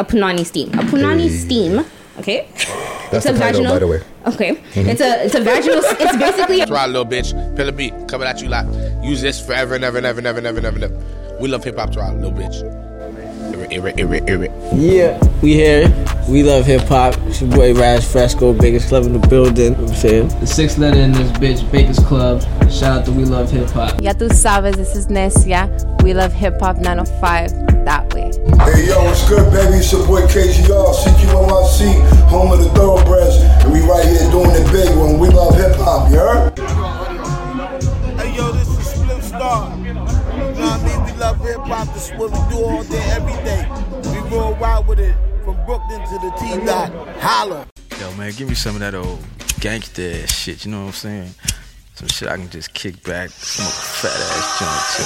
a punani steam. A punani Hey. steam. Okay. That's the title, by the way. Okay. Mm-hmm. It's a it's a vaginal. It's basically. Try little bitch, Pillar beat, coming at you like use this forever and ever, never, never, never, never, never. We love hip hop, try little bitch. Yeah, we here. We love hip hop. It's your boy Raz Fresco, biggest club in the building. You know what I'm saying? The sixth letter in this bitch, Baker's Club. Shout out to We Love Hip Hop. Ya tú sabes, this is Nesia. We love hip hop 905 that way. Hey yo, what's good, baby? It's your boy KGR, CQNYC, home of the thoroughbreds, and we right here doing it big when we love hip hop, you heard? Hey yo, this is Slim Star. Love hip hop. This is what we do all day, every day. We roll wild with it from Brooklyn to the T dot. Holla. Yo, man, give me some of that old gangsta shit. You know what I'm saying? Some shit I can just kick back, smoke a fat ass joint too.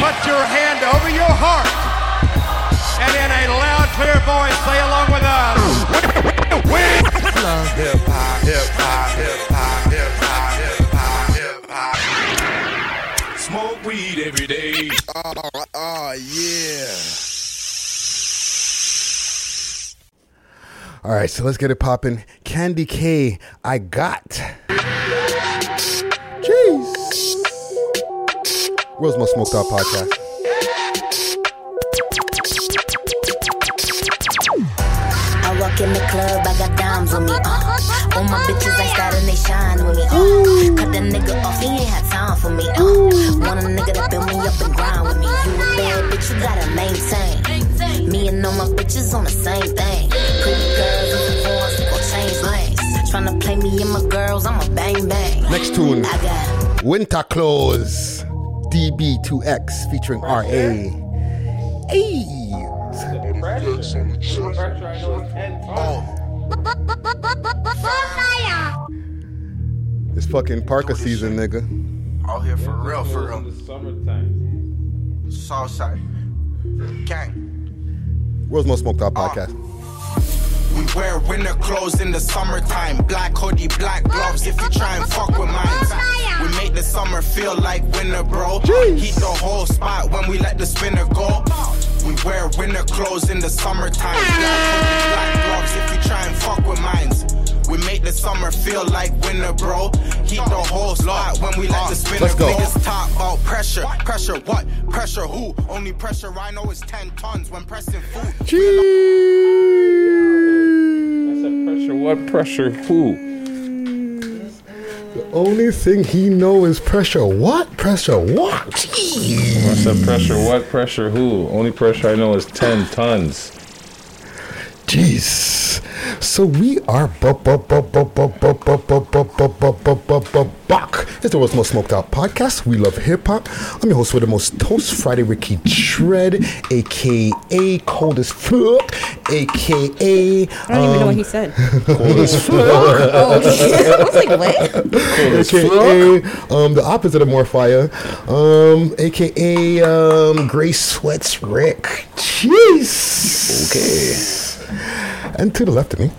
Put your hand over your heart and in a loud, clear voice say along with us. Hip hop, hip hop, hip hop, hip hop, hip hop, hip hop. Smoke weed every day. Oh, oh yeah. All right, so let's get it popping. Candy K, I got. Jeez. World's most smoked out podcast. In the club, I got dimes with me. Uh. All my bitches, I start and they shine with me. Uh. Cut that nigga off, he ain't had time for me. Uh. Want a nigga to build me up and grind with me. You a bad bitch, you gotta maintain. Me and all my bitches on the same thing. Pretty girls with the horns, or change lanes. Tryna play me and my girls, I'm a bang bang. Next tune I got Winter Clothes, DB2X featuring RA. Hey. It's fucking parka season, nigga. Out here for real, for real. In. Southside. Gang. Where's my smoke? Out ah. podcast. We wear winter clothes in the summertime. Black hoodie, black gloves if you try and fuck with mine. We make the summer feel like winter, bro. Heat the whole spot when we let the spinner go. We wear winter clothes in the summertime. Black hoodie, black gloves if you try and fuck with mines. We make the summer feel like winter, bro. Heat the whole spot when we let the spinner Let's go. Niggas talk about pressure. Pressure what? Pressure who? Only pressure I know is 10 tons when pressing food. Pressure what? Pressure who? The only thing he know is pressure. What? Pressure what? Jeez. I said pressure what? Pressure who? Only pressure I know is 10 tons. Jeez. So we are buck. It's the world's most smoked out podcast. We love hip hop. I'm your host with the most toast Friday, Ricky Dread, aka Cold as Fuck, aka. I don't even know what he said. Cold as Fuck. Oh! I was like, what? Cold as AKA um, the opposite of Morphia, um, aka um, Gray Sweats Rick. Jeez. Okay. And to the left of me,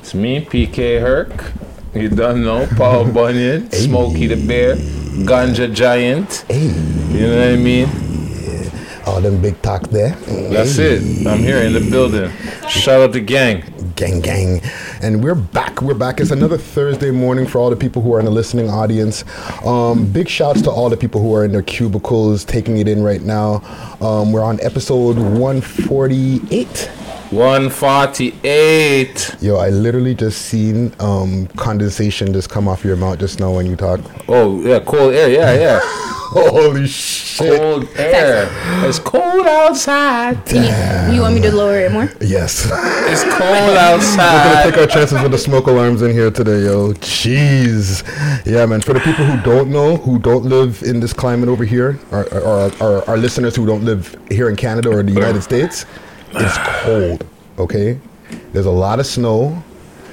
It's me, PK Herc. You don't know. Paul Bunyan, Smokey the Bear, Ganja Giant. Hey. You know what I mean? all them big talk there. That's it. I'm here in the building. Shout out to gang. Gang, gang. And we're back. We're back. It's another Thursday morning for all the people who are in the listening audience. Um, big shouts to all the people who are in their cubicles taking it in right now. Um, we're on episode 148. 148. Yo, I literally just seen um, condensation just come off your mouth just now when you talk. Oh, yeah, cold air. Yeah, yeah. Holy shit. Cold air. It's cold outside. You, you want me to lower it more? Yes. It's cold outside. We're gonna outside. take our chances with the smoke alarms in here today, yo. Jeez. Yeah, man. For the people who don't know, who don't live in this climate over here, or, or, or our listeners who don't live here in Canada or the United States, it's cold. Okay, there's a lot of snow.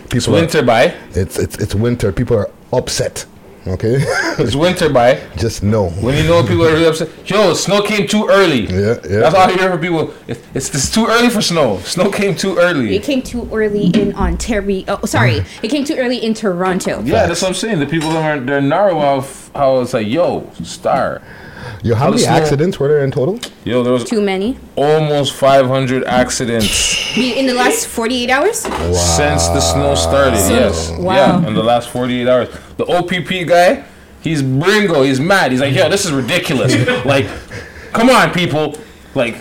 People It's winter, Are, bye. it's it's it's winter. People are upset. Okay. It's winter, by. Just know. When you know people are really upset, yo, snow came too early. Yeah, yeah. That's all I hear from people. It's, it's, it's too early for snow. Snow came too early. It came too early in Ontario. Oh, sorry. It came too early in Toronto. Yeah, that's what I'm saying. The people that are they're narrow of how it's like, yo, star. Yo, how How many accidents were there in total? Yo, there was Too many. almost 500 accidents In the last 48 hours? since the snow started. So- yes. wow. Yeah, in the last 48 hours. The OPP guy, he's bringo. He's mad. He's like, yo, this is ridiculous. like, come on, people. Like,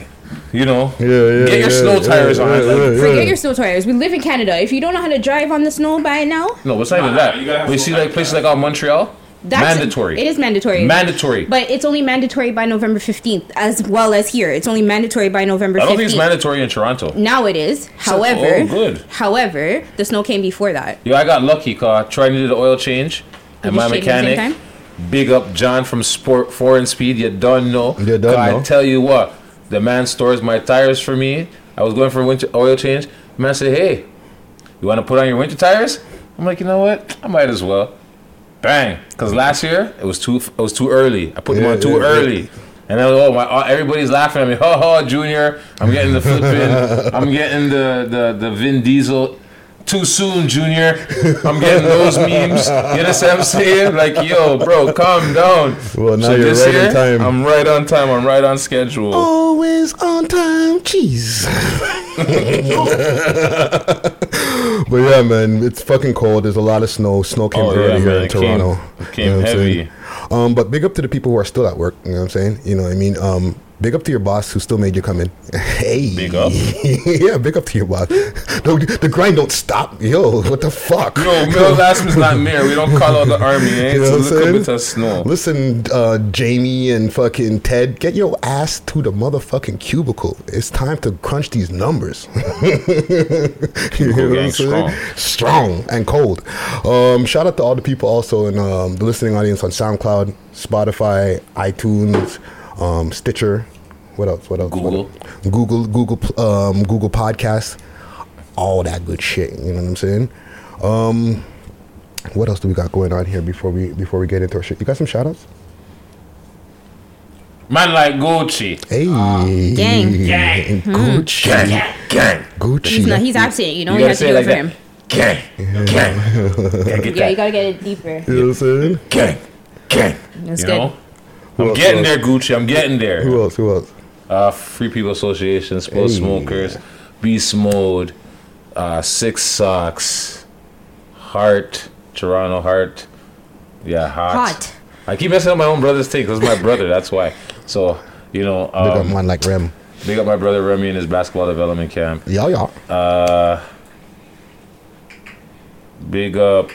you know, Yeah, yeah. get your yeah, snow yeah, tires on. yeah, Like, Forget yeah. your snow tires. We live in Canada. If you don't know how to drive on the snow by now, No, it's not even that. But you see, like places like uh, Montreal, that's mandatory. It is mandatory. Mandatory. But it's only mandatory by November 15th, as well as here. It's only mandatory by November 15th. I don't think it's mandatory in Toronto. Now it is. So- oh, However, oh, good. however, the snow came before that. Yo, I got lucky cause I tried to do the oil change, and You my just changed at the same mechanic, big up John from Sport Foreign Speed. You don't know. You don't 'Cause know. I tell you what, the man stores my tires for me. I was going for a winter oil change. The man said, "Hey, you want to put on your winter tires?" I'm like, you know what? I might as well. Bang! Because last year it was too it was too early. I put them on too yeah, yeah. early. And then, oh my! Everybody's laughing at me. Ha ha, Junior! I'm getting the flipping. I'm getting the the the Vin Diesel. Too soon, Junior. I'm getting those memes. You understand what I'm saying? Like, yo, bro, calm down. Well, now So you're right year, on time. I'm right on time. I'm right on schedule. Always on time, cheese. but yeah, man, it's fucking cold. There's a lot of snow. Snow came Oh, yeah, early here man, in it came- Toronto. it came what I'm saying? heavy. Um, but big up to the people who are still at work. You know what I'm saying? You know what I mean? Um, big up to your boss who still made you come in. Hey, Big up. yeah, big up to your boss. the, the grind don't stop. Yo, what the fuck? No, Mel Lastman's not mayor. We don't call out the army, eh? You know what I'm It's a little bit of snow. Listen, uh, Jamie and fucking Ted, get your ass to the motherfucking cubicle. It's time to crunch these numbers. You know strong. Strong and cold. Um, shout out to all the people also in um, the listening audience on SoundCloud, Spotify, iTunes, um, Stitcher. What else? What else? What Google. else? Google, Google, um, Google Podcasts, all that good shit. You know what I'm saying? Um, what else do we got going on here before we before we get into our shit? You got some shout outs? Man like Gucci. Hey, gang. Gang. Gucci, Gang. Gang. Gucci. He's not. He's absent. You know, You you, gotta have to say do it it like for that. him. Gang. Gang. Gotta get Yeah, you that. gotta get it deeper. You know what I'm saying? Gang. Gang. That's You good. know? Who I'm else, getting there, Gucci. I'm getting there. Who else? Who else? Uh, Free People Association, Spoil Hey. Smokers, Beast Mode, uh, Six Socks, Heart, Toronto Heart. Yeah, Hot. Hot. I keep messing up my own brother's take because my brother, that's why. So, you know, Big up um, man like Rem. big up my brother Remy in his basketball development camp. Yeah, yeah. Uh, big up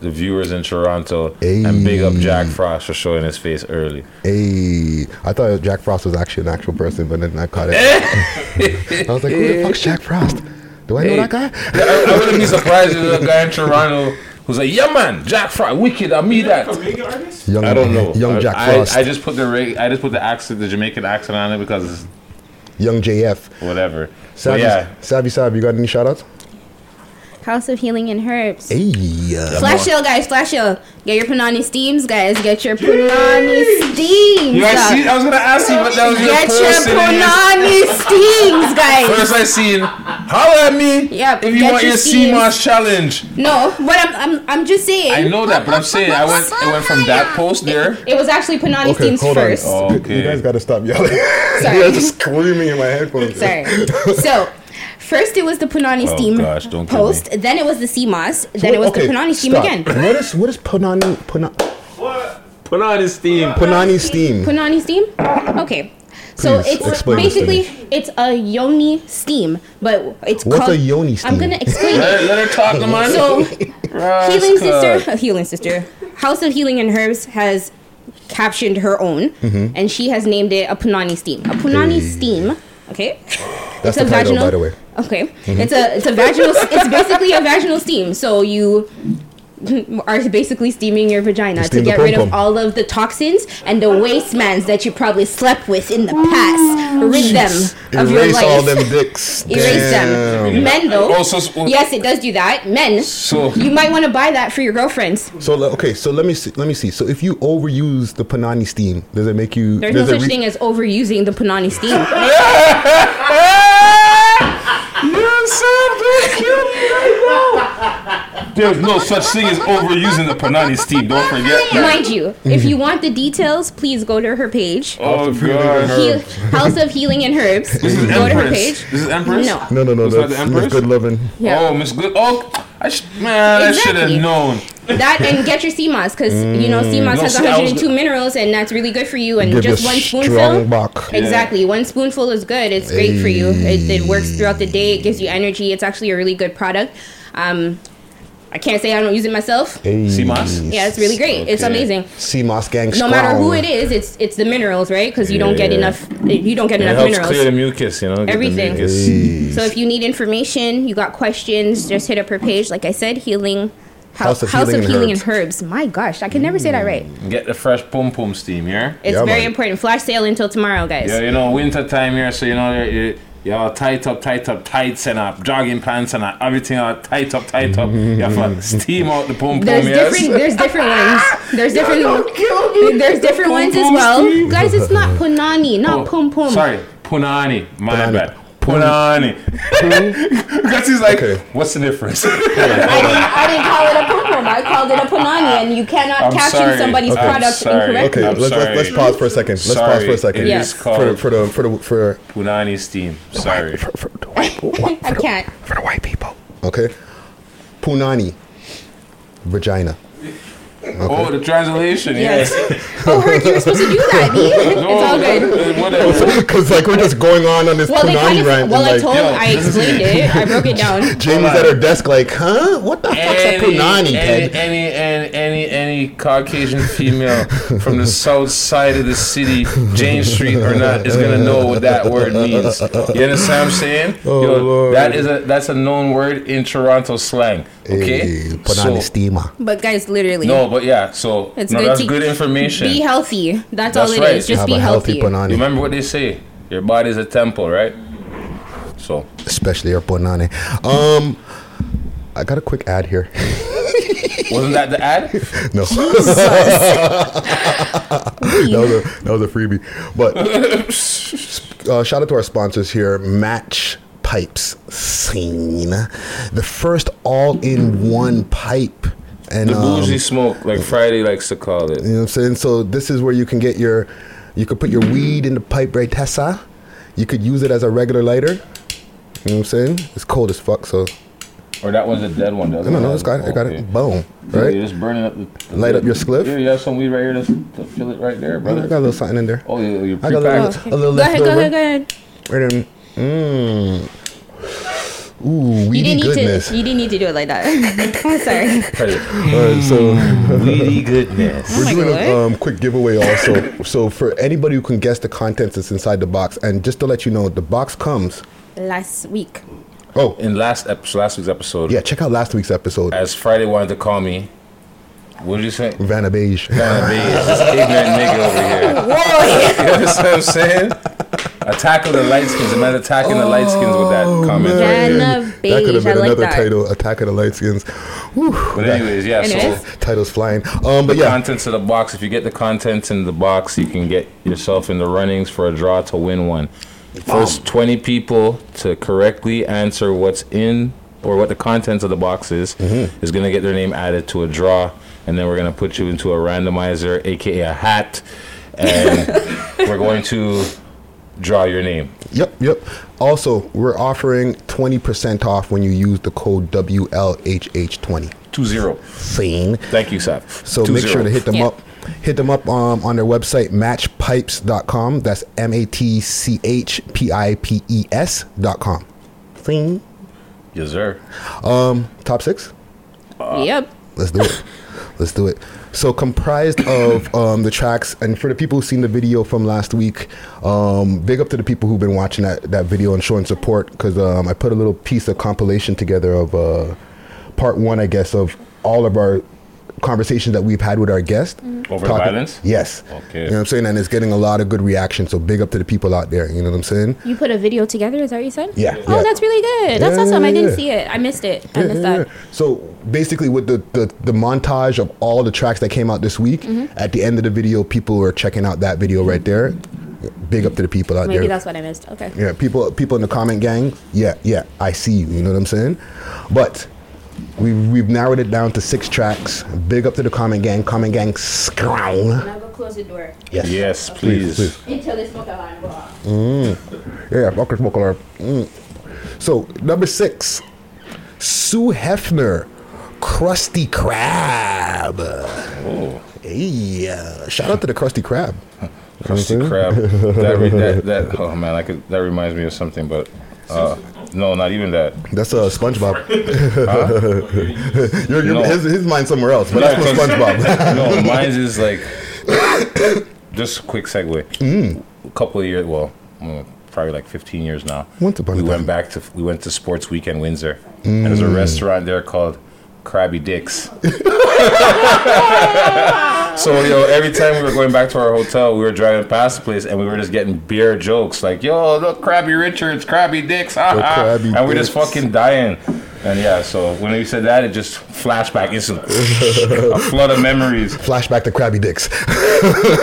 the viewers in Toronto. And big up Jack Frost for showing his face early. Hey, I thought Jack Frost was actually an actual person, but then I caught it. I was like, who the fuck's Jack Frost? Do I know that guy? I, I wouldn't be surprised if there's a guy in Toronto who's like, yeah, man, Jack Frost, wicked, I mean that. Young, I don't know. Young I- Jack I, Frost. I just put the reg- I just put the accent, the Jamaican accent on it because it's Young JF. whatever. But Savvy, yeah, Savvy, Savvy, you got any shout outs? House of Healing and Herbs. Hey, uh, Flash sale, guys. Flash sale. Get your Panani steams, guys. Get your Panani steams. You guys see, I was gonna ask you, but that was your Get your post in Panani steams, guys. First I seen, holla at me Yep, if you want your your. sea moss challenge. No, but I'm, I'm, I'm just saying. I know that, but I'm saying I went, it went from that post there. It was actually Panani okay, steams hold first. on. You Okay. guys got to stop yelling. Sorry. You're just screaming in my headphones. Sorry. so, first it was the Punani Oh, steam gosh, don't kill post. Then it was the sea moss. Then it was Okay, the Punani steam stop. again. What is what is Punani Puna, Put on steam. Punani steam? Punani steam. Okay. So Please it's explain this to basically it's a yoni steam, but it's What's called. a yoni I'm gonna explain Let, it. let her talk, man. So, Rascal. healing sister, healing sister, House of Healing and Herbs has captioned her own, Mm-hmm. and she has named it a Punani steam. A Punani steam. Okay. That's It's the a title, vaginal- by the way. Okay. Mm-hmm. It's a it's a vaginal. it's basically a vaginal steam. So you are basically steaming your vagina to Steam the get rid of all of the toxins and the waste mans that you probably slept with in the past. Rid them of your Erase life. all them dicks. Erase them. Damn. Men though. Oh, so- so- yes, it does do that. Men. So- you might want to buy that for your girlfriends. So okay, so let me see. Let me see. So if you overuse the panani steam, does it make you? There's no does it such thing as overusing the punani steam. There's no such thing as overusing the Panani steam. Don't forget that. Mind you, if you want the details, please go to her page. Oh god. Heal, House of Healing and Herbs. This is go to her Empress. page. This is Empress. No. No, no, no. It's not That's the Empress? Miss Good Loving. Yeah. Oh, Miss Good. Oh, I sh- man, I should have known. That and get your sea moss because you know sea moss No, has see, I was 102 minerals and that's really good for you. And Give just one spoonful. buck. Exactly, one spoonful is good. It's great for you. It, it works throughout the day. It gives you energy. It's actually a really good product. Um, I can't say I don't use it myself. Hey. sea moss? Yeah, it's really great. It's Okay. amazing. sea moss gang No matter who it is, it's it's the minerals, right? Because you don't get enough. You don't get It enough helps minerals. clear the mucus, you know. get the Everything. mucus. So if you need information, you got questions, just hit up her page. Like I said, healing. House of House Healing of and Herbs. and Herbs. My gosh, I can never say that right. Mm. Get the fresh pum pum steam, yeah. It's Yeah, very man. important. Flash sale until tomorrow, guys. Yeah, you know, winter time here, so you know, you, you tight up, tight up, tights and up, jogging pants and up, everything are tight up, tight up. You have to steam out the pum pum, There's yes. different. There's different ones. There's different. There's different ones as well, steam. guys. It's not punani, not Oh, pum pum. Sorry, punani. My Punani. bad. Hmm? Punani. Because he's like, Okay. what's the difference? I didn't, I didn't call it a pum pum. I called it a punani, and you cannot I'm caption sorry. somebody's Okay. Product sorry. incorrectly. Okay, I'm let's, let's sorry. let's pause for a second. Let's pause for a second. it Yes. For, called for the for the for punani steam. Sorry. for, for, the white, I can't. for the white people. Okay, punani, vagina. Oh, the translation, Yes. yes. Oh, Herc, you were supposed to do that. B. It's all good. Whatever. Oh, because like we're just going on on this Well, they punani kind of. rant. Well, I like, told. yo, I explained it. I broke it down. Jamie's at her desk, like, huh? What the fuck's a any, punani, any, kid? any, any, any, any Caucasian female from the south side of the city, Jane Street or not, is gonna know what that word means. You understand what I'm saying? Oh, Yo, Lord. that is a that's a known word in Toronto slang. Okay, Hey, punani so steamer. But guys, literally, no, but yeah, so It's no, good that's good information. be healthy. That's, That's all it is. right. Just Have be a healthy healthy. punani. You remember what they say? Your body's a temple, right? So especially your punani. Um, I got a quick ad here. wasn't that the ad? No, that, was a, that was a freebie. But uh, shout out to our sponsors here, Match Pipes Scene, the first all-in-one pipe. And The um, smoke, like Friday likes to call it. you know what I'm saying? So this is where you can get your, you could put your weed in the pipe right, Tessa. You could use it as a regular lighter. You know what I'm saying? It's cold as fuck, so Or that one's a dead one. Doesn't no, it? no, no, it's got it. I got it. Boom, Right. You're right? just burning up the, the Light up your spliff? Yeah, you have some weed right here to, to fill it right there, brother. I got a little something in there. Oh, you, you I got a pre-packed. little, a little Go ahead, go leftover. ahead, go ahead. Right in. Mmm. Ooh, You weedy didn't need goodness. to. You didn't need to do it like that. I'm sorry. Alright, so Weedy goodness. we're my doing a um, quick giveaway also. so for anybody who can guess the contents that's inside the box, and just to let you know, the box comes. Last week. Oh, In last episode, last week's episode, yeah, check out last week's episode. as Friday wanted to call me, what did you say? Vanna Beige. Vanna Beige, this ignorant nigga over here. You understand what I'm saying? I tackled the light skins. I'm not attacking the light skins with that comment right there. Vanna That could have been like another that. title, Attack of the Light Skins. Whew, But anyways, yeah. Anyways. So titles flying. Um, but the yeah, contents of the box. If you get the contents in the box, you can get yourself in the runnings for a draw to win one. First 20 people to correctly answer what's in or what the contents of the box is Mm-hmm. is going to get their name added to a draw, and then we're going to put you into a randomizer, aka a hat, and we're going to draw your name. Yep, yep. Also, we're offering 20% off when you use the code WLHH20. Two zero. Sane. Thank you, Seth. So Two make zero. sure to hit them Yeah. up. Hit them up um, on their website, matchpipes.com. That's M A T C H P I P E S.com. Sing. Yes, sir. Um, top six? yep. Let's do it. Let's do it. So comprised of um, the tracks, and for the people who've seen the video from last week, um, big up to the people who've been watching that, that video and showing support because um, I put a little piece of compilation together of uh, part one, I guess, of all of our conversations that we've had with our guests. Over talking- violence? Yes. Okay. You know what I'm saying? And it's getting a lot of good reaction. So big up to the people out there. You know what I'm saying? You put a video together, is that what you said? Yeah, Oh, that's really good. That's Yeah, awesome. I didn't yeah. see it. I missed it. I missed yeah, that. yeah. So basically, with the, the the montage of all the tracks that came out this week, Mhm. at the end of the video, people were checking out that video right there. Big up to the people out Maybe there. Maybe that's what I missed. Okay. Yeah, people people in the comment gang. Yeah, yeah, I see you. You know what I'm saying? But we we've narrowed it down to six tracks. Big up to the comment gang. Comment gang, scroll. Now go close the door. Yes. Yes, Please, please. Until this smoke alarm go off. Mm. Yeah, fuck smoke alarm. Mm. So number six, Sue Hefner, Krusty Krab. Oh. Hey, uh, shout out to the Krusty Krab. Krusty Krab. that, re- that, that, oh man, I could, that reminds me of something, but uh, no, not even that. That's uh, SpongeBob. Huh? Your- your- No. his, his mind's somewhere else, but Yeah, that's from 'cause- SpongeBob. no, mine's is like just a quick segue. Mm. A couple of years, well, mm, probably like 15 years now. Once upon we a went back to we went to Sports Weekend Windsor, and there's a Mm. restaurant there called Krabby Dicks. so yo, every time we were going back to our hotel, we were driving past the place, and we were just getting beer jokes like, "Yo, look, Crabby Richards, Crabby Dicks," ha, The ha," Krabby and we're just fucking dying. And yeah, so when you said that, it just flashback instant, a flood of memories. Flashback to Krabby Dicks.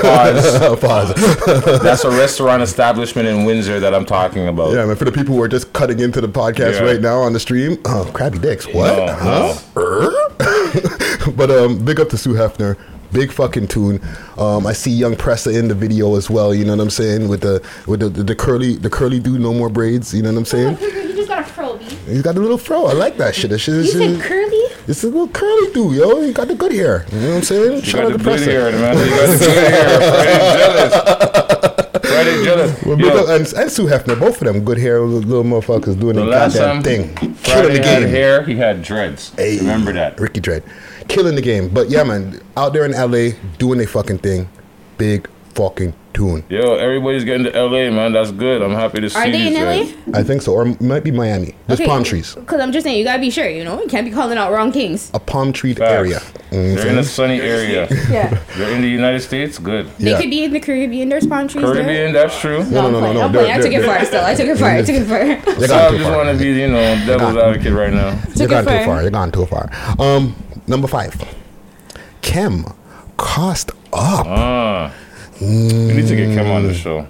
Pause. Pause. That's a restaurant establishment in Windsor that I'm talking about. Yeah, man. For the people who are just cutting into the podcast Yeah. right now on the stream, oh, Krabby Dicks. What? No, huh? Er? but um, big up to Sue Hefner. Big fucking tune. Um, I see Young Pressa in the video as well. You know what I'm saying? With the with the, the, the curly the curly dude, no more braids. You know what I'm saying? You just got a fro, B. He's got a little fro. I like that shit. That shit You said curly? It's a little curly dude, yo. He got the good hair. You know what I'm saying? You Shout got out the to good Pressa. hair, man. You got the good hair. Friday jealous. Friday jealous. Well, Yo, big up- and, and Sue Hefner, both of them good hair, little motherfuckers doing the the goddamn time thing, killing Friday the had game. hair, he had dreads. Hey, Remember that? Ricky Dread, killing the game. But yeah, man, out there in LA doing their fucking thing, big fucking tune. Yo, everybody's getting to LA, man. That's good. I'm happy to see Are they you in guys. LA? I think so, or it might be Miami. There's Okay. palm trees, Because I'm just saying, you gotta be sure, you know? You can't be calling out wrong things. a palm tree area. You know what They're in a sunny area. Yeah. They're in the United States. Good. They Yeah. could be in the Caribbean. There's palm trees Caribbean, there. that's true. No, No, I'm no, no, no, I'm they're- I took it they're- far still. I took it far. I took it far. You're So gone I just want to be, you know, devil's advocate right now. You're Took gone it too far. far. You're gone too far. Um, number five, Kem, cost up. Ah, we need to get Kim on the show.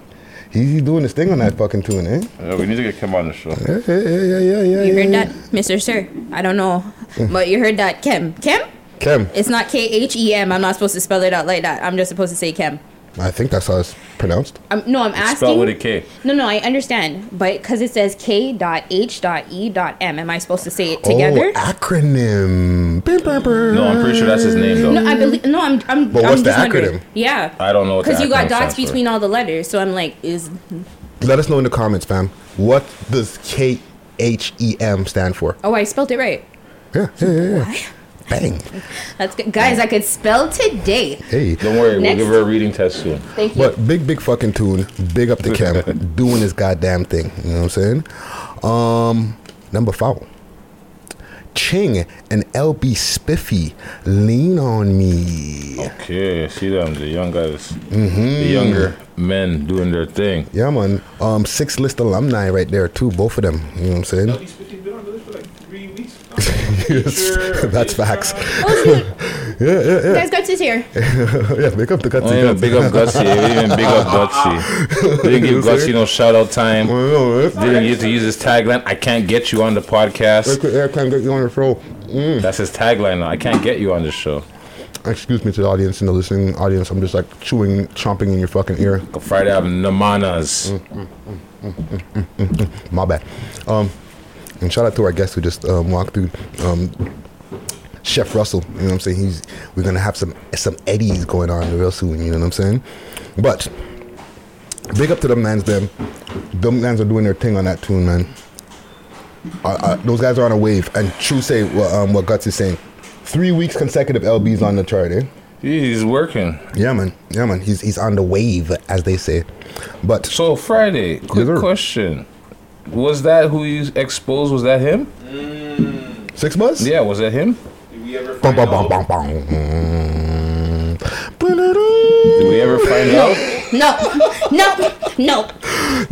He's he's doing his thing on that fucking tune, eh? Yeah, we need to get Kim on the show. Yeah, yeah, yeah, yeah, yeah. You yeah, heard yeah. that, Mr. Sir? I don't know. But you heard that, Kim. Kim? Kim. It's not K H E M. I'm not supposed to spell it out like that. I'm just supposed to say Kim. I think that's how it's pronounced. Um, no, I'm It's asking. spelled with a K. No, no, I understand, but because it says K dot H dot E dot M, am I supposed to say it together? Oh, acronym. No, I'm pretty sure that's his name though. no, I believe. No, I'm. I'm. But I'm what's the just wondering. acronym? Yeah, I don't know because you got dots stands for. between all the letters, so I'm like, is Let us know in the comments, fam. What does K H E M stand for? oh, I spelled it right. Yeah, yeah, yeah. yeah. Bang. That's good, guys. I could spell today. Hey. Don't worry, Next. we'll give her a reading test soon. Thank you. But big, big fucking tune. Big up the Kem doing his goddamn thing. You know what I'm saying? Um, number five. Ching and LB Spiffy, lean on me. Okay, see them, the young guys, Mm-hmm. the younger men doing their thing. Yeah, man. Um, six list alumni right there too. Both of them. You know what I'm saying? Yes, that's facts. Oh, yeah, yeah, yeah. Guys, guts is here. yeah, big up the gutsy Oh, yeah, guts. big up Gutsy. We didn't big up Gutsy. Didn't give Gutsy no shout out time. Didn't get to use his tagline. I can't get you on the podcast. I can't get you on the show. Mm. That's his tagline now. I can't get you on the show. Excuse me to the audience and the listening audience. I'm just like chewing, chomping in your fucking ear. Friday I have Namanas. Mm, mm, mm, My bad. Um, and shout out to our guest who just um, walked through. Um, Chef Russell, you know what I'm saying? He's we're gonna have some some eddies going on real soon. You know what I'm saying? But big up to them mans. Them, them mans are doing their thing on that tune, man. Uh, uh, those guys are on a wave. And true say what, um, what Guts is saying. Three weeks consecutive LBs on the chart, eh? He's working. Yeah, man. Yeah, man. He's he's on the wave, as they say. But So Friday, quick sir. question: Was that who you exposed? Was that him? Six months? Yeah, was that him? We Bum, bum, bum, bum, bum. Mm. Did we ever find out? No, no, no. Are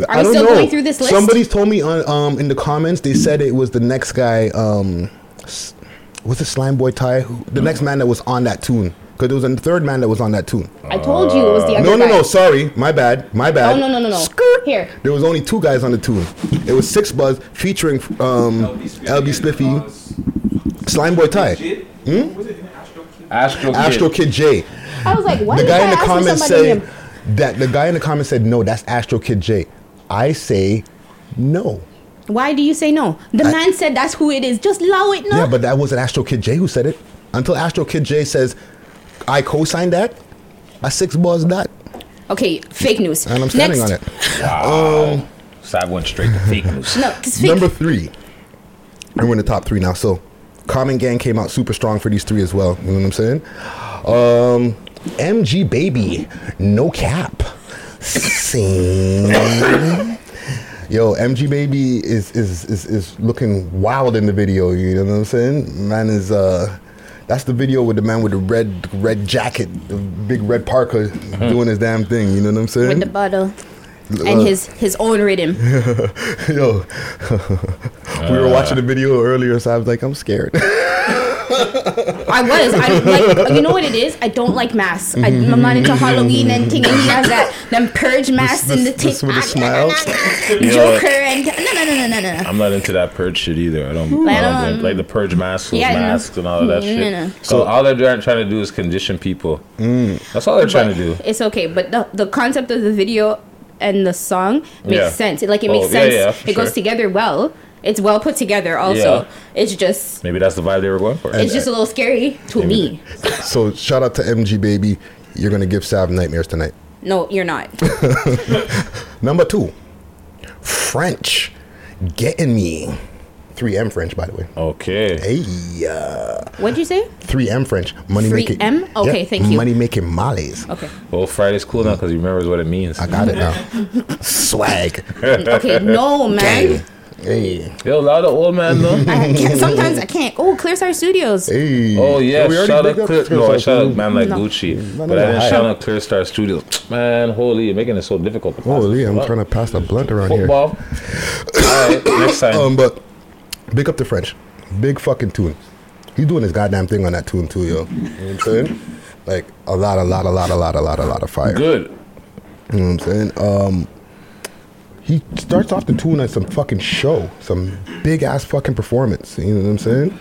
I we don't still know. going through this list? Somebody told me on um in the comments they said it was the next guy um was it Slime Boy Ty who, the next man that was on that tune because there was a third man that was on that tune. I told you it was the other No, no, guy. no. Sorry, my bad, my bad. Oh no, no, no, no. Scoot here. There was only two guys on the tune. It was Six Buzz featuring um, LB Spiffy, Slime Boy Ty, hmm? Astro Kid. Astro Kid J. I was like, why the did guy I in the ask for comments somebody said that the guy in the comments said no, that's Astro Kid J. I say no. Why do you say no? The man said that's who it is. Just allow it, no? Yeah, but that wasn't Astro Kid J who said it. Until Astro Kid J says I co-signed that, a Six Buzz that, Okay, fake news. and I'm standing Next. on it. Wow. Um, so I went straight to fake news. No, 'cause fake. Number three. And we're in the top three now. So Comment Gang came out super strong for these three as well. You know what I'm saying? Um MG Baby, no cap. Sing. Yo, MG Baby is, is is is looking wild in the video, you know what I'm saying? Man is uh that's the video with the man with the red red jacket, the big red parka doing his damn thing, you know what I'm saying? with the bottle Uh, and his his own rhythm. Yo, we were watching the video earlier, so I was like, I'm scared. I was. I like. You know what it is? I don't like masks. I, I'm not into Halloween and thing. And he has that them purge masks and the thing. This with a smile. Joker and no no no no no no. no. I'm not into that purge shit either. I don't, I I don't don't- like, like the purge masks, those Yeah, no. masks and all of that No, shit. no. So all they're trying trying to do is condition people. Mm. That's all they're trying to do. It's okay, but the the concept of the video and the song makes Yeah. sense. It, like it Oh, makes yeah, sense. yeah, for it goes together well. It's well put together. Also, Yeah. it's just Maybe that's the vibe they were going for. it's just a little scary to me. so shout out to MG Baby. You're gonna give Sav nightmares tonight. No, you're not. Number two, French, getting me. 3M French, by the way. Okay. Hey, uh, What'd you say? 3M French. Money making. 3M? Okay, thank you. Money making mollies. Okay. Well, Friday's cool now because he remembers what it means. I got it now. Swag. Okay, no man. Hey. Yo, a lot of old man though. I can't, sometimes I can't. Oh, Clear Star Studios. Hey. Oh yeah, we already shout out big Clear. Clear No, I Star shout out man like No. Gucci, No, no, but I no, didn't hype. shout out Clear Star Studios. Man, holy, you're making it so difficult. To Holy, I'm trying to pass the blunt around football. All right, next time. Um, but big up the French. Big fucking tune. He's doing his goddamn thing on that tune too, yo. You know what I'm saying? Like a lot, a lot, a lot, a lot, a lot, a lot of fire. Good. You know what I'm saying? Um, he starts off the tune at some fucking show, some big ass fucking performance. You know what I'm saying?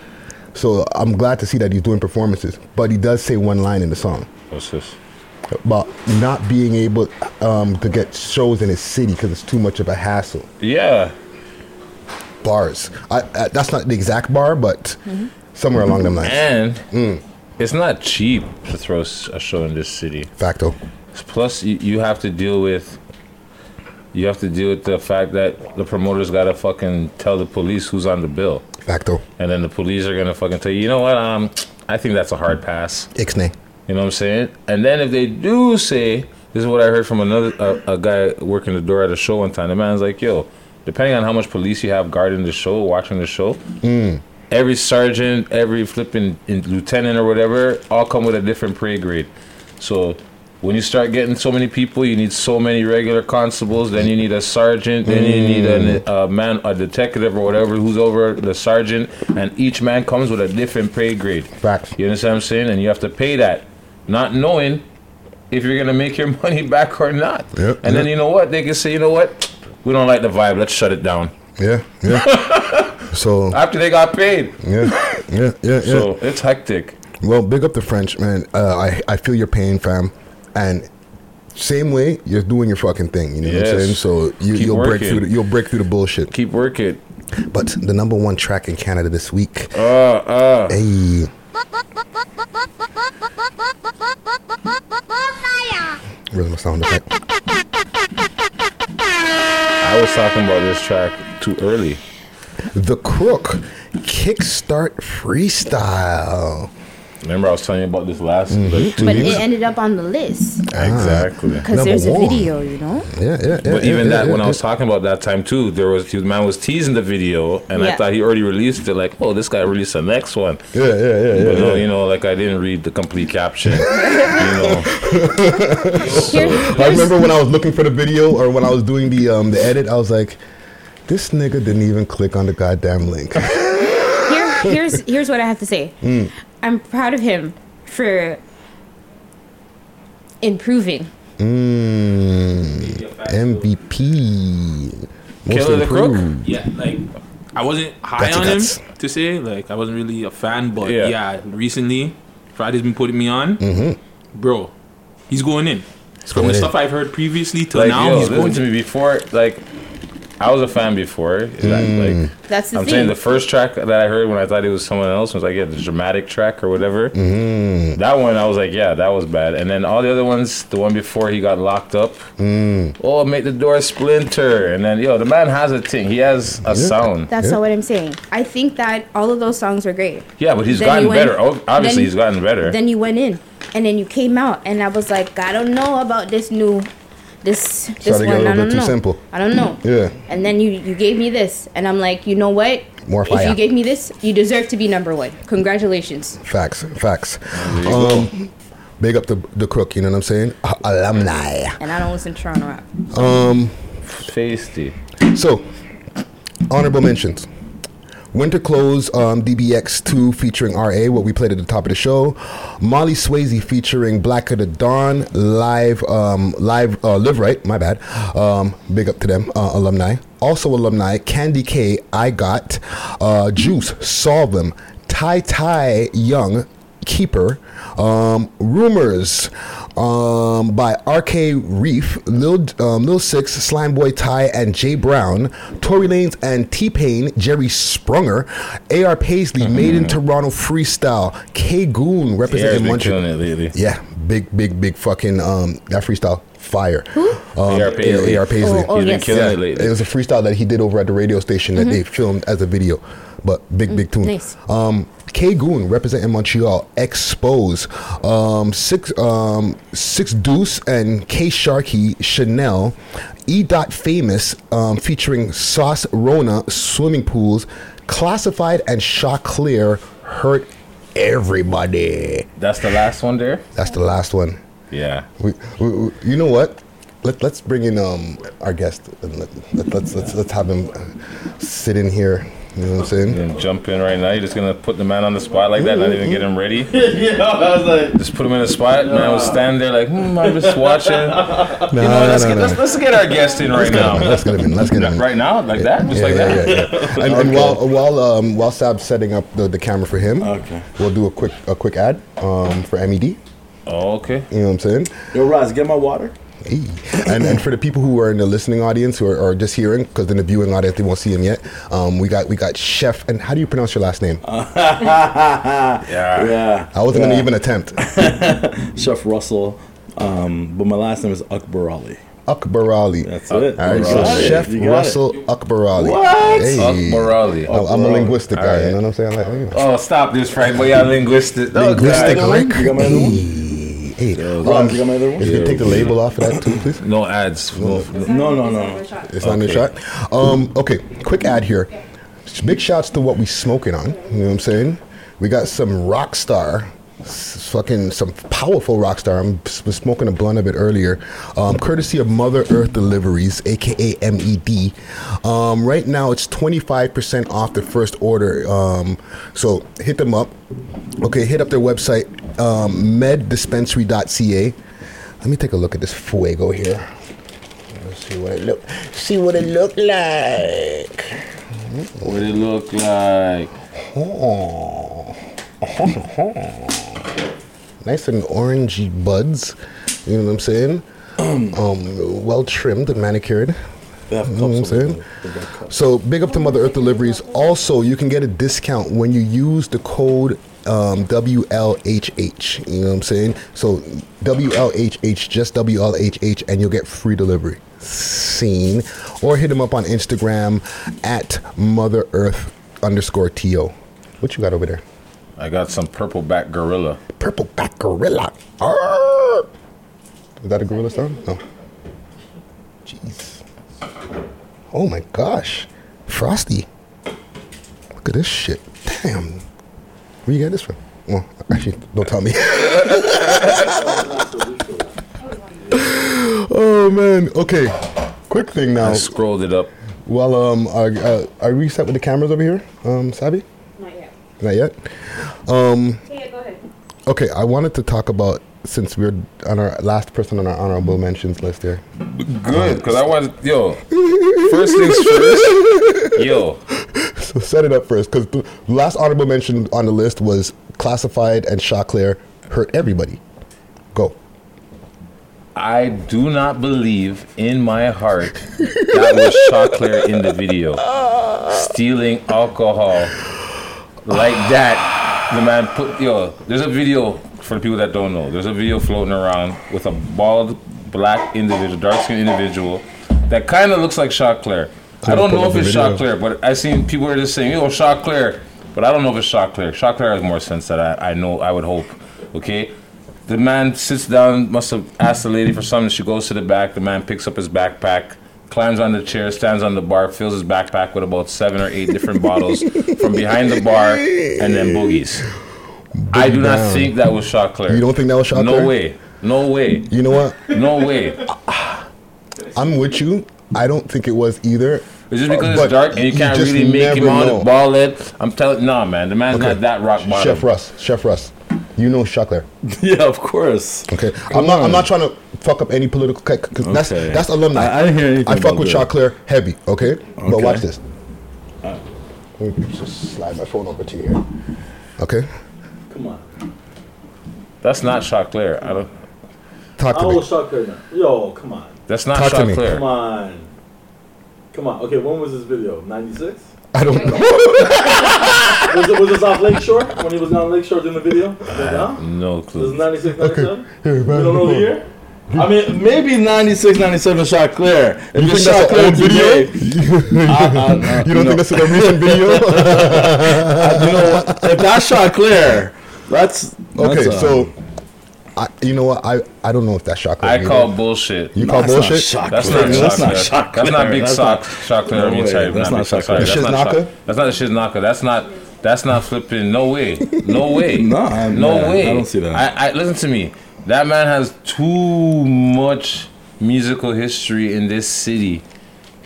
So I'm glad to see that he's doing performances. But he does say one line in the song What's this? about not being able um, to get shows in his city because it's too much of a hassle. Yeah. Bars. I, I, that's not the exact bar, but somewhere along them lines. And Mm. it's not cheap to throw a show in this city. Facto. Plus, you, you have to deal with you have to deal with the fact that the promoters gotta fucking tell the police who's on the bill, Facto. and then the police are gonna fucking tell you, you know what? Um, I think that's a hard pass. Ixnay. You know what I'm saying? And then if they do say, this is what I heard from another a, a guy working the door at a show one time. The man's like, yo, depending on how much police you have guarding the show, watching the show, Mm. every sergeant, every flipping in- lieutenant or whatever, all come with a different pay grade. So when you start getting so many people, you need so many regular constables. Then you need a sergeant. Then you need a, a man, a detective or whatever who's over the sergeant. And each man comes with a different pay grade. Facts. You understand what I'm saying? And you have to pay that, not knowing if you're gonna make your money back or not. Yep, and then you know what? They can say, you know what? We don't like the vibe. Let's shut it down. Yeah, yeah. so After they got paid. yeah, yeah, yeah, yeah. So it's hectic. Well, big up the French, man. Uh, I I feel your pain, fam. And same way, you're doing your fucking thing. You know what I'm saying? So you, you'll break through. The, you'll break through the bullshit. Keep working. But the number one track in Canada this week. Uh, uh. Hey. Where's my sound effect? I was talking about this track too early. The Crook Kickstart Freestyle. Remember, I was telling you about this last Mm-hmm. like two But weeks. it ended up on the list exactly. because there's a video, you know. Yeah, yeah, yeah. But even yeah, that, yeah, when I was talking about that time too, there was the man was teasing the video, and I thought he already released it. Like, oh, this guy released the next one. Yeah, yeah, yeah, yeah. But no, yeah. you know, like I didn't read the complete caption. you know, I remember when I was looking for the video or when I was doing the um the edit, I was like, this nigga didn't even click on the goddamn link. Here, here's here's what I have to say. Mm. I'm proud of him for improving. Mm, MVP. Most Killer the Crook? improved. Yeah, like I wasn't high Gutsy on guts. him to say, like I wasn't really a fan, but Yeah. yeah, recently Friday's been putting me on, Mhm. bro. He's going in. From going the in. stuff I've heard previously till like now, yo, he's going to me before. Like, I was a fan before. Like, like, That's the I'm thing. saying the first track that I heard when I thought it was someone else was like, yeah, the dramatic track or whatever. Mm. That one, I was like, yeah, that was bad. And then all the other ones, the one before he got locked up, Mm. oh, make the door splinter. And then, yo, the man has a thing. He has a sound. That's not what I'm saying. I think that all of those songs were great. Yeah, but he's Then gotten went- better. Oh, Obviously, then- he's gotten better. Then you went in, and then you came out, and I was like, I don't know about this new, this this Started to get a one. I little don't bit too know. simple. I don't know. Yeah. And then you you gave me this, and I'm like, you know what? More If you gave me this, you deserve to be number one. Congratulations. Facts, facts. Um, big up the the crook. You know what I'm saying? Uh, alumni. And I don't listen to Toronto rap. Um, Feisty. so honorable mentions. Winter Clothes um, DBX2 featuring RA, what we played at the top of the show. Molly Swayze featuring Black of the Dawn, live, um, live, uh, live right, my bad. Um, big up to them, uh, alumni. Also alumni, Candy K, I Got, uh, Juice, Solve Them, Ty Ty Young, Keeper, um, Rumors um, by RK Reef, Lil, um, Lil Six, Slime Boy Ty, and Jay Brown, Tory Lanez and T Pain, Jerry Sprunger, AR Paisley, Made in Toronto Freestyle, K Goon Yeah, representing been Montreal. killing it lately. Yeah, big, big, big fucking um, that freestyle fire. Um, AR Paisley. AR Paisley. Oh, oh, He's been yes. killing Yeah, it lately. it was a freestyle that he did over at the radio station that they filmed as a video, but big, big tune. nice. Um, K Goon representing Montreal, Expose, um, six, um, six Deuce and K Sharky Chanel, E Dot Famous um, featuring Sauce Rona Swimming Pools, Classified and Choclair hurt everybody. That's the last one there? That's the last one. Yeah. We, we, we- you know what? Let, let's bring in um, our guest and let, let, let's let's let's have him uh, sit in here. You know what I'm saying? And jump in right now. You're just gonna put the man on the spot like that, not even get him ready. yeah, I was like, Just put him in a spot. Man was standing there like, hmm, I'm just watching. No, you know, no, let's, no, get, no. Let's, let's get our guest in right Let's now. him. Let's get him in. Let's get him in. Right now, like that, just Yeah, like yeah, that. yeah, yeah. And, and while while um, while Sab's setting up the, the camera for him, Okay. we'll do a quick a quick ad um, for MED. Oh, okay. You know what I'm saying? yo, Roz, get my water. Hey. And and for the people who are in the listening audience who are, are just hearing, because in the viewing audience they won't see him yet. Um, we got we got Chef. And how do you pronounce your last name? Yeah. Yeah. I wasn't gonna even attempt. Chef Russell, um, but my last name is Akbar Ali. Akbar Ali. That's it. All right, You so. Chef You got it. Russell Akbar What? Hey. Akbar Ali. I'm, I'm a linguistic All guy. right. You know what I'm saying? Like, hey. Oh, stop this, Frank. Boy, y'all linguistic. Oh, linguistic God. You got my other one? Hey, hey. Um, you got my other one? if you could take the label off of that too, please. No ads. No. No, no, no. It's not in the shot. Um, okay, quick ad here. Big shouts to what we smoking on. You know what I'm saying? We got some rock star, s- fucking some powerful rock star. I'm s- was smoking a blunt of it earlier, um, courtesy of Mother Earth Deliveries, aka MED. Um, right now, it's 25% off the first order. Um, so hit them up. Okay, hit up their website, um, meddispensary.ca. Let me take a look at this fuego here. Let's see what it look. See what it look like. What it look like? Oh. nice and orangey buds. You know what I'm saying? um, well trimmed and manicured. You know what I'm saying? there. They got cups. So big up to Mother Earth Deliveries. Also, you can get a discount when you use the code um, WLHH. You know what I'm saying? So WLHH, just WLHH, and you'll get free delivery. Scene. Or hit them up on Instagram at Mother Earth underscore TO. What you got over there? I got some purple back gorilla. Purple back gorilla. Arr! Is that a gorilla sound? No. Jeez. Oh my gosh. Frosty. Look at this shit. Damn. Where you get this from? Well, actually, don't tell me. oh man. Okay. Quick thing now. I scrolled it up. Well, um, are, uh, are we set with the cameras over here, um, Savvy? Not yet. Um, Yeah, go ahead. okay, I wanted to talk about since we're on our last person on our honorable mentions list here. Good, because I want yo. First things first. Yo, So set it up first, because the last honorable mention on the list was classified and Choclair hurt everybody. Go. I do not believe in my heart that was Choclair in the video. Stealing alcohol like that. The man put yo, there's a video for the people that don't know. There's a video floating around with a bald black individual, dark skinned individual that kind of looks like Choclair. I don't know if it's video. Claire, but I seen people are just saying, yo, claire But I don't know if it's Choclair. Claire has more sense that I, I know, I would hope. Okay? The man sits down, must have asked the lady for something. She goes to the back. The man picks up his backpack, climbs on the chair, stands on the bar, fills his backpack with about seven or eight different bottles from behind the bar, and then boogies. I do not think that was Choclair. You don't think that was Choclair? No way. No way. You know what? No way. I'm with you. I don't think it was either. It's just because But it's dark and you can't just really make him never on know. ball it. I'm telling, nah, man, the man's Okay. not that rock bottom. Chef Russ, Chef Russ, you know Choclair. Yeah, of course. Okay, Come I'm not. I'm not trying to fuck up any political because that's Okay. that's alumni. I- I didn't hear anything I fuck about with that. Choclair heavy. Okay, but watch this. Let me just slide my phone over to you here. Okay, Come on. That's not Choclair. I don't. talk to I me. was shocked right now. Yo, come on. That's not Talk to me. Choclair. Come on. Come on. Okay, when was this video? 96? I don't know. was, it, was this off Lakeshore? When he was on Lakeshore doing the video? Yeah? No Was clue. it 96, 97? Here, You man, don't know the year? I mean, maybe 96, 97 Choclair. If You it's think shot that's an clear old today, video? I- I- I- you don't no. think this is a recent video? you know what? If that Choclair, that's, okay, that's, uh, so I, you know what? I I don't know if that's Choclair. I either. call bullshit. You call That's not bullshit? Choclair. That's not That's not Choclair. Choclair. That's not Big That's Sock. not- Choclair. I mean, No sorry, way. That's not not Big Sock. Choclair. Sorry, The that's not Shiznaka? Choc- That's not the Shiznaka. That's not. That's not flipping. No way. No way. No, I'm- no yeah, way. I don't see that. I, I listen to me. That man has too much musical history in this city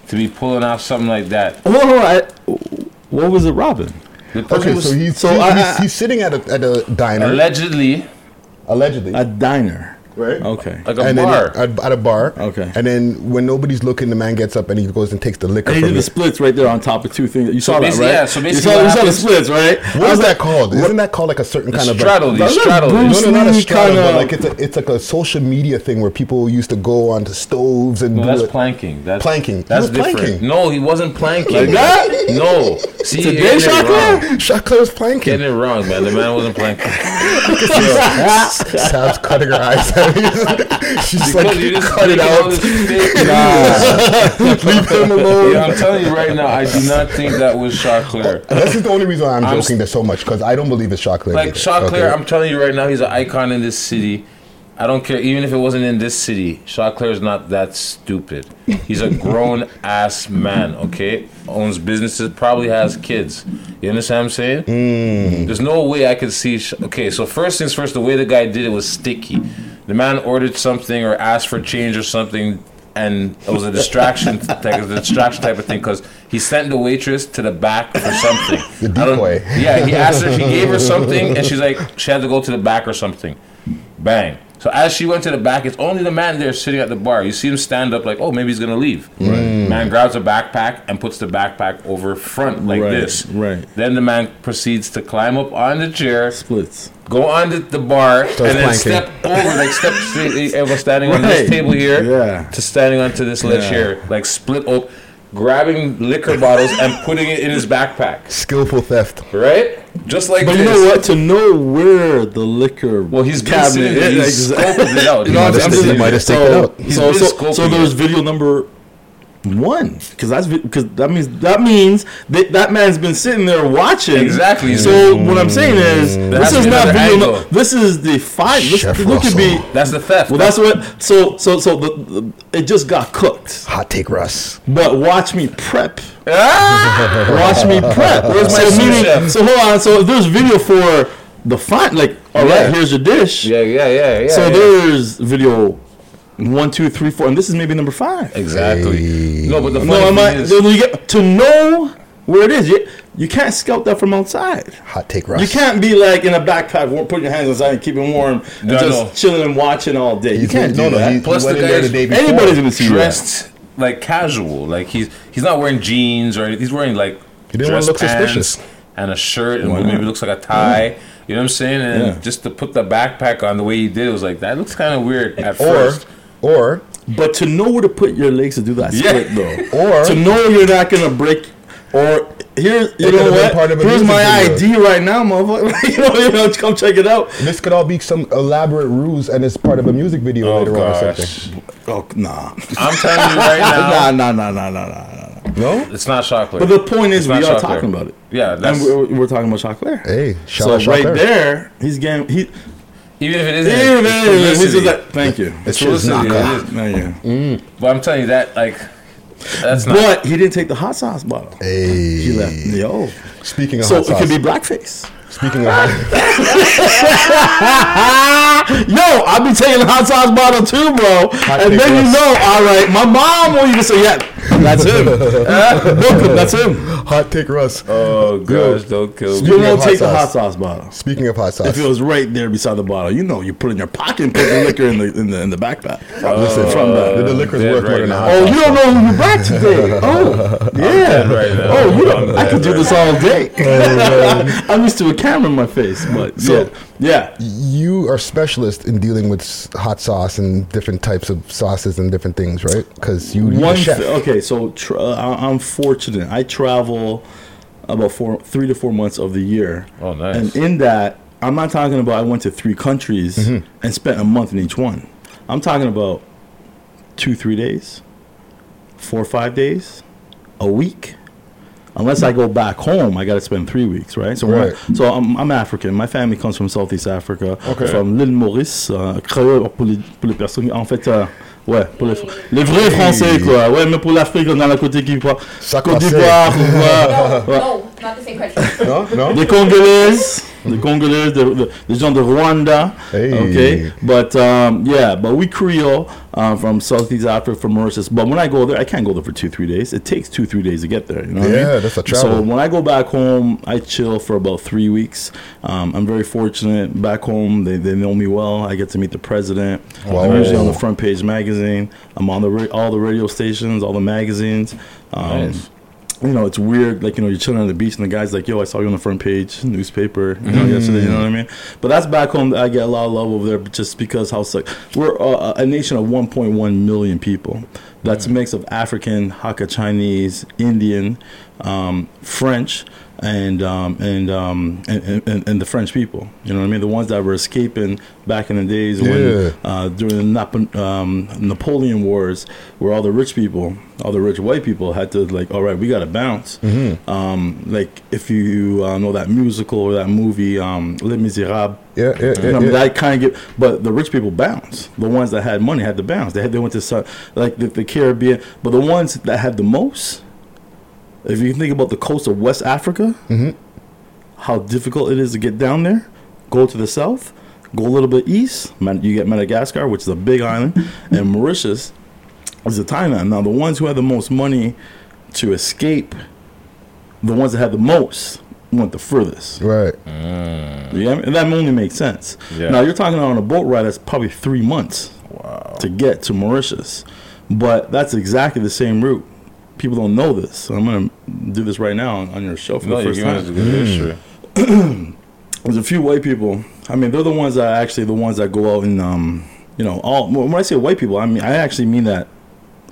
to be pulling off something like that. Hold on, I, what was it, Robin? The Okay, was so he's so he- I- he's, he's sitting at a at a diner allegedly allegedly, A diner. Right? Okay. like a and bar. then at, at a bar. Okay. And then when nobody's looking, the man gets up and he goes and takes the liquor And he from did the splits right there on top of two things. You saw that, right? yeah, so you saw, you saw the splits, right? What is that called? Isn't that called like a certain kind of straddle, like, the That's straddle. no, no, not a straddle, but kinda- like it's a it's like a social media thing where people used to go onto stoves and No, do that's it. planking. That's Planking. He That's was different. planking. No, he wasn't planking. Like that? No. See, Today, getting it Shaka? wrong. Planking. Getting it wrong, man. The man wasn't planking. Sab's cutting her eyes. She's Because like, you just cut it out. fake Leave him alone. Yeah, I'm telling you right now, I do not think that was Choclair. Oh, this is the only reason I'm, I'm joking this so much because I don't believe it's Choclair. Like either. Choclair, Okay. I'm telling you right now, he's an icon in this city. I don't care, even if it wasn't in this city. Choclair is not that stupid. He's a grown ass man, okay? Owns businesses, probably has kids. You understand what I'm saying? Hmm. There's no way I could see. Okay, so first things first, the way the guy did it was sticky. The man ordered something or asked for change or something, and it was a distraction, like a distraction type of thing, because he sent the waitress to the back for something. The decoy. Yeah, he asked her, he gave her something, and she's like, she had to go to the back or something. Bang. So as she went to the back, it's only the man there sitting at the bar. You see him stand up, like, oh, maybe he's gonna leave. Mm. Man grabs a backpack and puts the backpack over front like Right, this. right. Then the man proceeds to climb up on the chair, Splits. go on the, the bar, Starts and then planking. step over, like step straight. Eh, Everyone standing on this table here Yeah. to standing onto this ledge Yeah. here, like split up, grabbing liquor bottles and putting it in his backpack. Skillful theft. Right? Just like But this. you know what? To know where the liquor Well, he's been cabinet sitting- is, he's like, scoped it out. You know, He I'm might have just- taken- I'm might have taken it so, out. So, so, so there's video number One, because that's because that means that means that that man's been sitting there watching. Exactly. So what I'm saying is, There this is not video. angle. This is the fight. This, Chef look at me. That's the theft. Well, that's what. So so so the, the it just got cooked. Hot take, Russ. But watch me prep. Ah! Watch me prep. Where's my so, meaning- so hold on. So if there's video for the fight, like all right, Yeah. here's your dish. Yeah, yeah, yeah, yeah. so yeah. there's video one, two, three, four, and this is maybe number five. Exactly. No, but the funny No, am thing I, is, you get to know where it is. You, you can't scout that from outside. Hot take, Russ. You can't be like in a backpack, wa- putting your hands inside and keeping warm, and No, just no. chilling and watching all day. You He's- can't do no, no, that. he- plus the went in guy there is the day before. Anybody's gonna see that. dressed like casual. Like he's he's not wearing jeans or anything. He's wearing like He didn't wanna dress look pants suspicious. and a shirt and maybe looks like a tie. You know what I'm saying? And Yeah. just to put the backpack on the way he did, it was like that looks kind of weird at Or, first. Or, But to know where to put your legs to do that Yeah. split, though, Or- to know you're not gonna break, or here, you know what? part of Here's my video. ID right now, motherfucker. you know, you know, come check it out. this could all be some elaborate ruse and it's part of a music video Oh later on or something. Oh nah, I'm telling you right now, nah, nah, nah, nah, nah, nah, nah. No? it's not Choclair. But the point is, we are talking about it. Yeah, and we're, we're talking about Choclair. Hey, shout so out right there, he's getting he. Even if it isn't. Yeah, it's man, he's publicity. like, thank you. It's shit is publicity. not it is. Thank you. Mm. But I'm telling you that like that's not. But he didn't take the hot sauce bottle. Hey. He left. Yo. Speaking of So hot it could be blackface. Speaking of hot, Yo, I be taking the hot sauce bottle too, bro. and then you know, all right, my mom will even say, yeah, that's him. Book him, that's him. hot take, Russ. Oh gosh, don't kill me. You won't hot take the hot sauce bottle. Speaking of hot sauce. If it was right there beside the bottle, you know, you put it in your pocket and put the liquor in the in the in the backpack. Listen, from that. the liquor's dead worth more than a now. hot Oh, you don't know who you brought today. Oh, yeah. right now. Oh, you I'm know, I could do this all day. I'm used to a camera in my face, but So- yeah, yeah. You are specialist in dealing with hot sauce and different types of sauces and different things, right? Because you One chef. th- okay, so tra- I- I'm fortunate. I travel about four, three to four months of the year. Oh, nice. And in that, I'm not talking about I went to three countries Mm-hmm. and spent a month in each one. I'm talking about two, three days, four, five days, a week. Unless I go back home, I got to spend three weeks, right? So, Right. so I'm, I'm African. My family comes from Southeast Africa, Okay. from l'île Maurice, créole pour les, pour les personnes. En fait, euh, ouais, pour les, les vrais Français, quoi. Ouais, mais pour l'Afrique, on a la côté qui voit Ça Côte d'Ivoire, ouais, ouais. No, not the same country. No, no. Des Congolais, des Congolese, the, des- des gens de Rwanda. Hey. Okay, but um, yeah, but we Creole uh, from Southeast Africa, from Mauritius. But when I go there, I can't go there for two, three days. It takes two, three days to get there. You know what I Yeah, mean? that's a travel. So when I go back home, I chill for about three weeks. Um, I'm very fortunate. Back home, they, they know me well. I get to meet the president. Wow. I'm usually on the front page magazine. I'm on the ra- all the radio stations, all the magazines. Um, Nice. You know, it's weird. Like you know, you're chilling on the beach, and the guy's like, "Yo, I saw you on the front page newspaper." You know, yesterday. You know what I mean? But that's back home. I get a lot of love over there, just because how suck. We're uh, a nation of 1.1 million people. That's a mix of African, Hakka Chinese, Indian, um, French, and um, and, um, and, and and the French people. You know what I mean? The ones that were escaping back in the days Yeah. when uh, during the Nap- um, Napoleon Wars, where all the rich people, all the rich white people, had to like, all right, we got to bounce. Mm-hmm. Um, like if you uh, know that musical or that movie, um, Les Miserables. Yeah, yeah, yeah, You know, yeah. That kind of get, but the rich people bounce. The ones that had money had to bounce. They had they went to like the, the Caribbean, but the ones that had the most. If you think about the coast of West Africa, Mm-hmm. how difficult it is to get down there, go to the south, go a little bit east. You get Madagascar, which is a big island, and Mauritius is a tiny island. Now, the ones who had the most money to escape, the ones that had the most, went the furthest. Right. Yeah, and that only makes sense. Yeah. Now you're talking on a boat ride that's probably three months to get to Mauritius, but that's exactly the same route. People don't know this. So I'm gonna do this right now on, on your show for No, the first giving us a time. good. There's a few white people. I mean, they're the ones that actually the ones that go out and um, you know, all. When I say white people, I mean I actually mean that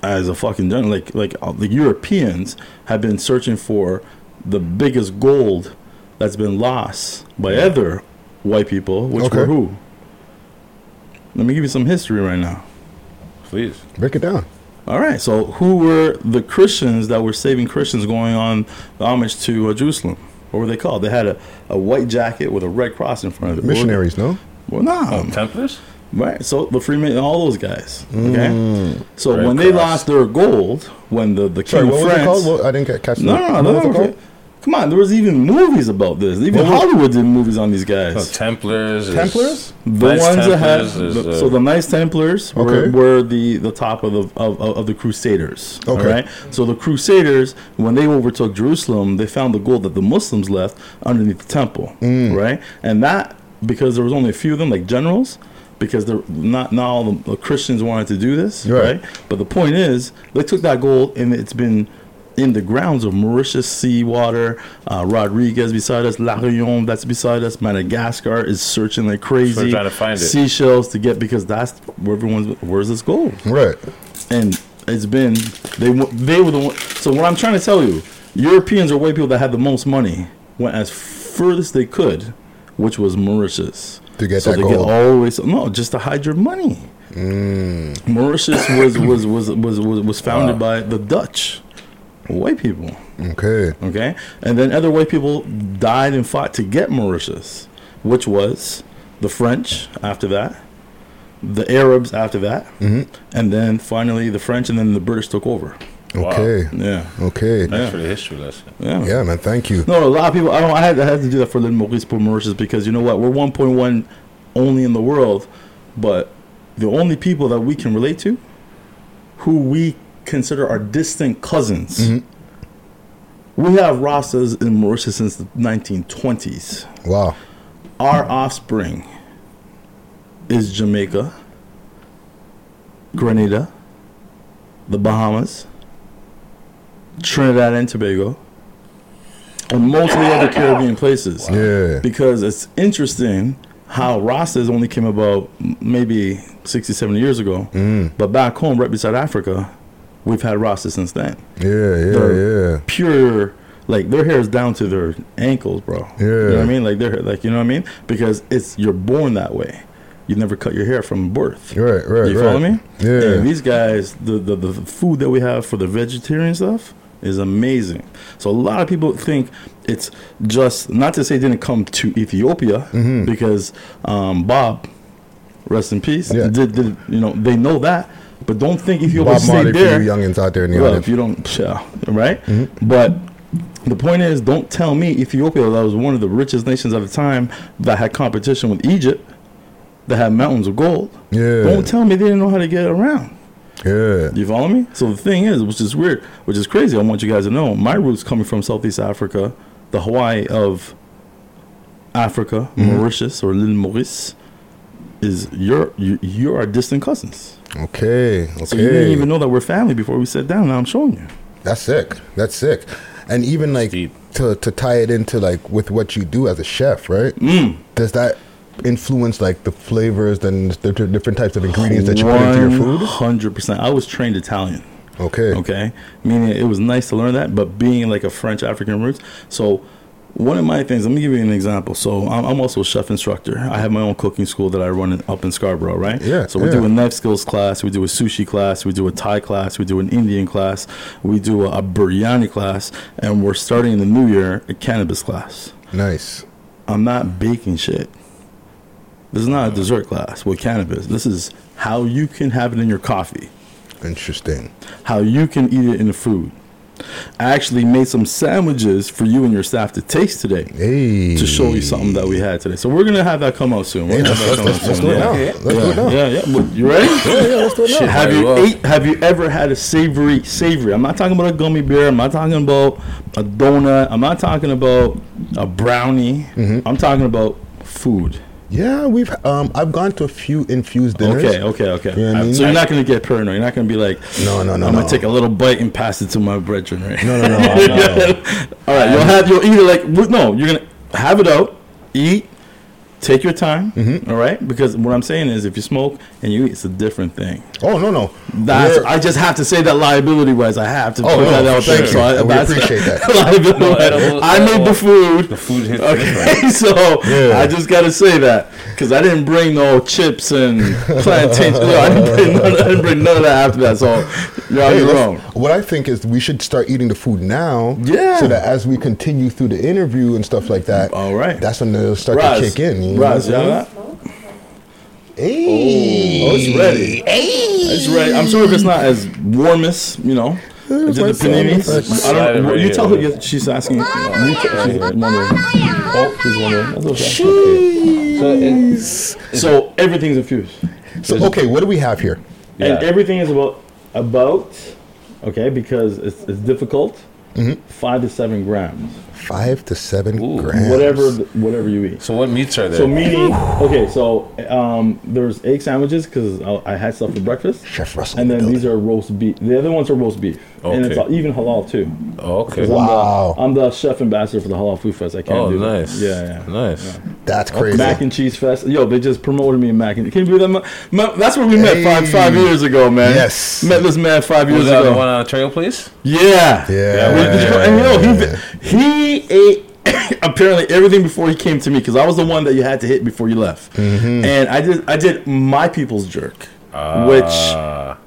as a fucking general. Like like uh, the Europeans have been searching for the biggest gold that's been lost by other white people, which Okay. were who? Let me give you some history right now. Please. Break it down. All right. So who were the Christians that were saving Christians going on the homage to uh, Jerusalem? What were they called? They had a, a white jacket with a red cross in front of it. What were they? Missionaries, no? Well, no. Oh, Templars? Right. So the Freeman, and all those guys. Okay. Mm. So Red when they lost their gold, when the the king Sorry, of what was France, it called? What, I didn't catch no, that. no, no, What no, was it no, called? Come on, there was even movies about this. Even What was- Hollywood did movies on these guys. Oh, Templars. Templars? The Knights ones that had the- so the Knights Templars were, Okay. were the the top of the of, of, of the Crusaders. Okay. All right. So the Crusaders, when they overtook Jerusalem, they found the gold that the Muslims left underneath the temple. Mm. Right, and that because there was only a few of them, like generals. Because they're not not all the, the Christians wanted to do this, Right. right? But the point is, they took that gold and it's been in the grounds of Mauritius, Seawater, uh, Rodrigues beside us, La Réunion that's beside us, Madagascar is searching like crazy. trying to find it. Seychelles to get because that's where everyone's. Where's this gold? Right. And it's been they they were the one. So what I'm trying to tell you, Europeans or white people that had the most money went as furthest they could, which was Mauritius. To get so that they gold. get all the way. No, just to hide your money. Mm. Mauritius was was was was was, was founded by the Dutch, white people. Okay. Okay, and then other white people died and fought to get Mauritius, which was the French after that, the Arabs after that, Mhm. and then finally the French, and then the British took over. Okay. Yeah. Okay. Thanks for the history lesson. Yeah. Yeah, man. Thank you. No, a lot of people. I don't. I had, I had to do that for Little Maurice for Mauritius because you know what? We're 1.1 only in the world, but the only people that we can relate to, who we consider our distant cousins. Mm-hmm. We have Rastas in Mauritius since the 1920s. Wow. Our offspring is Jamaica, Grenada, the Bahamas, Trinidad and Tobago, and the other Caribbean places. Yeah. Because it's interesting how Rastas only came about maybe 60, 70 years ago. Mm. But back home, right beside Africa, we've had Rastas since then. Yeah, yeah, They're yeah. Pure, like their hair is down to their ankles, bro. You know what Yeah. I mean? Like they're like, you know what I mean? Because it's you're born that way. You never cut your hair from birth. Right, right, You follow me? Yeah. And these guys, the, the the food that we have for the vegetarian stuff is amazing. So a lot of people think it's just not to say didn't come to Ethiopia Mm-hmm. because um, Bob, rest in peace, Yeah. did, did you know they know that, but don't think Ethiopia Bob Marley stayed for there. you youngins out there in the Well, audience. if you don't, yeah, right? Mm-hmm. But the point is, don't tell me Ethiopia that was one of the richest nations at the time that had competition with Egypt, that had mountains of gold. Yeah. Don't tell me they didn't know how to get around. Yeah. You follow me? So the thing is, which is weird, which is crazy, I want you guys to know, my roots coming from Southeast Africa, the Hawaii of Africa, Mhm. Mauritius or L'Île Maurice, is you're you, you're distant cousins. Okay. Okay. So you didn't even know that we're family before we sat down. Now I'm showing you. That's sick. That's sick. And even like to to tie it into like with what you do as a chef, right? Mm. Does that influence like the flavors and the di- different types of ingredients that you put into your food? Hundred percent. I was trained Italian. Okay. Okay. Meaning it was nice to learn that, but being like a French African roots. So one of my things, let me give you an example. So I'm, I'm also a chef instructor. I have my own cooking school that I run in, up in Scarborough, right? Yeah, So we yeah. do a knife skills class, we do a sushi class, we do a Thai class, we do an Indian class, we do a, a biryani class, and we're starting in the new year a cannabis class. Nice. I'm not baking shit. This is not a dessert class with cannabis. This is how you can have it in your coffee. Interesting. How you can eat it in the food. I actually made some sandwiches for you and your staff to taste today hey. to show you something that we had today. So we're gonna have that come out soon. We're Hey, gonna let's- have that let's- come out let's soon. do it Yeah. now. Yeah. Let's do it now. Yeah, yeah. But you ready? Yeah, yeah, let's do it now. Have you well. ate? Have you ever had a savory savory? I'm not talking about a gummy bear. I'm not talking about a donut. I'm not talking about a brownie. Mm-hmm. I'm talking about food. Yeah, we've um I've gone to a few infused dinners. Okay, okay, okay. You know I mean? So you're not gonna get paranoid. You're not gonna be like, No, no, no, I'm no. gonna take a little bite and pass it to my brethren, right? No, no, no, I'm. All right, you'll have you'll eat it like no. You're gonna have it out, eat, take your time. Mm-hmm. all right, because what I'm saying is, if you smoke and you eat, it's a different thing. Oh no no. That's, We're- I just have to say that liability wise, I have to Oh, put no, that out thank there. you. So I, We appreciate that. liability. No, edible- I made the food. The food hits Okay, different. so Yeah. I just gotta say that because I didn't bring no chips and plantains. no, I didn't bring none. I didn't bring none of that after that. So you're, Hey, you're wrong. What I think is we should start eating the food now. Yeah. So that as we continue through the interview and stuff like that, All right. that's when they'll start Raz, to kick in. You Raz, know? you have? Hey. Oh, it's ready. It's ready. I'm sure if it's not as warm as you know. Is it my the paninis? phone. I don't. right You tell her. yes, She's asking. You tell, she's wondering. Oh, she's wondering. That's okay. So it, So everything's infused, So okay, what do we have here? Yeah. and everything is about about okay because it's, it's difficult. Mm-hmm. Five to seven grams, Five to seven Ooh. grams. whatever whatever you eat. so what meats are there? So meaning, okay, so um, there's egg sandwiches because I, I had stuff for breakfast, Chef Russell. and in the then these building. are roast beef. The other ones are roast beef, and it's Okay. even halal too. Oh, okay. 'Cause Wow. I'm the, I'm the chef ambassador for the Halal Food Fest. I can't Oh, do that. nice. Yeah, yeah. Nice. That's crazy. Mac and Cheese Fest. Yo, they just promoted me in Mac and Can you believe that? Ma- ma- That's where we met five five years ago, man. Yes. Met this man five years Was that ago. the one on the trail place? Yeah. Yeah. Wait, did you and yo, he, he ate apparently everything before he came to me because I was the one that you had to hit before you left, Mm-hmm. and I did I did my people's jerk, which Ah.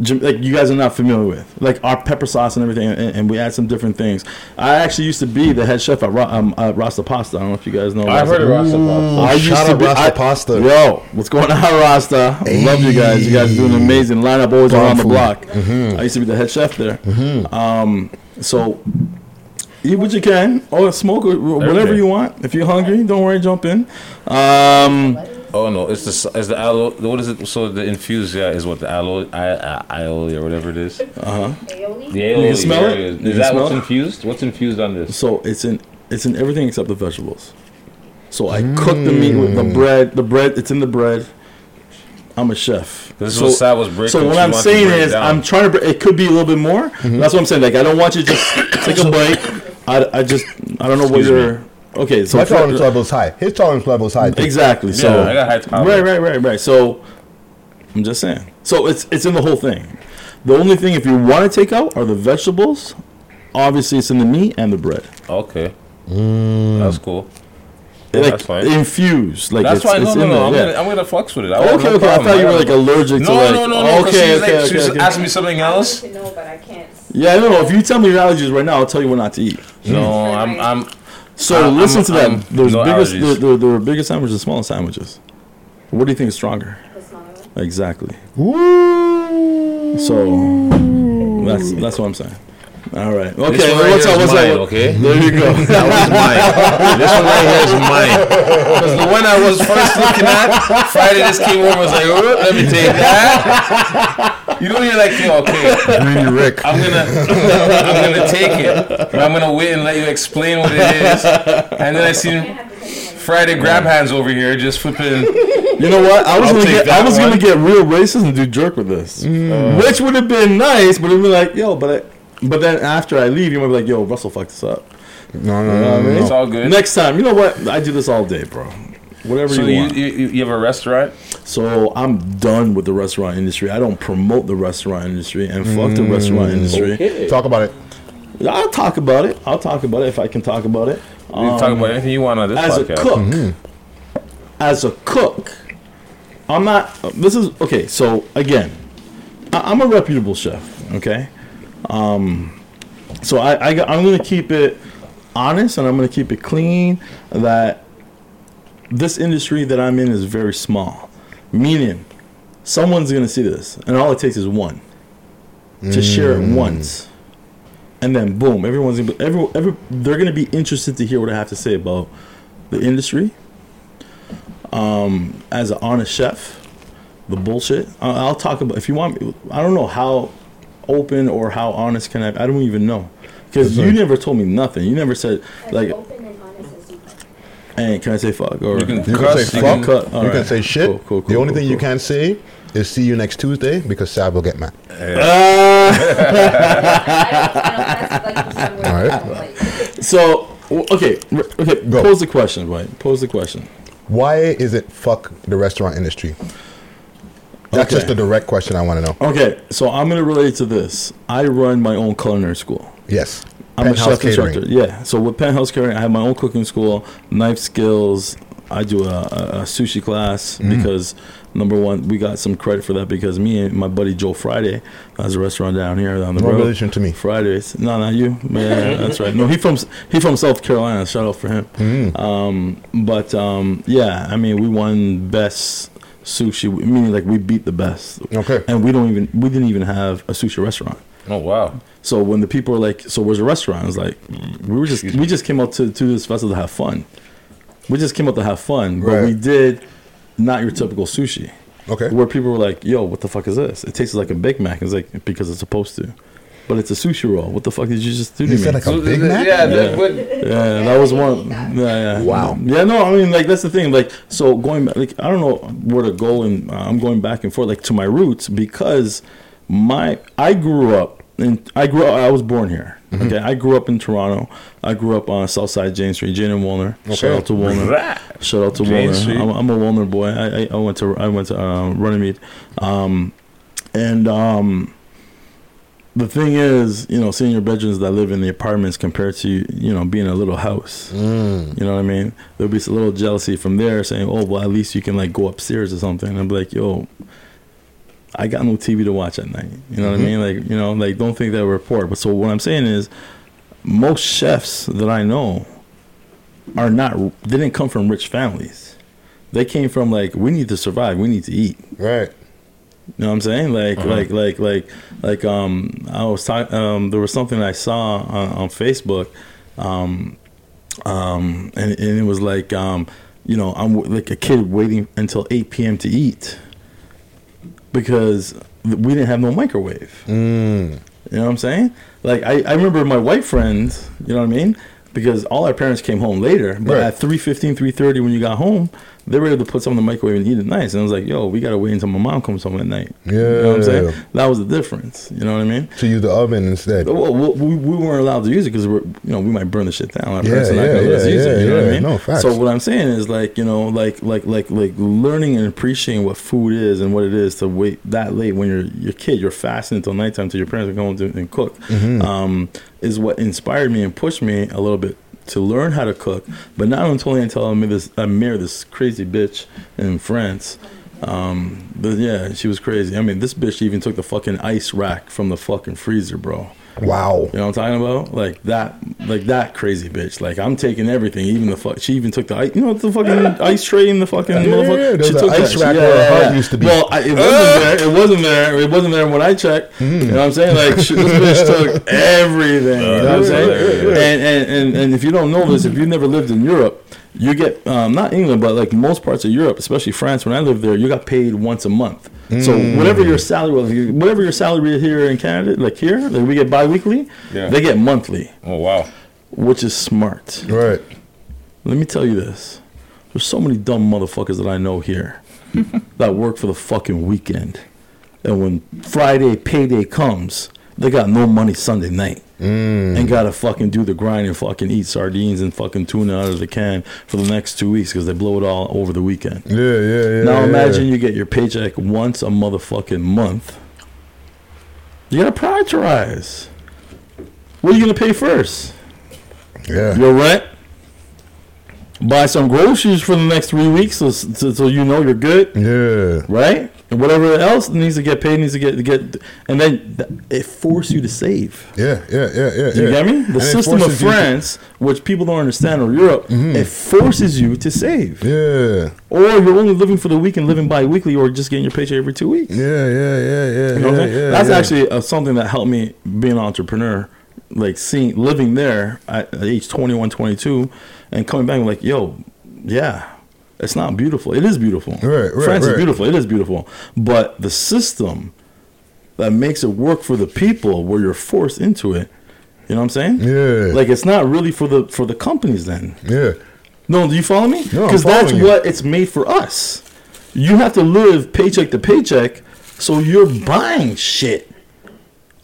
Like you guys are not familiar with, like our pepper sauce and everything, and, and we add some different things. I actually used to be the head chef at, Ra- um, at Rasta Pasta. I don't know if you guys know. I've heard of Rasta Pasta. I used Shout to be, Rasta I- Pasta. Yo, what's going on, Rasta? Love you guys. You guys are doing amazing. Line up always Bomb around the block. Mm-hmm. I used to be the head chef there. Um, so eat what you can, or smoke or whatever you want. If you're hungry, don't worry, jump in. Um, Oh no, it's the s- it's the aloe. What is it? So the infused yeah is what the aloe I, I, aioli or whatever it is. uh huh. The aioli. You can smell there it? is. Is that smell what's it? infused? What's infused on this? So it's in it's in everything except the vegetables. So I cook the meat with the bread. The bread, it's in the bread. I'm a chef. This is so, what Sal was breaking. So what I'm saying is, down. I'm trying to. Br- it could be a little bit more. That's what I'm saying. Like I don't want you to just take a bite. I, I just I don't know what Excuse you're. Okay, so My for- tolerance level is high. His tolerance level is high. too. Exactly. So Yeah, I got high tolerance. right, right, right, right. So I'm just saying. So it's it's in the whole thing. The only thing if you want to take out are the vegetables. Obviously, it's in the meat and the bread. Okay, Mm. that's cool. Yeah, like that's fine. infused. Like that's it's, fine. No, it's no, no. I'm, yeah. gonna, I'm gonna flex with it. I Okay, have no okay, I thought you were, have like, no- allergic to, no, like- No, no, no, Okay, Because she's, okay, like, she was okay, okay. asking me something else. No, but I can't. Yeah, I don't know. If you tell me your allergies right now, I'll tell you what not to eat. No, I'm, I'm. So I'm- listen I'm- to that. I'm- There's no biggest, allergies. there, there, there are bigger sandwiches, and smaller sandwiches. What do you think is stronger? Exactly. So that's that's what I'm saying. All right. Okay. This one right what's here up? What's mine, up? okay? There you go. That was mine. This one right here is mine. Because the one I was first looking at, Friday just came over and was like, oh, let me take that. You know, you're like, yo, okay. Greedy Rick. I'm gonna, I'm gonna take it. But I'm gonna wait and let you explain what it is. And then I seen Friday grab hands over here just flipping. You know what? I was I'll gonna get I was one. gonna get real racist and do jerk with this, mm. which would have been nice. But it'd be like, yo, but I, but then after I leave, you might be like, yo, Russell fucked this up. No, no, You know no, what I no, mean? It's all good. Next time, you know what? I do this all day, bro. Whatever So you you, want. you, you have a restaurant? So I'm done with the restaurant industry. I don't promote the restaurant industry and fuck the restaurant industry. Okay. Talk about it. I'll talk about it. I'll talk about it if I can talk about it. You can talk Um, about anything you want on this as podcast. a cook. As a cook, I'm not. This is okay. So again, I, I'm a reputable chef. Okay, um, so I, I I'm gonna keep it honest and I'm gonna keep it clean. That this industry that I'm in is very small, meaning someone's gonna see this, and all it takes is one to share it once, and then boom, everyone's gonna be, every, every they're gonna be interested to hear what I have to say about the industry. Um, as an honest chef, the bullshit. I- I'll talk about if you want. me- I don't know how open or how honest can I. I don't even know because you never told me nothing. You never said like. Hey, can I say fuck? Or You can You can Cuss, say you fuck. can- cut. All you can say shit. Cool, cool, the only cool, thing you can't say is see you next Tuesday because Sab will get mad. All right. So w- okay, r- okay. Pose the question, right? Pose the question. Why is it fuck the restaurant industry? That's Okay. just a direct question I want to know. Okay, so I'm gonna relate to this. I run my own culinary school. Yes. I'm Penthouse a chef Catering. instructor. Yeah. So with Penthouse Catering, I have my own cooking school, knife skills. I do a, a, sushi class Mm. because number one, we got some credit for that because me and my buddy Joe Friday has a restaurant down here on the No road. relation to me. Fridays. No, not you. Yeah, that's right. No, he from he from South Carolina. Shout out for him. Mm. Um, but um, yeah, I mean, we won best sushi. Meaning, like we beat the best. Okay. And we don't even we didn't even have a sushi restaurant. Oh wow. So when the people were like, "So where's the restaurant?" I was like, "We were just we just came out to, to this festival to have fun. We just came out to have fun, but Right. we did not your typical sushi. Okay. Where people were like, "Yo, what the fuck is this? It tastes like a Big Mac." It's like because it's supposed to, but it's a sushi roll. What the fuck did you just do to You me? said like a So Big Mac? yeah, yeah. the- yeah, that was one. Yeah, yeah. Wow. Yeah, no, I mean, like that's the thing. Like, so going back, like I don't know where to go, and uh, I'm going back and forth, like to my roots, because my I grew up, and I grew up. I was born here. Mm-hmm. Okay, I grew up in Toronto. I grew up on Southside Jane Street, Jane and Walner. Shout Okay. out to Walner. Shout out to Jane Walner. I'm, I'm a Walner boy. I, I, I went to I went to uh, Runnymede, um, and um, the thing is, you know, seeing your bedrooms that live in the apartments compared to you know being a little house. Mm. You know what I mean? There'll be a little jealousy from there, saying, "Oh, well, at least you can like go upstairs or something." And I'm like, "Yo, I got no TV to watch at night." You know what I Mhm. mean? Like, you know, like don't think that we're poor. But so what I'm saying is, most chefs that I know are not. They didn't come from rich families. They came from like, we need to survive. We need to eat. Right. You know what I'm saying? Like, Uh-huh. like, like, like, like. Um, I was talking. Um, there was something I saw on, on Facebook, um, um, and, and it was like, um, you know, I'm w- like a kid waiting until 8 p.m. to eat because we didn't have no microwave. Mm. You know what I'm saying? Like, I, I remember my white friends. You know what I mean? Because all our parents came home later, but Right. at 3.15, 3.30 when you got home, they were able to put something in the microwave and eat it nice. And I was like, yo, we got to wait until my mom comes home at night. You know what I'm saying? Yeah. That was the difference. You know what I mean? To use the oven instead. Well, we, we weren't allowed to use it because we're, you know, we might burn the shit down. Our Yeah, parents are not yeah, gonna let us yeah, it. yeah, You know what I mean? No, facts. So what I'm saying is like, you know, like like like like learning and appreciating what food is and what it is to wait that late when you're your kid, you're fasting until nighttime until your parents are going to and cook. Mhm. Um, is what inspired me and pushed me a little bit to learn how to cook, but not until I met this I married this crazy bitch in France. Um, but yeah, she was crazy. I mean, this bitch even took the fucking ice rack from the fucking freezer, bro. Wow. You know what I'm talking about? Like that, like that crazy bitch. Like I'm taking everything, even the fuck. She even took the ice. You know the fucking ice tray in the fucking Yeah, motherfucker. yeah. She took ice that. rack where yeah, her heart used to be. Well, I, it wasn't there. It wasn't there. It wasn't there when I checked. Mm-hmm. You know what I'm saying? Like she, this bitch took everything. You know what I'm saying? And, and and and if you don't know this, if you've never lived in Europe. You get um, not England, but like most parts of Europe, especially France. When I lived there, you got paid once a month. So Mm. whatever your salary, was, whatever your salary here in Canada, like here, like we get biweekly, Yeah. they get monthly. Oh wow. Which is smart. Right. Let me tell you this. There's so many dumb motherfuckers that I know here that work for the fucking weekend. And when Friday payday comes, they got no money Sunday night. Mm. And gotta fucking do the grind and fucking eat sardines and fucking tuna out of the can for the next two weeks because they blow it all over the weekend. Yeah, yeah, yeah. now yeah. imagine you get your paycheck once a motherfucking month. You gotta prioritize. What are you gonna pay first? Yeah. Your rent. Buy some groceries for the next three weeks, so, so, so you know you're good. Yeah. Right. And whatever else needs to get paid needs to get to get, and then it forces you to save. Yeah, yeah, yeah, yeah. You yeah. get me? The it system of you to- France, which people don't understand, or Europe, it forces you to save. Yeah. Or you're only living for the week and living bi-weekly, or just getting your paycheck every two weeks. Yeah, yeah, yeah, yeah. You know yeah, yeah, That's actually uh, something that helped me being an entrepreneur, like seeing living there at age 21, 22, and coming back like, yo, yeah, it's not beautiful. It is beautiful. Right, right, France right. is beautiful. It is beautiful. But the system that makes it work for the people, where you're forced into it, you know what I'm saying? Yeah. Like it's not really for the for the companies then. Yeah. No, do you follow me? No, Because that's you. what it's made for us. You have to live paycheck to paycheck, so you're buying shit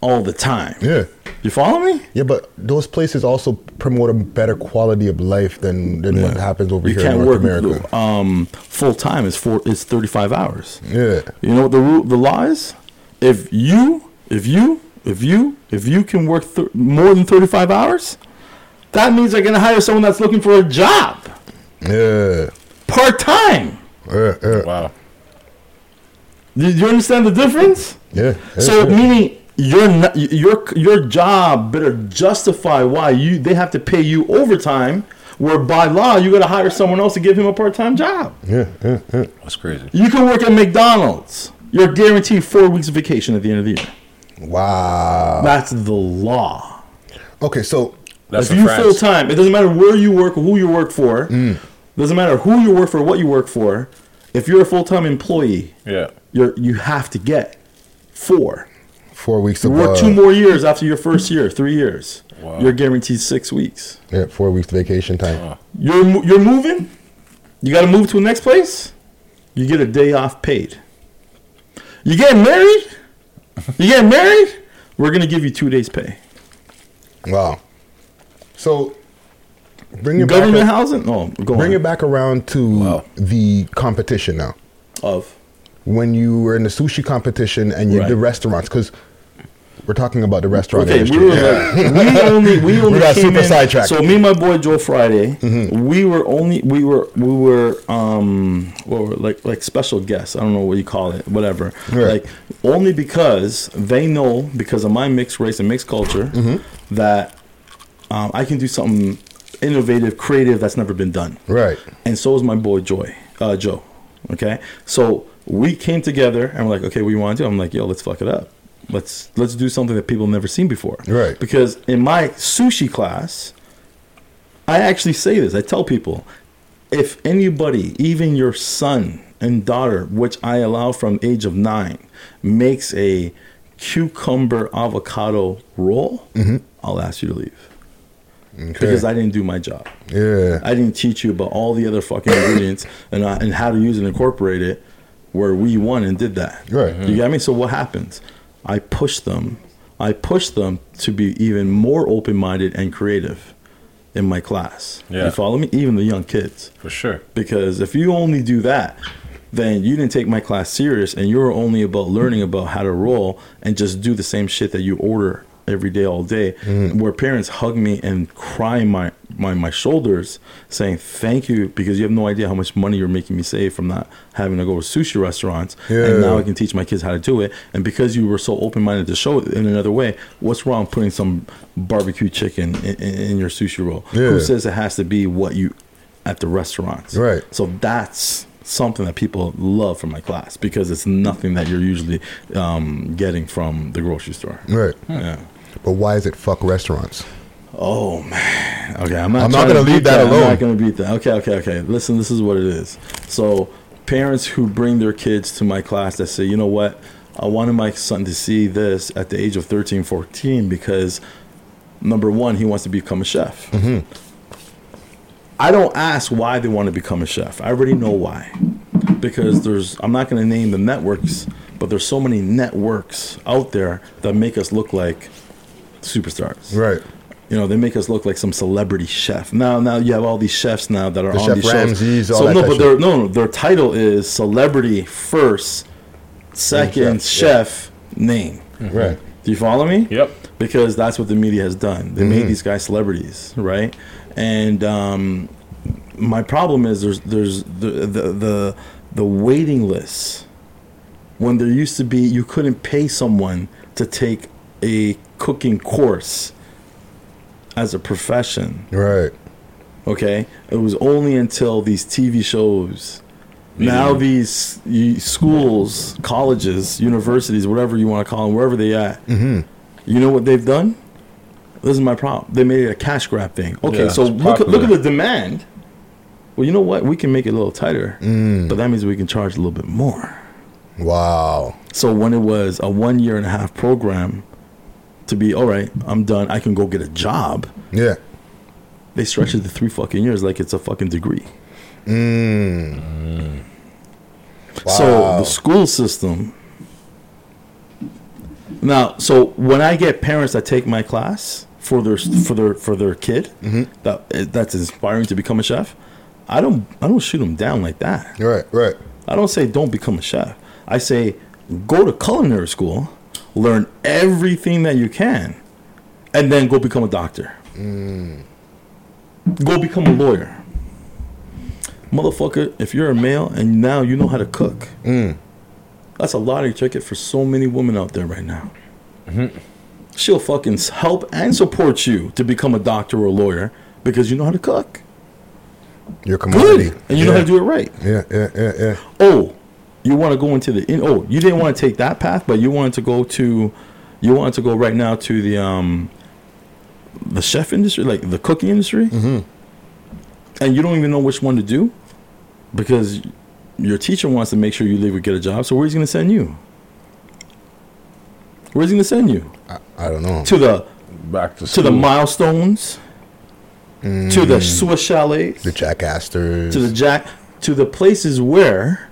all the time. Yeah. You follow me? Yeah, but those places also promote a better quality of life than than what happens over You here in can't North work America. um, full time. is four. It's thirty five hours. Yeah. You know what the rule, the law is? If you, if you, if you, if you can work th- more than thirty five hours, that means they're gonna hire someone that's looking for a job Yeah. part time. Yeah, yeah. Wow. Do you understand the difference? Yeah. yeah, So yeah. meaning your your your job better justify why you they have to pay you overtime. Where by law you got to hire someone else to give him a part time job. Yeah, yeah, yeah. That's crazy. You can work at McDonald's. You're guaranteed four weeks of vacation at the end of the year. Wow. That's the law. Okay, so That's if you France. full time, it doesn't matter where you work or who you work for. Mm. Doesn't matter who you work for, what you work for. If you're a full time employee, Yeah. you're you have to get four. Four weeks You of work uh, two more years after your first year, three years. Wow. You're guaranteed six weeks. Yeah, four weeks vacation time. You're you're moving. You got to move to the next place. You get a day off paid. You getting married? You getting married? We're gonna give you two days pay. Wow. So bring it Government back, housing? No, go bring on. it back around to the competition now. Of when you were in the sushi competition and you Right. the restaurants because we're talking about the restaurant Okay, industry. we were we only we only got came super in, sidetracked. So me and my boy Joe Friday, we were only we were we were um what were like like special guests. I don't know what you call it, whatever. Right. Like only because they know because of my mixed race and mixed culture that um, I can do something innovative, creative that's never been done. Right. And so is my boy Joy, uh, Joe. Okay, so we came together and we're like, okay, we want to? I'm like, yo, let's fuck it up. Let's let's do something that people have never seen before. Right. Because in my sushi class, I actually say this. I tell people, if anybody, even your son and daughter, which I allow from age of nine, makes a cucumber avocado roll, I'll ask you to leave. Because I didn't do my job. Yeah. I didn't teach you about all the other fucking ingredients and uh, and how to use and incorporate it. Where we won and did that. Right. You got me. So what happens? I push them. I push them to be even more open minded and creative in my class. Yeah. You follow me? Even the young kids. For sure. Because if you only do that, then you didn't take my class serious and you're only about learning about how to roll and just do the same shit that you order every day all day where parents hug me and cry my, my my shoulders saying thank you because you have no idea how much money you're making me save from not having to go to sushi restaurants Yeah. and now I can teach my kids how to do it and because you were so open-minded to show it in another way what's wrong putting some barbecue chicken in, in, in your sushi roll Yeah. who says it has to be what you at the restaurants Right. so that's something that people love from my class because it's nothing that you're usually um, getting from the grocery store Right. yeah But why is it fuck restaurants? Oh man. Okay, I'm not. I'm not gonna to leave beat that alone. I'm not gonna beat that. Okay, okay, okay. Listen, this is what it is. So, parents who bring their kids to my class that say, you know what, I wanted my son to see this at the age of 13, 14 because number one, he wants to become a chef. Mm-hmm. I don't ask why they want to become a chef. I already know why. Because there's, I'm not going to name the networks, but there's so many networks out there that make us look like superstars. Right. You know, they make us look like some celebrity chef. Now, now you have all these chefs now that are The on Chef these Ramsays, shows. all so that no, but their no, no, their title is celebrity first, second chef, chef, name. Right. Do you follow me? Yep. Because that's what the media has done. They made Mhm. these guys celebrities, right? And um, my problem is there's there's the the the, the waiting list when there used to be you couldn't pay someone to take a cooking course as a profession. Right. Okay? It was only until these TV shows now these schools, colleges, universities, whatever you want to call them, wherever they at, Mm-hmm. you know what they've done? This is my problem. They made it a cash grab thing. Okay, Yeah, so look at, look at the demand. Well, you know what? We can make it a little tighter, Mm. but that means we can charge a little bit more. Wow. So when it was a one year and a half program to be all right, I'm done. I can go get a job. Yeah. They stretch it to three fucking years like it's a fucking degree. Mm. So Wow. the school system, Now, so when I get parents that take my class for their for their for their kid that that's inspiring to become a chef, I don't I don't shoot them down like that. Right, right. I don't say don't become a chef. I say go to culinary school, learn everything that you can, and then go become a doctor. Mm. Go become a lawyer. Motherfucker, if you're a male and now you know how to cook, mm. that's a lottery ticket for so many women out there right now. Mm-hmm. She'll fucking help and support you to become a doctor or a lawyer because you know how to cook. Your commodity. Good. And you know how to do it right. Yeah, yeah, yeah, yeah. Oh, you want to go into the in, oh, you didn't want to take that path, but you wanted to go to you wanted to go right now to the um the chef industry, like the cooking industry. Mm-hmm. And you don't even know which one to do because your teacher wants to make sure you leave or get a job. So where's he going to send you? Where's he going to send you? I, I don't know. To the back to to the milestones, to the Swiss chalets, The Jack Astors. to the jack, to the places where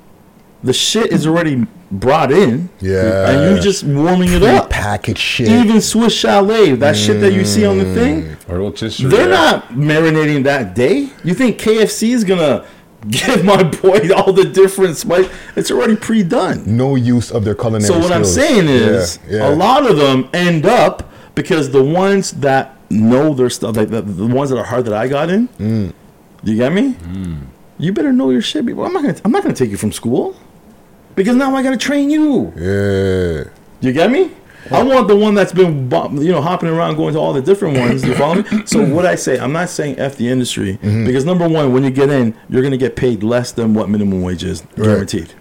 the shit is already brought in. Yeah. and you're just warming it up. Packaged shit. Even Swiss chalet, that shit that you see on the thing, rotisserie. they're not marinating that day. You think KFC is gonna give my boy all the different spice? It's already pre-done. no use of their culinary So what I'm saying is, Yeah, yeah. a lot of them end up because the ones that know their stuff, like the, the ones that are hard that I got in, Mm. you get me? You better know your shit, people. I'm not gonna, I'm not gonna take you from school because now I gotta train you. Yeah. You get me? I want the one that's been, you know, hopping around, going to all the different ones. You follow me? So what I say, I'm not saying f the industry Mm-hmm. because number one, when you get in, you're gonna get paid less than what minimum wage is, guaranteed.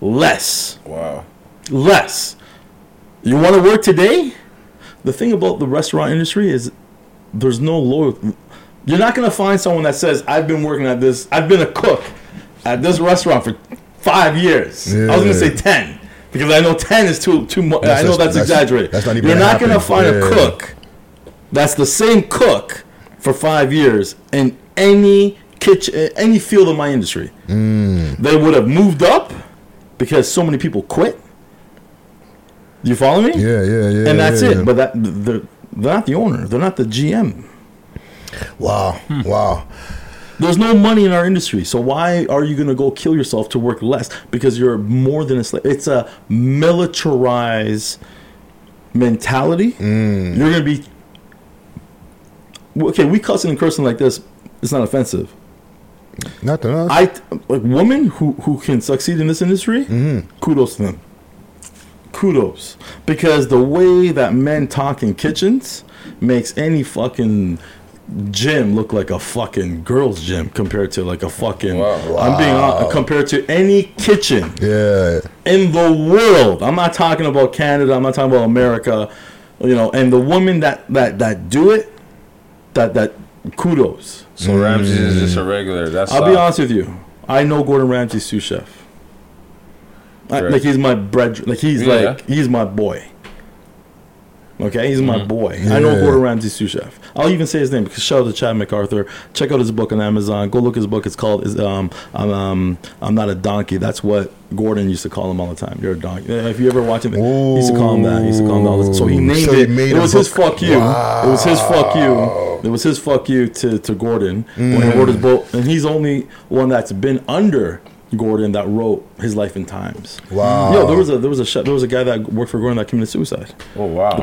Less Wow. less. You want to work today? The thing about the restaurant industry is there's no low. You're not going to find someone that says, I've been working at this, I've been a cook at this restaurant for five years. I was going to say 10 because I know 10 is too, too much. That's I know just- that's, that's- exaggerated. that's not even You're gonna not going to happen. find a cook that's the same cook for five years in any kitchen, any field of my industry. Mm. They would have moved up because so many people quit. You follow me? Yeah, yeah, yeah. and that's yeah, it. yeah. But that they're, they're not the owner. They're not the GM. wow, wow. There's no money in our industry, so why are you gonna go kill yourself to work less? Because you're more than a slave. It's a militarized mentality. Mm. You're gonna be okay. We cussing and cursing like this. It's not offensive. Nothing else. I like women who who can succeed in this industry. Mm-hmm. Kudos to them. Kudos, because the way that men talk in kitchens makes any fucking gym look like a fucking girls' gym compared to like a fucking. I'm being hon- compared to any kitchen yeah. in the world. I'm not talking about Canada. I'm not talking about America. You know, and the women that that that do it, that that kudos. So Ramsay is just a regular. That's I'll be honest with you. I know Gordon Ramsay's sous chef. I- like he's my bread. Like he's Yeah. like he's my boy. Okay, he's my Mhm. boy. I know Yeah. Gordon Ramsay's sous chef. I'll even say his name because shout out to Chad MacArthur. Check out his book on Amazon. Go look at his book. It's called is um I'm um I'm not a donkey. That's what Gordon used to call him all the time. You're a donkey. If you ever watch him, he used to call him that. He used to call him all this. So he named So it. it was his fuck you. It was his fuck you. It was his fuck you to, to Gordon when he Mm. wrote his book, and he's only one that's been under Gordon that wrote his life in times. Wow. Yo, there was a there was a there was a guy that worked for Gordon that committed suicide. Oh wow.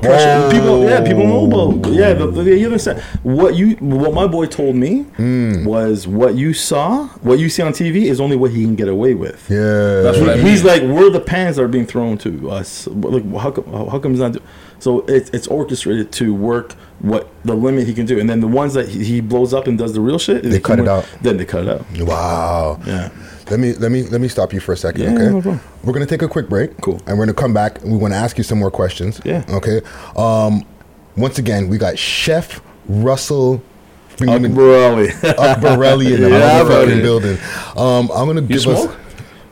People, yeah, people know about. Yeah, the, the, you understand what you what my boy told me Hmm. was what you saw, what you see on TV is only what he can get away with. Yeah. That's what I mean. He's like, we're the pans that are being thrown to us. Like, how come? How, how come he's not? Do-? So it's it's orchestrated to work what the limit he can do, and then the ones that he, he blows up and does the real shit, They cut it out. Then they cut it out. Wow. Yeah. Let me let me let me stop you for a second, Yeah, okay? no. We're gonna take a quick break. Cool. And we're gonna come back and we wanna ask you some more questions. Yeah. Okay. Um once again, we got Chef Russell Akbarelli. Akbarelli in the Yeah, building. Um I'm gonna give us?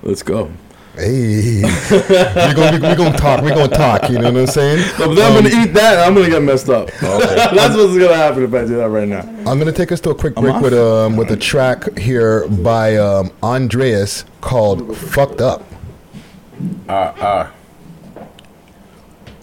Let's go. Hey, we're gonna we're gonna talk. We're gonna talk. You know what I'm saying? No, but then I'm Um, gonna eat that, I'm gonna get messed up. That's what's gonna happen if I do that right now. I'm gonna take us to a quick I'm break off. with um with a track here by um Andreas called "Fucked Up." Ah ah.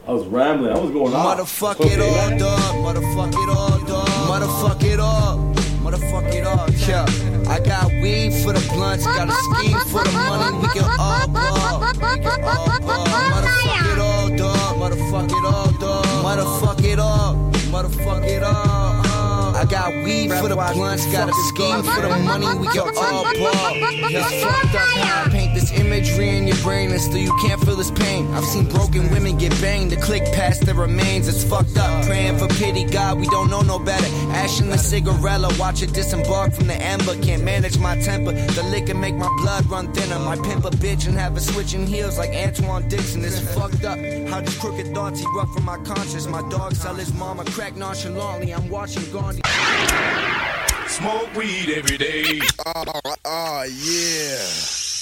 I was rambling. I was going on. Motherfuck it all, dog. Motherfuck it all, dog. Motherfuck it all. Motherfuck it all. Yeah. I got weed for the blunts, got a scheme for the money. We can all ball. We can all ball. Motherfuck it all, dog. Motherfuck it all, dog. Motherfuck it all. Motherfuck it all. I got weed for the blunts, got a scheme for the money. We can all ball. It's fucked up how I paint this imagery in your brain and still you can't feel this pain. I've seen broken women get banged to click past the remains. It's fucked up. Praying for pity, God, we don't know no better. Ash in the cigarella, watch it disembark from the ember. Can't manage my temper. The liquor make my blood run thinner. My pimp a bitch and have her switching heels like Antoine Dixon. It's fucked up. How these crooked thoughts erupt from my conscience. My dog sell his mama crack nonchalantly. I'm watching Gandhi. Smoke weed every day. Oh, Oh, yeah.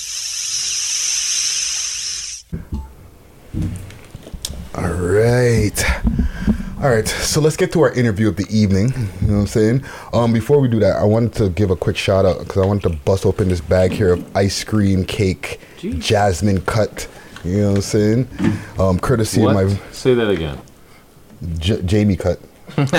All right. All right, so let's get to our interview of the evening. You know what I'm saying? Um, before we do that, I wanted to give a quick shout out because I wanted to bust open this bag here of ice cream cake, jasmine cut. You know what I'm saying? Um, courtesy What? of my Say that again. J- Jamie cut. but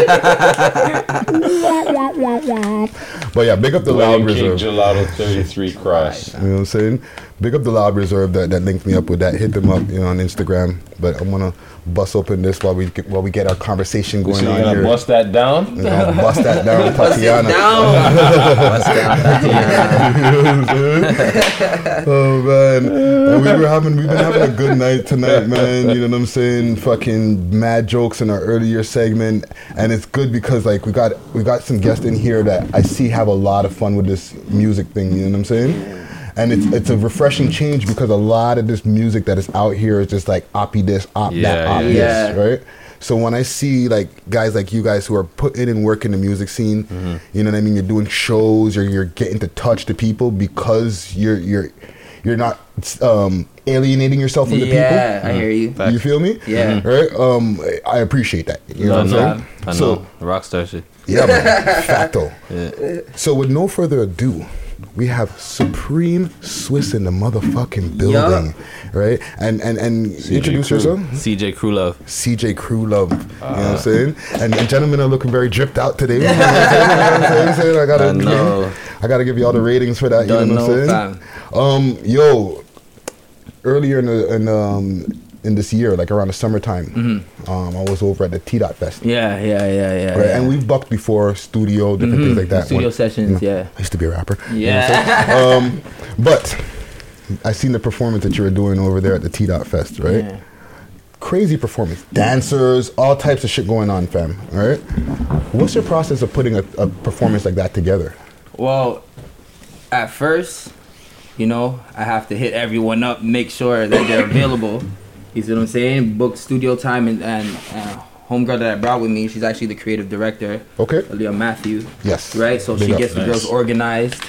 yeah, big up the Loud Lion King Reserve. Gelato 33 Cross. You know what I'm saying? Big up the Loud Reserve that, that linked me up with that. Hit them up, you know, on Instagram. But I'm gonna bust open this while we get, while we get our conversation going So you're on gonna here. bust that down? You know, bust that down, Bust it Tatiana. down. Bust down, Tatiana. oh man, and we were having we've been having a good night tonight, man. You know what I'm saying? Fucking mad jokes in our earlier segment, and it's good because like we got we got some guests in here that I see have a lot of fun with this music thing. You know what I'm saying? And it's it's a refreshing change because a lot of this music that is out here is just like oppie this, op that, op yeah. this, Yeah. right? So when I see like guys like you guys who are putting in work in the music scene, Mm-hmm. you know what I mean. You're doing shows, or you're getting to touch the people because you're you're you're not um, alienating yourself from the people. Yeah. I hear you. You feel me? Yeah. Right. Um, I appreciate that. You know I what know. I'm saying? I know. So Rockstar shit. yeah, man. Facto. Yeah. So with no further ado, we have Supreme Swiss in the motherfucking building, right? And and and introduce Crew. yourself. CJ Crew Love. CJ Crew Love. you know what Uh. I'm saying? And, and gentlemen are looking very dripped out today. You know what I'm saying? You know what I'm saying? I gotta, I know. I gotta give you all the ratings for that. Don't you know what I'm know, saying? Um, yo, earlier in the in um in this year, like around the summertime, Mm-hmm. um, I was over at the T Dot Fest. Yeah, yeah, yeah, yeah. Right, yeah. and we've bucked before, studio, different Mhm, things like that. studio When- sessions, you know, yeah. I used to be a rapper. you know Yeah. I'm saying? um, but I seen the performance that you were doing over there at the T Dot Fest, right? Yeah. Crazy performance, dancers, all types of shit going on, fam. All right. What's your process of putting a, a performance like that together? Well, at first, you know, I have to hit everyone up, make sure that they're available. You see what I'm saying? Book studio time and and uh, homegirl that I brought with me. She's actually the creative director. Okay. Leah Matthew. Yes. Right. So Big she up. gets the Nice. girls organized.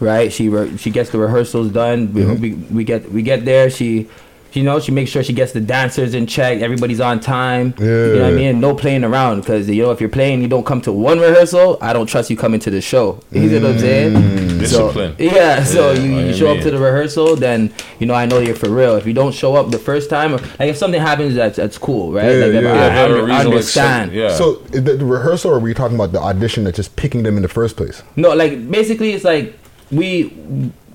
Right. She re- she gets the rehearsals done. We, Mhm. we, we get we get there. She. You know, she makes sure she gets the dancers in check. Everybody's on time. Yeah. You know what I mean? No playing around because you know if you're playing, you don't come to one rehearsal. I don't trust you coming to the show. You see what I'm saying? Mm. Discipline. So, yeah. So Yeah, you, I you mean, show up to the rehearsal, then you know I know you're for real. If you don't show up the first time, or, like if something happens, that's that's cool, right? like if I, I under- understand. So the, the rehearsal, or were you talking about the audition that's just picking them in the first place? No, like basically, it's like we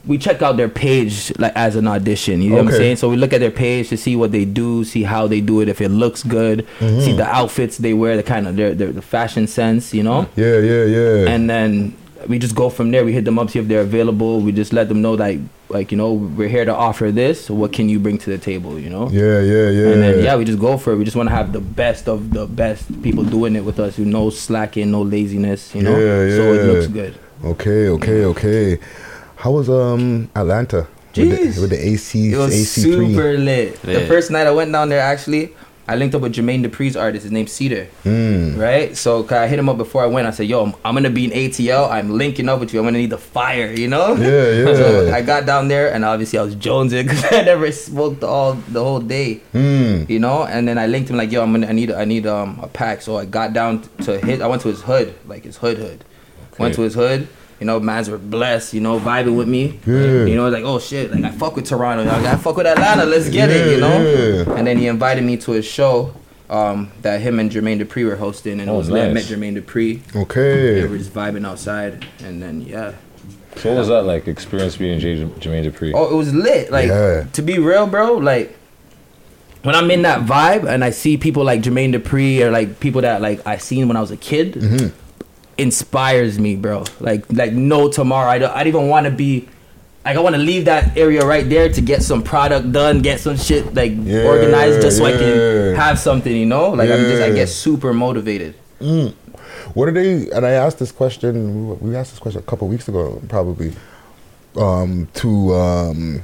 we check out their page like as an audition. You know what I'm saying? So we look at their page to see what they do, see how they do it, if it looks good, Mhm. see the outfits they wear, the kind of their, their the fashion sense, you know. Yeah, yeah, yeah. And then we just go from there. We hit them up see if they're available. We just let them know like like you know we're here to offer this. What can you bring to the table? You know. Yeah, yeah, yeah. And then yeah, we just go for it. We just want to have the best of the best people doing it with us. Who no slacking, no laziness. You know. Yeah, yeah. So it looks good. Okay, okay, okay. How was um Atlanta with Jeez. the, with the AC It was AC super lit. The first night I went down there, actually, I linked up with Jermaine Dupri's artist. His name's Cedar. Mm. Right? So I hit him up before I went. I said, yo, I'm, I'm going to be in ATL. I'm linking up with you. I'm going to need the fire, you know? Yeah, yeah. So I got down there, and obviously I was jonesing because I never smoked all the whole day. Mm. You know, and then I linked him like, yo, I'm gonna, I need, I need um a pack. So I got down to his, I went to his hood, like his hood hood. Went to his hood. You know, mans were blessed. You know, vibing with me. Yeah. You know, like oh shit, like I fuck with Toronto. Like, I fuck with Atlanta. Let's get it. You know. Yeah, yeah. And then he invited me to his show. um, that him and Jermaine Dupri were hosting, and Oh, it was lit. I met. Jermaine Dupri. Okay. They were just vibing outside, and then yeah. So what was that like? Experience being J- Jermaine Dupri? Oh, it was lit. Like Yeah. to be real, bro. Like when I'm in that vibe and I see people like Jermaine Dupri or like people that like I seen when I was a kid, Mm-hmm. Inspires me, bro. Like like no tomorrow. I don't. I don't even want to be. Like I want to leave that area right there to get some product done, get some shit like Yeah, organized, just so I can have something, you know. Like I'm just I get super motivated. Mm. What are they? And I asked this question. We asked this question a couple weeks ago, probably, um, to um,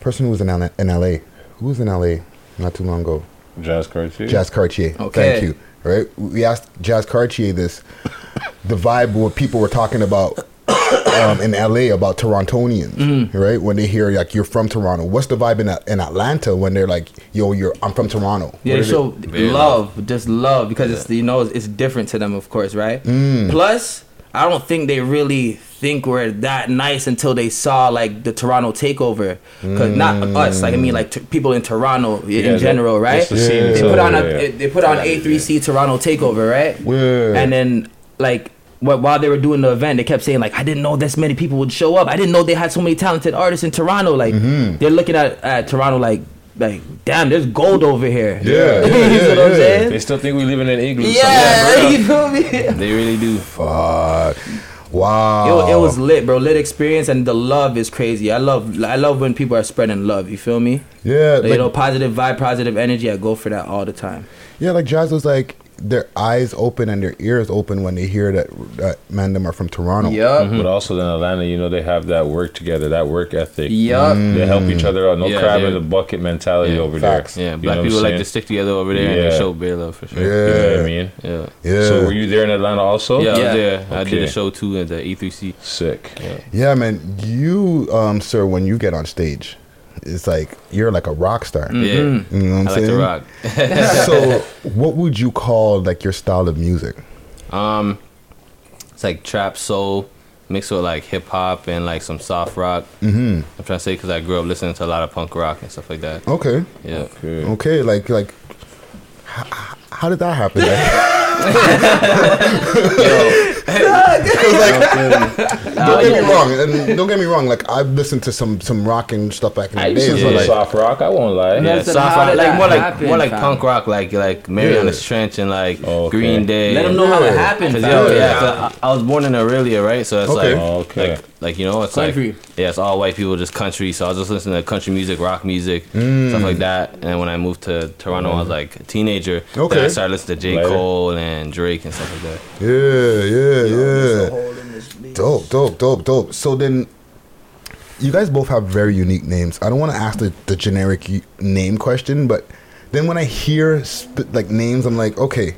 person who was in L- in LA. Who was in LA not too long ago? Jazz Cartier. Jazz Cartier. Okay. Thank you. Right. We asked Jazz Cartier this. The vibe what people were talking about um, in LA about Torontonians, right? When they hear like you're from Toronto, what's the vibe in in Atlanta when they're like, "Yo, you're I'm from Toronto." Yeah, so they are show they- love, just love, because it's you know it's different to them, of course, right? Mm. Plus, I don't think they really think we're that nice until they saw like the Toronto takeover. Because not us, like I mean, like t- people in Toronto Yeah, in general, right? to see They put on a yeah. they put on A3C Toronto takeover, right? Yeah. And then like. While they were doing the event, they kept saying like, "I didn't know this many people would show up. I didn't know they had so many talented artists in Toronto." Like, Mm-hmm. they're looking at, at Toronto like, like, damn, there's gold over here. Yeah, you know what I'm saying? They still think we live in an igloo. Yeah, you feel me? They really do. Fuck. Wow. It, it was lit, bro. Lit experience, and the love is crazy. I love, I love when people are spreading love. You feel me? Yeah, Like, you know, positive vibe, positive energy. I go for that all the time. Yeah, like Jazz was like their eyes open and their ears open when they hear that that man them are from Toronto. Yeah, But also in Atlanta, you know, they have that work together, that work ethic. Yup. They help each other out. No Yeah, crab in the bucket mentality Yeah, over facts. there. Yeah, black people like to stick together over there and Yeah. they show bare love for sure. You know what I mean? Yeah. Yeah. So were you there in Atlanta also? Yeah, I was there. I did a show too at the A3C. Sick. Yeah. Yeah, man. You, um, sir, when you get on stage, it's like you're like a rock star. Mhm. You know what I'm I like to saying? rock. so, what would you call like your style of music? Um, it's like trap soul mixed with like hip hop and like some soft rock. Mhm. I'm trying to say because I grew up listening to a lot of punk rock and stuff like that. Okay. Yeah. Okay, like like, h- h- how did that happen? Like, don't get me wrong, and don't get me wrong. Like I've listened to some some rock and stuff back in I the used to days. do like, soft rock. I won't lie. Yeah, Listen, soft rock, like more like happen, more like fam? punk rock, like like Mary on the Yeah. Trench and like Okay. Green Day. Let 'em and- know how it happened, 'Cause, fam. yo, yeah, Yeah. 'cause I, I was born in Orillia, right? So it's Okay. like, Okay. like, like you know, it's Country. like yeah, it's all white people, just country. So I was just listening to country music, rock music, Mm. stuff like that. And when I moved to Toronto, I was like a teenager. Okay. Then I started listening to J Later. Cole and Drake and stuff like that. Yeah, yeah, yeah. Dope, dope, dope, dope. So then, you guys both have very unique names. I don't want to ask the, the generic name question, but then when I hear sp- like names, I'm like, okay,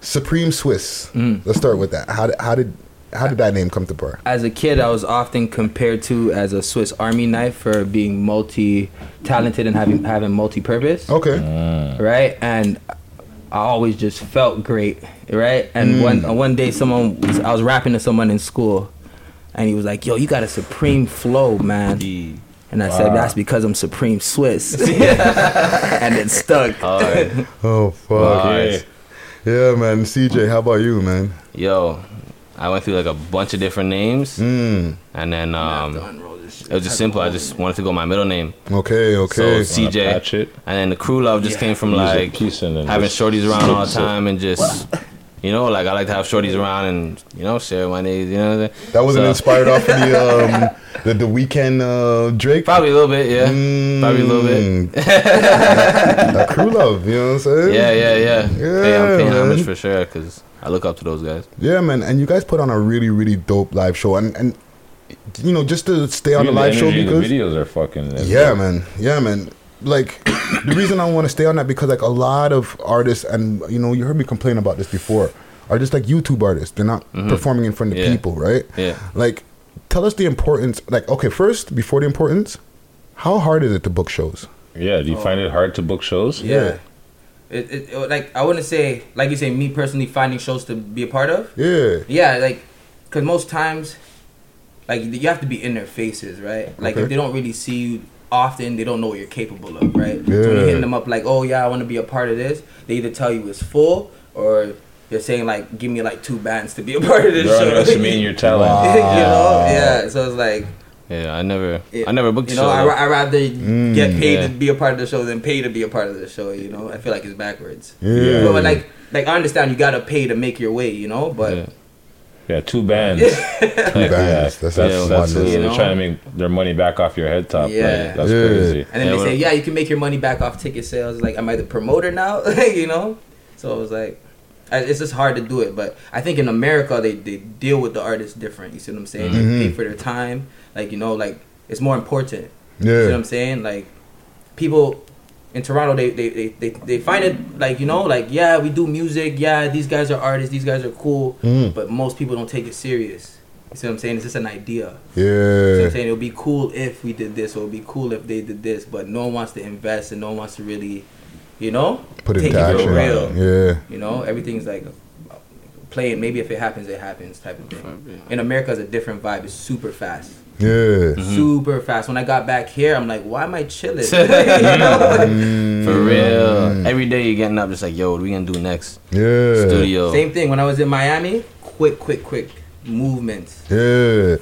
Supreme Swiss. Mm. Let's start with that. How did how did how did that name come to bear? As a kid, I was often compared to as a Swiss Army knife for being multi talented and having having multi purpose. Okay. right? And I always just felt great, right? And Mm. one one day, someone was, I was rapping to someone in school, and he was like, "Yo, you got a supreme flow, man." And I said, "That's because I'm supreme Swiss," and it stuck. Alright. Oh fuck. Nice. Yeah, man. CJ, how about you, man? Yo, I went through like a bunch of different names, Mm. and then um, it was just simple. I just wanted to go my middle name. Okay, okay. So CJ, patch it? and then the crew love just came from like piece and then having shorties around all the time and just. You know, like I like to have shorties around and you know share my names. You know, what I'm? That wasn't So- inspired off of the um the, the Weeknd uh Drake. Probably a little bit, yeah. Probably a little bit. that crew love, you know what I'm saying? Yeah, yeah, yeah. hey, I'm paying man. homage for sure because I look up to those guys. Yeah, man, and you guys put on a really, really dope live show, and and you know just to stay on the Even live show because the videos are fucking. yeah, man, yeah, man. Like the reason I want to stay on that because like a lot of artists, and you know, you heard me complain about this before, are just like YouTube artists. They're not Mhm. performing in front of Yeah. people, right? Yeah. Like, tell us the importance. Like, okay, first before the importance, how hard is it to book shows? Yeah. Do you find it hard to book shows? Yeah. It, it, it- like I wouldn't say like you say me personally finding shows to be a part of. Yeah. Yeah, like because most times, like you have to be in their faces, right? Like Okay. if they don't really see you often they don't know what you're capable of, right? Yeah. So when you're hitting them up like, oh yeah, I want to be a part of this, they either tell you it's full or you're saying like, give me like two bands to be a part of this show. They're show. underestimating your talent. you know, yeah. So it's like. Yeah, I never, I never booked You know, show. I. I rather Mm. get paid Yeah. to be a part of the show than pay to be a part of the show. You know, I feel like it's backwards. Yeah. But like, like I understand you gotta pay to make your way. You know, but Yeah, two bands. Two bands, that's that's, a that's, madness. they're trying to make their money back off your head top. Yeah. Like, that's Yeah. crazy. and then Yeah, they say, yeah, you can make your money back off ticket sales. Like, am I the promoter now? you know. So it was like, it's just hard to do it. But I think in America they they deal with the artists different. You see what I'm saying? Mhm. They pay for their time. Like you know, like it's more important. Yeah. You see what I'm saying? Like people in Toronto, they, they, they, they, they find it like, you know, like, yeah, we do music. Yeah, these guys are artists. These guys are cool. Mm. But most people don't take it serious. You see what I'm saying? It's just an idea. Yeah. You see what I'm saying? It would be cool if we did this, or it would be cool if they did this. But no one wants to invest and no one wants to really, you know, Put it take into it action. for real. Yeah. You know, everything's like playing. Maybe if it happens, it happens type of thing. In America, it's a different vibe. It's super fast. Yeah. Mm-hmm. Super fast. When I got back here, I'm like, why am I chilling? You know? Mm. For real. Mm. Every day you're getting up, just like, yo, what we gonna do next? Yeah. Studio. Same thing. When I was in Miami, quick, quick, quick movements. Yeah.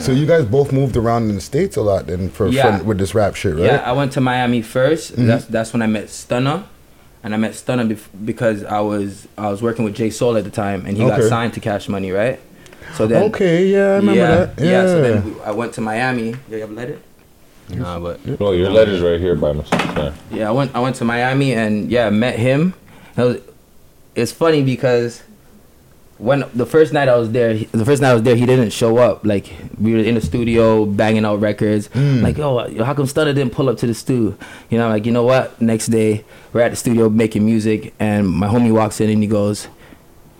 So you guys both moved around in the states a lot then for, Yeah. for with this rap shit, right? Yeah, I went to Miami 1st Mhm. That's that's when I met Stunna, and I met Stunna bef- because I was I was working with Jay Soul at the time, and he got signed to Cash Money, right? So then. Okay, yeah, I remember yeah, that. Yeah. yeah So then we, I went to Miami. You have a letter? Nah, but Oh, your letter's right here by myself. Yeah. Yeah, I went I went to Miami and yeah, met him. It was, it's funny because when the first night I was there, he- the first night I was there, he didn't show up. Like we were in the studio banging out records. Mm. Like yo, yo, how come Stunna didn't pull up to the stew? You know, like you know what? Next day we're at the studio making music, and my homie walks in and he goes,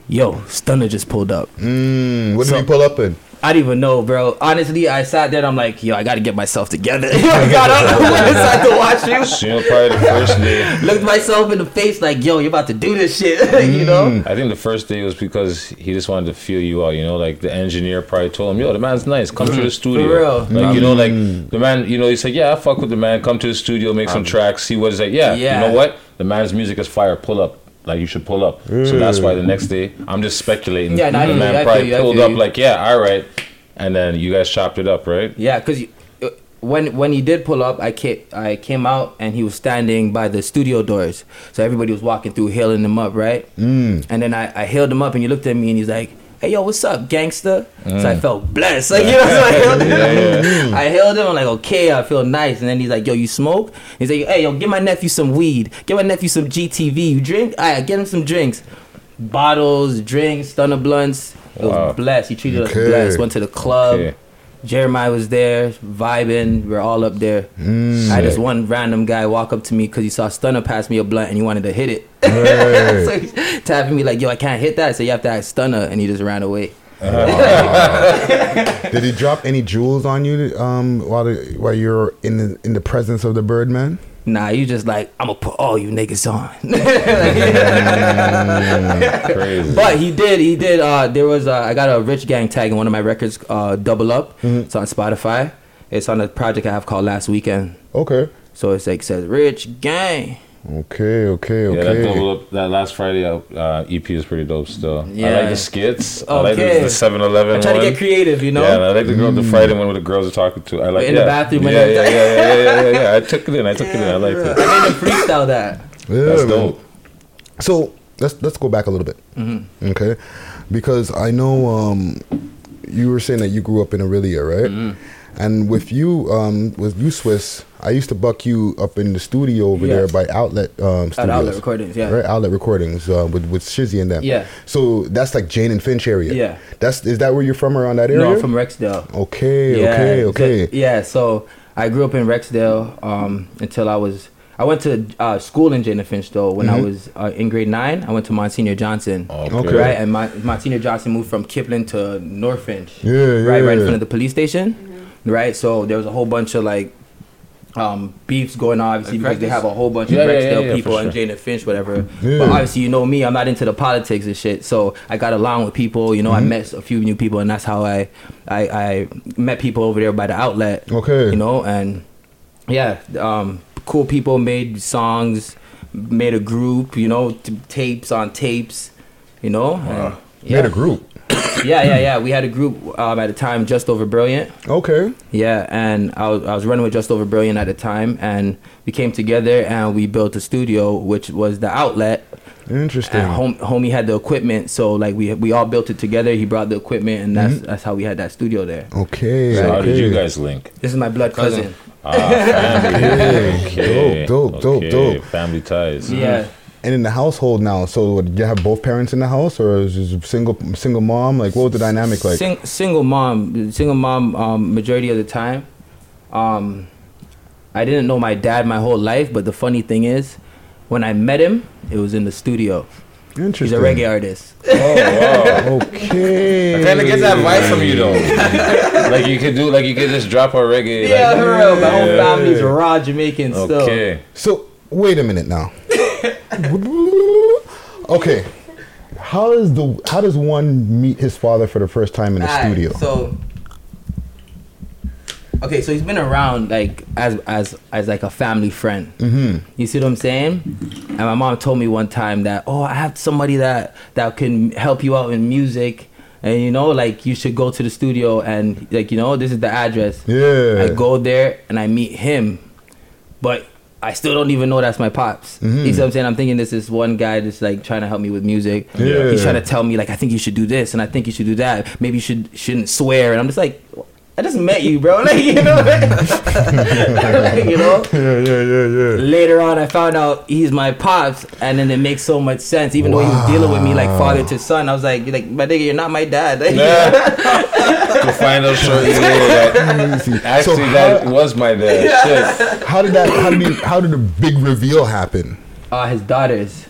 "Yo, Stunna just pulled up." Mm, what did So- you pull up in? I didn't even know, bro. Honestly, I sat there and I'm like, yo, I gotta get myself together. I got up, went inside to watch you. So, you know, probably the first day. Looked myself in the face like, yo, you're about to do this shit, you know? I think the first day was because he just wanted to feel you out. You know, like the engineer probably told him, "Yo, the man's nice. Come to the studio." For real. Like you know, like Mm. the man. You know, he said, "Yeah, I fuck with the man. Come to the studio, make some tracks, see what it's like." Yeah, Yeah. you know what? The man's music is fire. Pull up. Like you should pull up. So that's why the next day, I'm just speculating. Yeah, no, the feel you, I man probably you, pulled up like, "Yeah, all right," and then you guys chopped it up, right? Yeah, because when when he did pull up, I came, I came out and he was standing by the studio doors. So everybody was walking through, hailing him up, right? Mm. And then I, I hailed him up and he looked at me and he's like, hey, yo, what's up, gangster? So I Mm. felt blessed. Like, you know, so I hailed him. Yeah, yeah. I hailed him. I'm like, okay, I feel nice. And then he's like, yo, you smoke? He's like, hey, yo, give my nephew some weed. Give my nephew some GTV. You drink? All right, get him some drinks. Bottles, drinks, stunner blunts. It was Wow. blessed. He treated Okay. us blessed. Went to the club. Okay. Jeremiah was there, vibing. We're all up there. Mm. I had this one random guy walk up to me because he saw Stunna pass me a blunt and he wanted to hit it. So tapping me like, yo, I can't hit that. So you have to ask Stunna. And he just ran away. Did he drop any jewels on you um, while the, while you're in the in the presence of the Birdman? Nah, you just like, I'm to put all you niggas on. But he did, he did. Uh, there was, uh, I got a Rich Gang tag in one of my records, uh, Double Up. It's on Spotify. It's on a project I have called Last Weekend. Okay. So it's like, says Rich Gang. Okay, okay, Yeah, that double up that last Friday uh, EP is pretty dope. Still, I like the skits. I like the, Okay. the 7-Eleven I try to get creative, you know? Yeah, and I like the girl, the Friday one with the girls are talking to. I like In the bathroom Yeah, yeah, yeah, yeah, yeah, yeah, yeah, yeah. I took it in. I took it in. I liked it. I made him freestyle that. Yeah, That's man. dope. So let's let's go back a little bit, Mhm. okay? Because I know um, you were saying that you grew up in Orillia, right? Mm-hmm. And with you, um, with you Swiss, I used to buck you up in the studio over Yeah. there by Outlet um, Studios. At Outlet Recordings, yeah. Right, Outlet Recordings uh, with with Shizzy and them. Yeah. So that's like Jane and Finch area. Yeah. That's is that where you're from around that area? No, I'm from Rexdale. Okay, Yeah, okay, so- okay. yeah, so I grew up in Rexdale um, until I was. I went to uh, school in Jane and Finch though. When I Mhm. was uh, in grade nine, I went to Monsignor Johnson. Okay. Right, and my, Monsignor Johnson moved from Kipling to North Finch. Yeah, Right, right in front of the police station. Right, so there was a whole bunch of like um, beefs going on, obviously, because they have a whole bunch of yeah, Rexdale yeah, yeah, people for and sure. Jane Finch, whatever. Yeah. But obviously, you know me, I'm not into the politics and shit. So I got along with people. You know, I Mhm. met a few new people, and that's how I, I, I met people over there by the outlet. Okay. You know, and yeah, um, cool people made songs, made a group, you know, t- tapes on tapes, you know. and- Made a group. Yeah, yeah, yeah. We had a group um, at the time, Just Over Brilliant. Okay. Yeah, and I was, I was running with Just Over Brilliant at the time, and we came together and we built a studio, which was the outlet. Interesting. And hom- homie had the equipment, so like we we all built it together. He brought the equipment, and that's Mhm. that's how we had that studio there. Okay. So how did you guys link? This is my blood cousin. Ah, family. Okay. okay. Dope, dope, okay. dope, dope. Family ties. Yeah. And in the household now, so do you have both parents in the house, or is it single single mom? Like, what was the dynamic like? Sing, single mom, single mom. Um, majority of the time, um, I didn't know my dad my whole life. But the funny thing is, when I met him, it was in the studio. Interesting. He's a reggae artist. Oh wow. Okay. I kind of get that vibe from you though. like you could do, like you could just drop a reggae. Yeah, like, for real. My whole Yeah. family's raw Jamaican still. Okay. So wait a minute now. okay. How does the how does one meet his father for the first time in the Alright, studio? So, okay, so he's been around like as as as like a family friend. Mm-hmm. You see what I'm saying? And my mom told me one time that oh, I have somebody that that can help you out in music. And you know, like you should go to the studio and like you know, this is the address. Yeah. I go there and I meet him, but I still don't even know that's my pops. Mhm. You see what I'm saying? I'm thinking this is one guy that's like trying to help me with music. Yeah. He's trying to tell me like I think you should do this and I think you should do that. Maybe you should shouldn't swear. And I'm just like, I just met you, bro. Like you know, Like, you know. Yeah, yeah, yeah, yeah. Later on, I found out he's my pops, and then it makes so much sense. Even though he was dealing with me like father to son, I was like, like, my nigga, you're not my dad. to find out shortly later that actually So that was my dad. Shit. How did that? How did he, how did the big reveal happen? Uh, his daughters.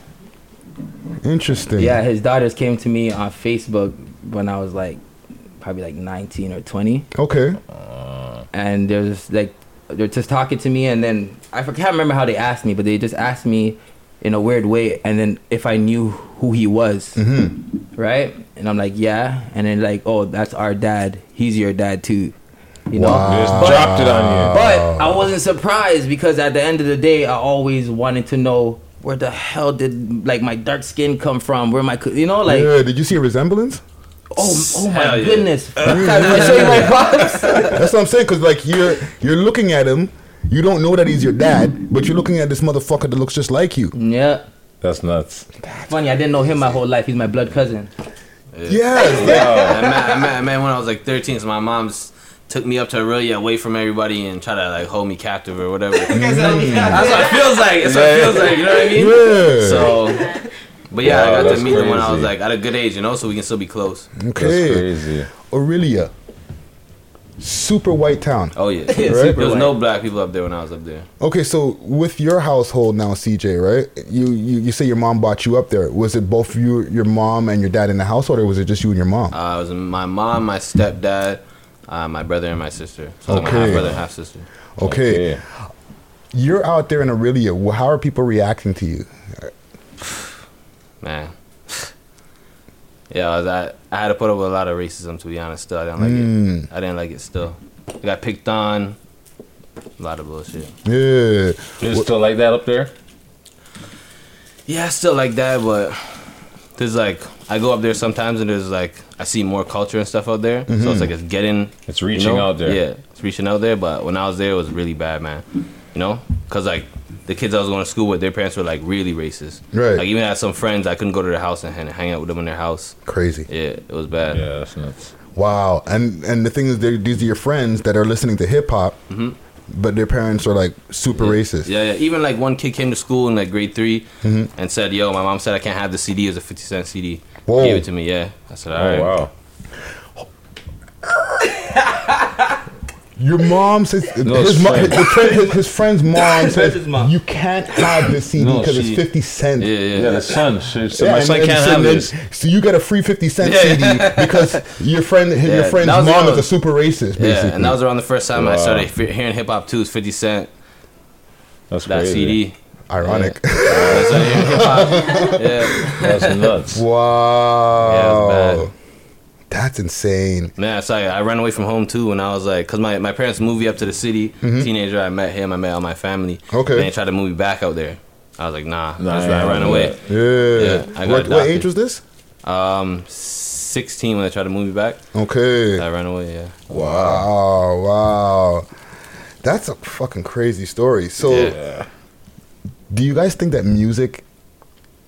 Interesting. Yeah, his daughters came to me on Facebook when I was like probably like 19 or 20. Okay. And they're just like they're just talking to me and then I can't remember how they asked me, but they just asked me in a weird way and then if I knew who he was. Mm-hmm. Right? And I'm like, "Yeah." And then like, "Oh, that's our dad. He's your dad too." You know? Wow. Just dropped it on you. But I wasn't surprised because at the end of the day, I always wanted to know where the hell did like my dark skin come from? Where my, you know, like yeah. Did you see a resemblance? Oh, oh my Hell yeah. goodness! Can I show you my pops? That's what I'm saying. Cause like you're you're looking at him, you don't know that he's your dad, but you're looking at this motherfucker that looks just like you. yeah, That's nuts. funny. I didn't know him my whole life. He's my blood cousin. Yes. I met, I met, I met when I was like 13, so my mom's took me up to Orillia away from everybody and try to like hold me captive or whatever. Mm. That's what it feels like. That's what it feels like. You know what I mean? Yeah. So, but yeah, Wow, I got to meet them when I was like at a good age, you know, so we can still be close. Okay. That's crazy. Orillia. Super white town. Oh yeah, Right? there was no black people up there when I was up there. Okay, so with your household now, CJ, right? You, you you say your mom brought you up there. Was it both you, your mom, and your dad in the household, or was it just you and your mom? Uh, it was my mom, my stepdad, uh, my brother, and my sister. So like my Okay. half brother and half sister. Okay. You're out there in Orillia. How are people reacting to you? Man. Yeah, I, was, I, I had to put up with a lot of racism to be honest. Still, I didn't like Mm. it. I didn't like it. Still, I got picked on. A lot of bullshit. Yeah. Is it still like that up there? Yeah, I still like that, but there's like I go up there sometimes and there's like I see more culture and stuff out there. So Mhm. it's like it's getting It's reaching out there. Yeah, it's reaching out there. But when I was there, it was really bad, man. You know, cause like the kids I was going to school with, their parents were like really racist. Right. Like even had some friends I couldn't go to their house and hang- hang out with them in their house. Crazy. Yeah, it was bad. Yeah, that's nuts. Wow. And and the thing is, these are your friends that are listening to hip hop, Mhm. but their parents are like super racist. Yeah, yeah. Even like one kid came to school in like grade 3 Mhm. and said, "Yo, my mom said I can't have the CD. It was a fifty cent CD. Whoa. Gave it to me. Yeah, I said, all Oh right. wow. Your mom says No, his, it's mo- friend. his, friend- his, his friend's mom says mom. you can't have this CD because she- it's fifty cent. Yeah, yeah. Yeah, the son. So so Yeah, my son and can't so have then- this. So you get a free fifty cent Yeah. CD because your friend, your friend's mom around- is a super racist. Basically, Yeah, and that was around the first time I started hearing hip hop too. It's Fifty Cent. That's That crazy. CD. ironic. Yeah. I started hearing hip. Yeah. That's nuts. Wow. Yeah, it was bad. That's insane. Yeah, so I, I ran away from home too when I was like, cause my, my parents moved me up to the city. Mhm. Teenager, I met him, I met all my family. Okay. And they tried to move me back out there. I was like, nah, Nah, that's yeah, why I ran yeah. away. Yeah. I got What, what age was this? Um, sixteen when they tried to move me back. Okay. I ran away. Yeah. Wow, wow. That's a fucking crazy story. So, Yeah. do you guys think that music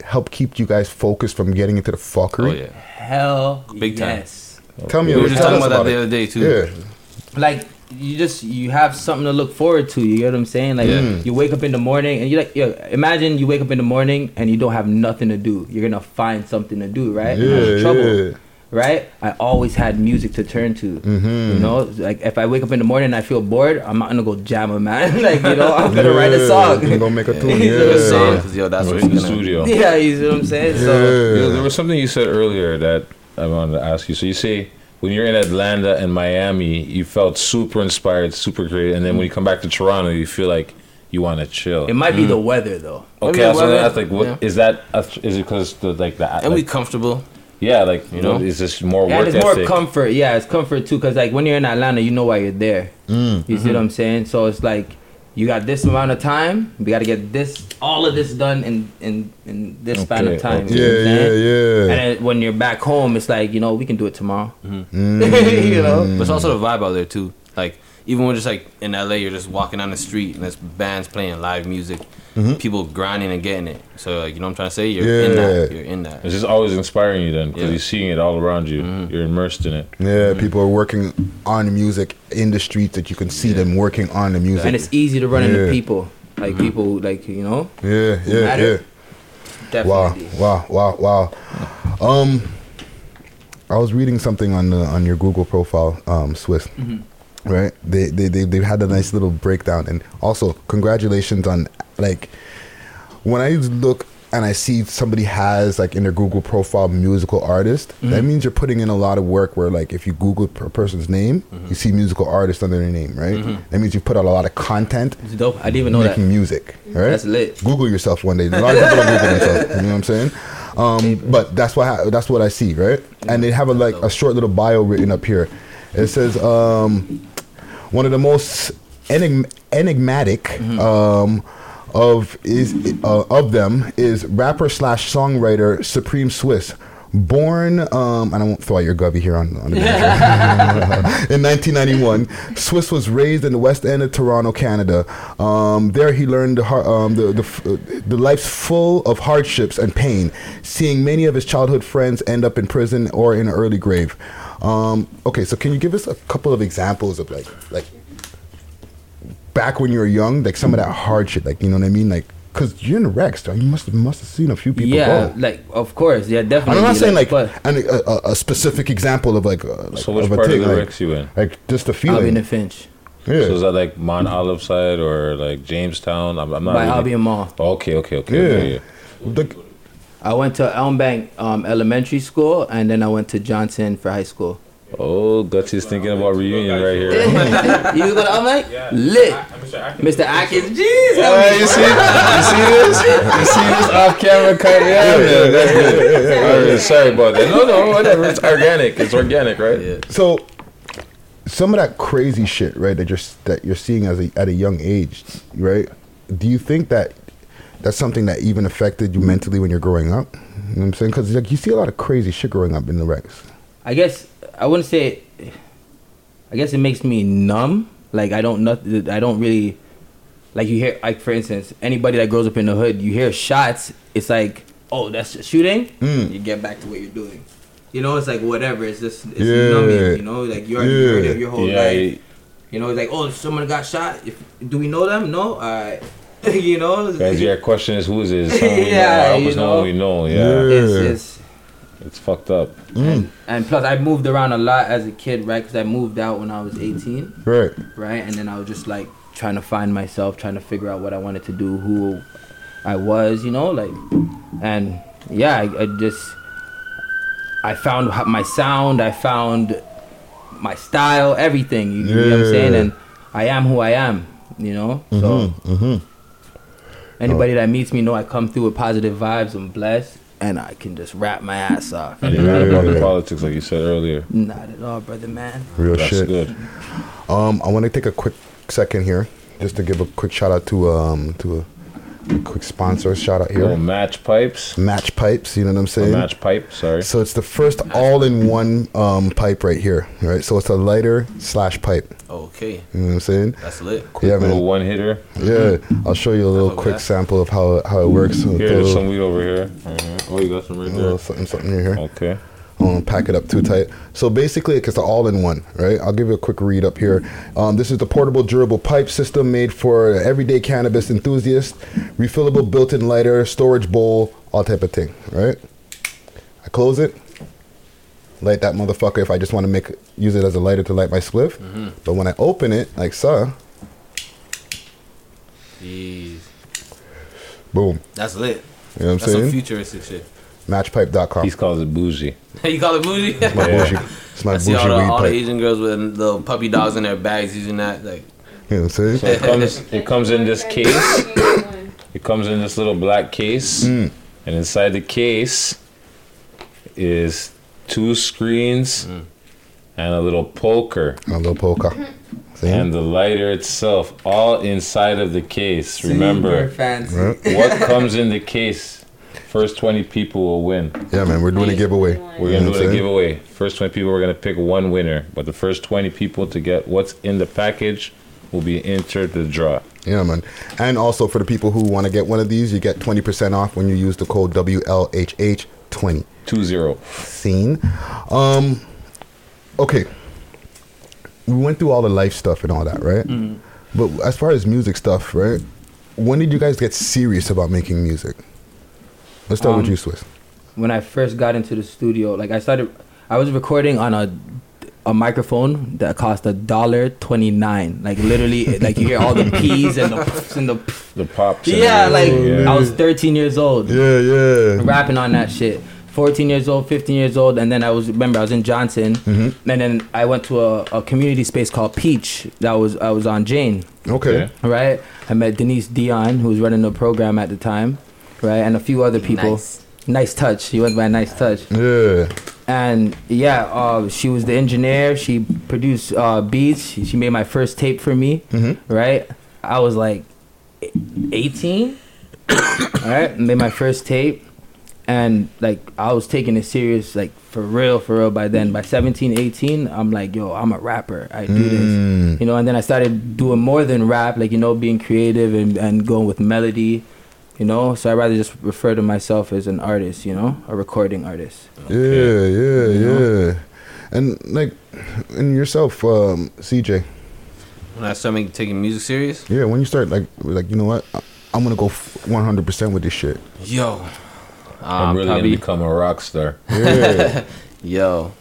helped keep you guys focused from getting into the fuckery? Oh yeah. Hell, Big time. yes. Tell me. We were tell just talking us about that it. the other day too. Yeah. like you just you have something to look forward to. You get what I'm saying? Like Yeah. you wake up in the morning and you like yo, imagine you wake up in the morning and you don't have nothing to do. You're gonna find something to do, right? Yeah, trouble. yeah. Right? I always had music to turn to. Mhm. You know, like if I wake up in the morning and I feel bored, I'm not gonna go jam a man. like you know, I'm gonna write a Yeah, song. you gonna make a tune, You know what yeah. saying? Cause yo, that's what in you're the studio. Yeah, you see what I'm saying? So You know, there was something you said earlier that I wanted to ask you. So you say when you're in Atlanta and Miami, you felt super inspired, super great, and then when you come back to Toronto, you feel like you want to chill. it might be the weather though. Okay, Maybe the so weather. that's like, what Yeah. is that? a- Is it because the like the And we comfortable. Yeah, like you You know, it's just more And work it's more ethic? comfort. Yeah, it's comfort too. Cause like when you're in Atlanta, you know why you're there. Mm. You see what I'm saying? So it's like you got this amount of time. We got to get this, all of this done in in in this span of time. okay. You know what I'm Yeah, yeah, yeah. And then when you're back home, it's like you know we can do it tomorrow. Mm. you know. But it's also the vibe out there too. Like even when just like in LA, you're just walking down the street and there's bands playing live music, Mhm. people grinding and getting it. So like you know what I'm trying to say? You're in Yeah. that. You're in that. It's just always inspiring you then because Yeah. you're seeing it all around you. You're immersed in it. Yeah, people are working on the music in the streets that you can see them working on the music. And it's easy to run into people, like people, like you know. Yeah, yeah, matter. yeah. Definitely. Wow, wow, wow, wow. Um, I was reading something on the on your Google profile, um, Swiss. Right? They they they they had a nice little breakdown, and also congratulations on like when I look and I see somebody has like in their Google profile musical artist, that means you're putting in a lot of work. Where like if you Google a person's name, you see musical artist under their name, right? That means you put out a lot of content It's dope. I didn't even know that. making music, right? That's lit. Google yourself one day. A lot of people don't Google themselves. You know what I'm saying? Um, but that's what ha- that's what I see, right? And they have a like a short little bio written up here. It says um, one of the most enig- enigmatic Mm-hmm. um, of is uh, of them is rapper slash songwriter Supreme Swiss. Born, um, and I won't throw out your gubby here on, on the in 1991, Swiss was raised in the West End of Toronto, Canada. Um, there, he learned the, um, the, the, the life's full of hardships and pain, seeing many of his childhood friends end up in prison or in an early grave. Um, okay, so can you give us a couple of examples of like, like back when you were young, like some of that hardship, like you know what I mean, like because you're in the Rex, so you must must have seen a few people yeah, go. like of course, yeah, definitely. I'm not saying like, but an, a, a, a specific example of like, uh, like So which of a part thing, of the like, Rex you in? like just a I'll be feeling. in the Finch. yeah. So is that like Mount Olive side or like Jamestown? I'm, I'm not. By really... Albion Mall. Okay, okay, okay. Yeah. okay, yeah. The- I went to Elm Bank um, Elementary School, and then I went to Johnson for high school. Oh, Gutsy's thinking about reunion right here. you go to Elm Bank? Lit. Mr. Atkins, jeez. Yeah, you see, you see this? You see this off camera cut? Yeah, man, that's good. All right, sorry about that. No, no, whatever. It's organic. It's organic, right? so some of that crazy shit, right? That you're that you're seeing as a, at a young age, right? Do you think that that's something that even affected you mentally when you're growing up? You know what I'm saying? Because like you see a lot of crazy shit growing up in the Rex. I guess I wouldn't say. I guess it makes me numb. Like I don't not, I don't really like you hear like for instance anybody that grows up in the hood you hear shots it's like oh that's a shooting Mm. you get back to what you're doing you know it's like whatever it's just it's Yeah. numbing you know like you already heard it your whole Yeah, life you know it's like oh someone got shot if, do we know them no alright you know Guys, your question is who is it? Someone we Yeah, know. Help you know know. we know. Yeah. it's, it's It's fucked up. Mm. and plus I moved around a lot as a kid right because I moved out when I was 18 Right. right? And then I was just like trying to find myself, trying to figure out what I wanted to do, who I was, you know, like, and yeah, I, I just I found my sound, I found my style, everything. You, you know what I'm saying? And I am who I am, you know. So Mm-hmm. Anybody that meets me know I come through with positive vibes. I'm blessed, and I can just rap my ass off. And you're not about the politics like you said earlier. Not at all, brother man. Real That's shit. good. Um, I want to take a quick second here just to give a quick shout out to um to a, quick sponsor shout out here. Oh, match pipes. Match pipes, you know what I'm saying? match pipe. Sorry. So it's the first all-in-one um, pipe right here, right? So it's a lighter slash pipe. Okay. You know what I'm saying? That's lit. yeah, man. Little one hitter. Yeah, I'll show you a little quick that. sample of how how it works. So Here, there's little- some weed over here. Mhm. Oh, you got some right a there. something, something in here. Okay. I don't wanna pack it up too tight. So basically, it's an all-in-one, right? I'll give you a quick read up here. Um, this is the portable, durable pipe system made for everyday cannabis enthusiasts. Refillable built-in lighter, storage bowl, all type of thing, right? I close it, light that motherfucker if I just want to make use it as a lighter to light my spliff. Mhm. But when I open it, like so, Jeez. boom. That's lit. You know what I'm That's saying? some futuristic shit. Matchpipe.com. He calls it bougie. you call it bougie? It's my bougie. It's my I see all the, weed all the pipe. Asian girls with little puppy dogs in their bags using that. Like, You know what I'm saying? So it comes, it comes in this case. It comes in this little black case, Mm. and inside the case is two screens and a little poker. A little poker. See? And the lighter itself, all inside of the case. Remember, fancy. what comes in the case? First 20 people will win. Yeah, man, we're doing a giveaway. We're gonna do a giveaway. First 20 people, we're gonna pick one winner. But the first 20 people to get what's in the package will be entered the draw. Yeah, man. And also for the people who want to get one of these, you get 20% off when you use the code WLHH20. 2-0. Scene. Um, okay. We went through all the life stuff and all that, right? Mhm. But as far as music stuff, right? When did you guys get serious about making music? Let's start with Um, you, Swiss. when I first got into the studio, like I started, I was recording on a a microphone that cost a dollar twenty nine. Like literally, like you hear all the p's and the pfs and the pff. The pops. and yeah. Like everything, I was thirteen years old. Yeah, yeah. Rapping on that shit. 14 years old, 15 years old, and then I was remember I was in Johnson, Mhm. and then I went to a, a community space called Peach. That was I was on Jane. Okay. Right. I met Denise Dion, who was running the program at the time, right, and a few other people. Nice. Nice touch. You went by Nice Touch. Yeah. And yeah, uh, she was the engineer. She produced uh, beats. She, she made my first tape for me. Mhm. Right. I was like 18. All right. Made my first tape. And like I was taking it serious, like for real, for real. By then, by 17, 18, I'm like, yo, I'm a rapper. I do Mm. this, you know. And then I started doing more than rap, like you know, being creative and, and going with melody, you know. So I rather just refer to myself as an artist, you know, a recording artist. Yeah, yeah, You yeah. And like, and yourself, um, CJ. when I started making, taking music serious, Yeah, when you start like, like you know what, I- I'm gonna go 100 percent with this shit. yo, I'm um, really probably, gonna become a rock star. Yeah. yo.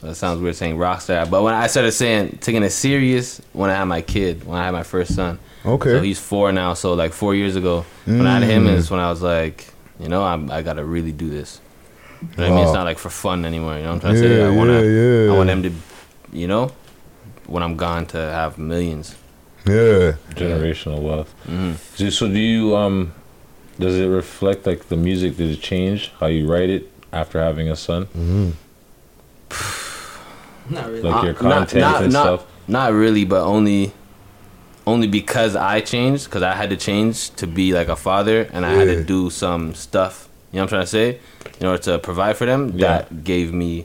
That sounds weird saying rock star, but when I started saying taking it serious when I had my kid, when I had my first son. Okay. So he's four now. So like four years ago, when I had him Mm. is when I was like, you know, I'm, I gotta really do this. You know what I mean? It's not like for fun anymore. You know what I'm trying to say? Yeah, I wanna, yeah, yeah. I want them to, you know, when I'm gone to have millions. Yeah. Generational wealth. Mhm. So, so do you um does it reflect like the music did it change how you write it after having a son? Mm-hmm. Not really. Like your Uh, not- content not, and not, stuff? Not really, but only only because I changed, because I had to change to be like a father, and I had to do some stuff. You know what I'm trying to say? In order to provide for them, Yeah. that gave me,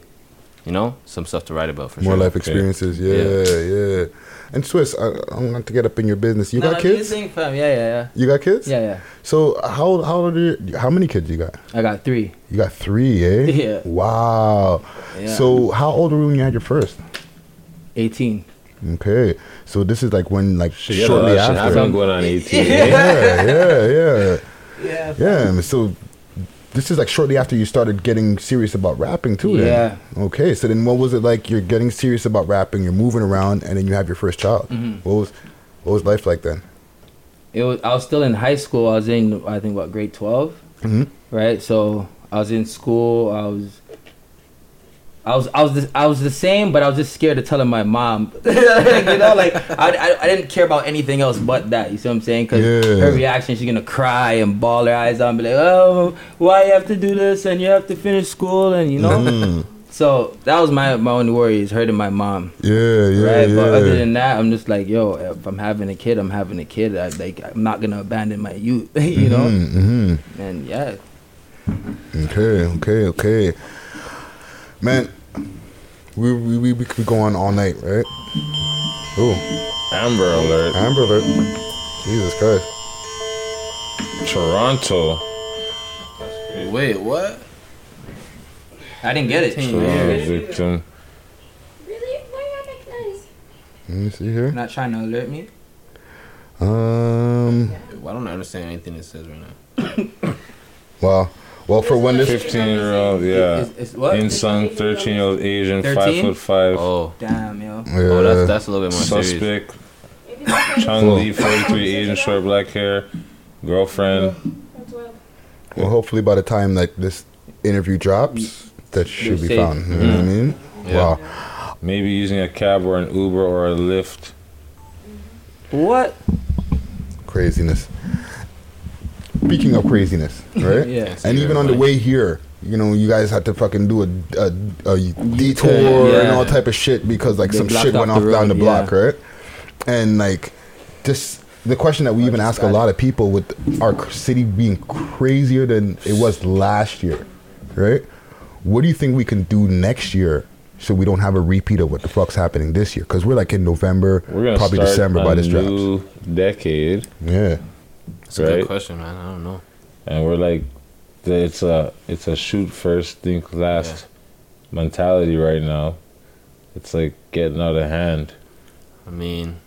you know, some stuff to write about for More sure. life experiences. Yeah, yeah. And Swiss, I, I don't want to get up in your business. You No, got no, do kids? thing, fam. Yeah, yeah, yeah. You got kids? Yeah, yeah. So how how old are you, how many kids you got? I got three. You got three, eh? Yeah. Wow. Yeah. So how old were you when you had your first? 18. Okay. So this is like when like Shit, shortly that shit after. happened going on 18. yeah, yeah, yeah. Yeah. Yeah. man, So this is like shortly after you started getting serious about rapping too. then? Yeah. Okay. So then, what was it like? You're getting serious about rapping. You're moving around, and then you have your first child. Mhm. What was what was life like then? It was. I was still in high school. I was in. I think what grade 12 Mm-hmm. right? So I was in school. I was I was I was the, I was the same, but I was just scared of telling my mom. you know, like I, I I didn't care about anything else but that. You see what I'm saying? Because Yeah. her reaction, she's gonna cry and bawl her eyes out and be like, "Oh, why you have to do this and you have to finish school and you know." Mm. So that was my my only worry is hurting my mom. Yeah, yeah, right. yeah. But other than that, I'm just like, yo, if I'm having a kid, I'm having a kid. I, like I'm not gonna abandon my youth. you know. hmm And yeah, Okay, okay, okay. Man, we we we, we could go on all night, right? Ooh. Amber alert. Amber alert. Jesus Christ. Toronto. Wait, what? I didn't get it. Toronto victim. Let me see here. Not trying to alert me. Um. Well, I don't understand anything it says right now. Well, well, for when this 15 year old, yeah. It's- it's what? Insung, 13 year old Asian, 5 13? foot 5. Oh. Damn, yo. Oh, that's that's a little bit more serious. Suspect. Chung Lee, 43, Asian, short black hair. Girlfriend. Well, hopefully by the time that this interview drops, mm. that should be safe. found. You know what I mm. mean? Yeah. Wow. Maybe using a cab or an Uber or a Lyft. What? Craziness. Speaking of craziness, right? Yeah. And even on the way here, you know, you guys had to fucking do a, a, a detour and all type of shit because like They some shit went off off the down the block, yeah. right? And like, just the question that we even ask a lot of people with our city being crazier than it was last year, right? What do you think we can do next year so we don't have a repeat of what the fuck's happening this year? Because we're like in November, We're gonna probably start December a by this drops. new decade. Yeah. That's a good question, man. I don't know. And we're like, it's a it's a shoot first, think last mentality right now. It's like getting out of hand. I mean,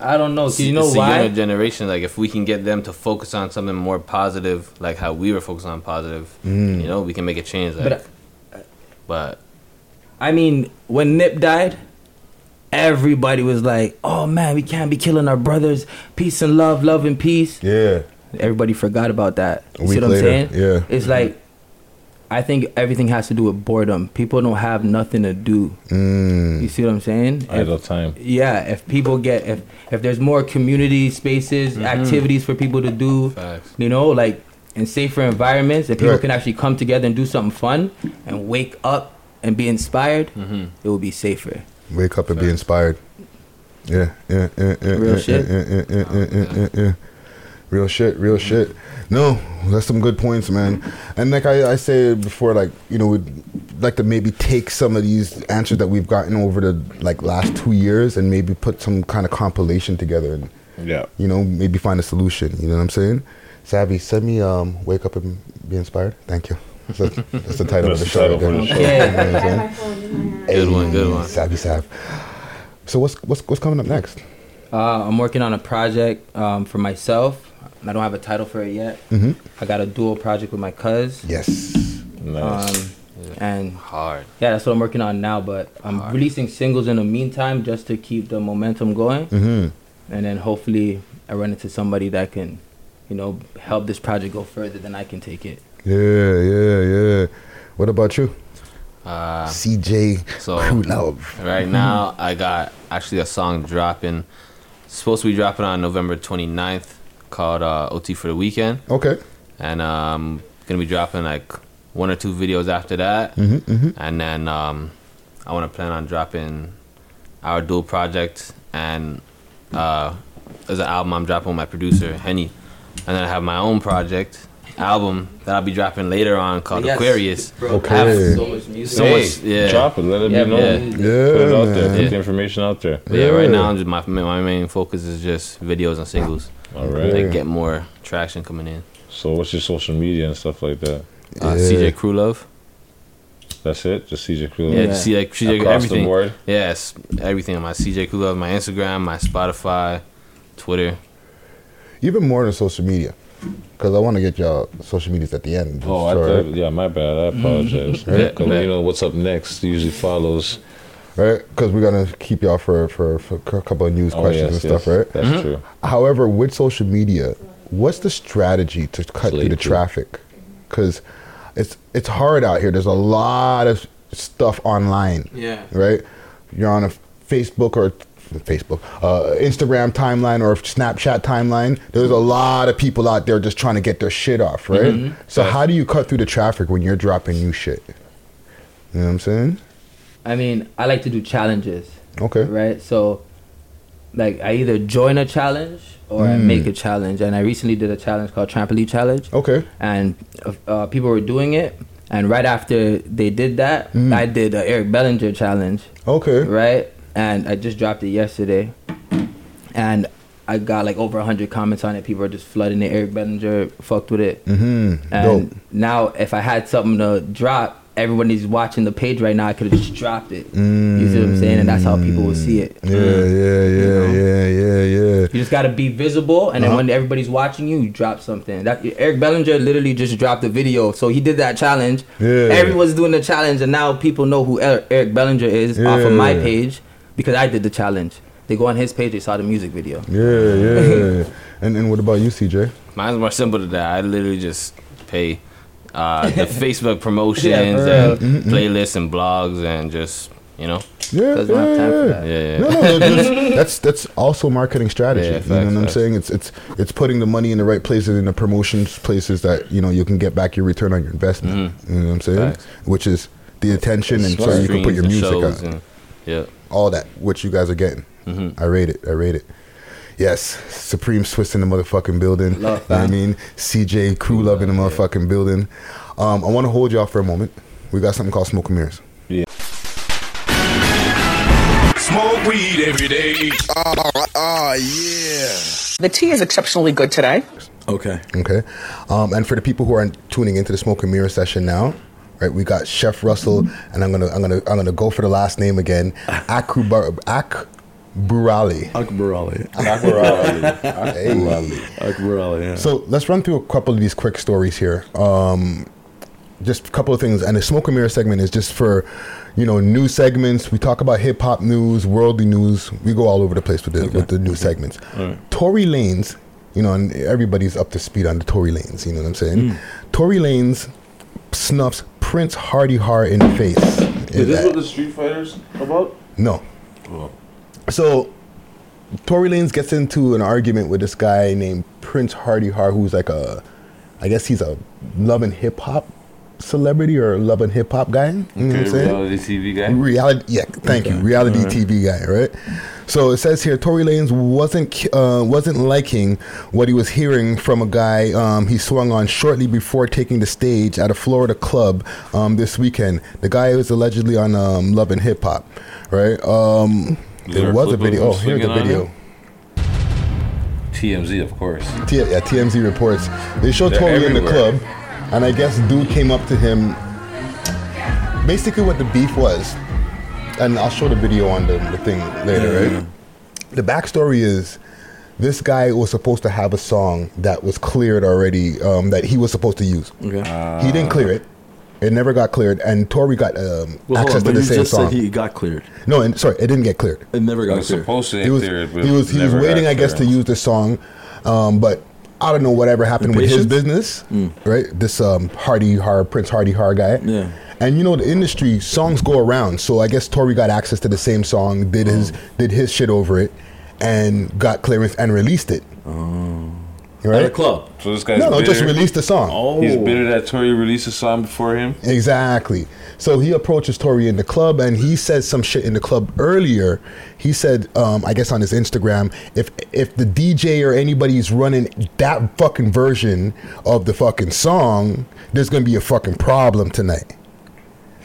I don't know. 'cause you know it's the why? younger generation. Like, if we can get them to focus on something more positive, like how we were focused on positive, Mm. you know, we can make a change. Like, But, but I mean, when Nip died, everybody was like, "Oh man, we can't be killing our brothers. Peace and love, love and peace." Yeah. Everybody forgot about that. A You week see what later, I'm saying? yeah. It's like I think everything has to do with boredom. People don't have nothing to do. Mm. You see what I'm saying? Idle If- time. Yeah, if people get if if there's more community spaces, Mhm. activities for people to do, you know, like in safer environments, if people Right. can actually come together and do something fun and wake up and be inspired, Mm-hmm. it will be safer. Wake up and be inspired. Yeah, yeah, yeah, yeah. Real yeah, shit. Yeah, yeah, yeah, yeah, yeah, yeah, yeah. Real shit, real shit. No, that's some good points, man. And like I, I said before, like you know, we'd like to maybe take some of these answers that we've gotten over the like last two years and maybe put some kind of compilation together and Yeah. you know maybe find a solution. You know what I'm saying? Savvy, send me um, wake up and be inspired. Thank you. That's, the- that's the title of the That's the show. title right for there. the show. You know what I'm saying? Good one, good one. Savvy Sav. So what's what's what's coming up next? Uh, I'm working on a project um, for myself. I don't have a title for it yet. Mhm. I got a dual project with my cuz. Yes. Nice. Um, and hard. Yeah, that's what I'm working on now. But I'm releasing singles in the meantime just to keep the momentum going. Mhm. And then hopefully I run into somebody that can, you know, help this project go further than I can take it. Yeah, yeah, yeah. What about you? Uh, CJ so Love. right now, I got actually a song dropping. Supposed to be dropping on November 29th, called uh, "OT for the Weekend." Okay. And um, gonna be dropping like one or two videos after that, Mhm, mhm. and then um, I want to plan on dropping our dual project and uh, there's an album I'm dropping with my producer Henny, and then I have my own project album that I'll be dropping later on called Yes, Aquarius. bro. Okay. I have So much music. So Hey, much, yeah. Drop it. Let it Yeah, be known. yeah. Yeah, Put it out there. man. Put Yeah. the information out there. But yeah, right now just, my my main focus is just videos and singles. All right. Like get more traction coming in. So what's your social media and stuff like that? Uh, Yeah. CJ Crew Love. That's it. Just CJ Crew. Yeah, Yeah. just CJ, CJ Across everything. the board. Yes, everything on my CJ Crew Love, my Instagram, my Spotify, Twitter. Even more than social media, because I want to get y'all social medias at the end. Oh, I thought, yeah, my bad. I apologize. Mm-hmm. Yeah, Because man. you know what's up next usually follows. right? Because we're gonna keep y'all for, for for a couple of news Oh, questions yes, and stuff, yes. right? That's mm-hmm. true. However, with social media, what's the strategy to cut through the Slate traffic? Because it's it's hard out here. There's a lot of stuff online. Yeah. Right. You're on a Facebook or Facebook, uh, Instagram timeline or Snapchat timeline. There's a lot of people out there just trying to get their shit off, right? Mhm. So how do you cut through the traffic when you're dropping new shit? You know what I'm saying? I mean, I like to do challenges. Okay. Right. So, like, I either join a challenge or I Mm. make a challenge. And I recently did a challenge called Trampoline Challenge. Okay. And uh, people were doing it. And right after they did that, Mm. I did a Eric Bellinger challenge. Okay. Right. And I just dropped it yesterday. And I got like over 100 comments on it. People are just flooding it. Eric Bellinger fucked with it. Mm-hmm. And Dope. now, if I had something to drop, everybody's watching the page right now. I could have just dropped it. You see what I'm saying? And that's how people will see it. Yeah, yeah, yeah, yeah, yeah, yeah. You just gotta be visible, and then Uh-huh. when everybody's watching you, you drop something. That Eric Bellinger literally just dropped a video, so he did that challenge. Yeah. Everyone's doing the challenge, and now people know who Er- Eric Bellinger is off of my page because I did the challenge. They go on his page, they saw the music video. Yeah, yeah. and and what about you, CJ? Mine's more simple than that. I literally just pay uh, the Facebook promotions Yeah, and real. Mhm, mhm. playlists and blogs and just you know. Yeah, Doesn't have time for yeah, that. Yeah, yeah. No, no, that's, that's that's also marketing strategy. Yeah, you know what facts, I'm saying? It's it's it's putting the money in the right places in the promotions places that you know you can get back your return on your investment. You know what I'm saying? Mm-hmm. Facts. Which is the attention, and so you can put your music shows out. and- yeah. All that which you guys are getting. Mhm. I rate it. I rate it. Yes, Supreme Swiss in the motherfucking building. Love, you know I mean? CJ Crew Love in the motherfucking building. Um, I want to hold y'all for a moment. We got something called Smoke and Mirrors. Yeah. Smoke weed every day. Oh, oh yeah. The tea is exceptionally good today. Okay. Okay. Um, and for the people who are tuning into the Smoke and Mirror session now, right? We got Chef Russell, and I'm gonna I'm gonna I'm gonna go for the last name again. Akbar Akburali. Akburali. Akburali. Akburali. Akburali, yeah. So let's run through a couple of these quick stories here. Um, just a couple of things, and the Smoke and Mirror segment is just for, you know, news segments. We talk about hip hop news, worldly news. We go all over the place with the with the news segments. Tory Lanez, you know, and everybody's up to speed on the Tory Lanez, You know what I'm saying? Mm. Tory Lanez snuffs Prince Hardy Hard in the face. Is this what the Street Fighters about? No. Oh. So Tory Lanez gets into an argument with this guy named Prince Hardy Hart, who's like a, I guess he's a love and hip hop celebrity or love and hip hop guy. You know what I'm saying? reality TV guy. Reality, yeah. Thank you, reality Alright. TV guy, right? So it says here, Tory Lanez wasn't uh, wasn't liking what he was hearing from a guy um, he swung on shortly before taking the stage at a Florida club um, this weekend. The guy was allegedly on um, Love and Hip Hop, right? Um, there was a video. Oh, here's the video. TMZ, of course. T- yeah, TMZ reports. They They're Tory in the club, and I guess dude came up to him. Basically, what the beef was, and I'll show the video on the, the thing later, Yeah, right? The backstory is this guy was supposed to have a song that was cleared already um, that he was supposed to use. Okay. he didn't clear it. It never got cleared, and Tory got um, Well, access on, to the you same just song. said he got cleared. No, and sorry, it didn't get cleared. It never It got was cleared. supposed to get He was cleared, he was he was waiting, I guess, to use the song, um, but I don't know whatever happened with his patience? business, right? This um, Hardy Har Prince Hardy Har guy. Yeah. And you know the industry songs go around, so I guess Tory got access to the same song, did his did his shit over it, and got clearance and released it. Oh. Right? At a club. So this guy's No, no, just released the song. Oh. He's bitter that Tory released a song before him. Exactly. So he approaches Tory in the club and he says some shit in the club earlier. He said, um, I guess on his Instagram, if if the DJ or anybody's running that fucking version of the fucking song, there's gonna be a fucking problem tonight.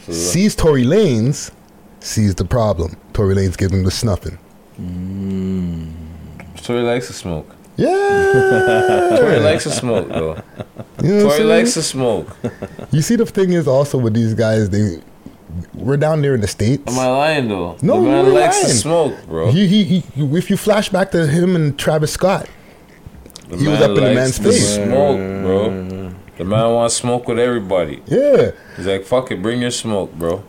Sees Tory Lanez, sees the problem. Tory Lanez gives him the snuffing. Tory likes to smoke. Yeah. Tory likes to smoke, though. You know Tory likes to smoke. You see, the thing is also with these guys, they we're down there in the states. Am I lying though? No, the man likes to lying. smoke, bro. He, he, he, if you flash back to him and Travis Scott, The he was up in the man's to face. Smoke, bro. The man wants smoke with everybody. Yeah. He's like, fuck it, bring your smoke, bro.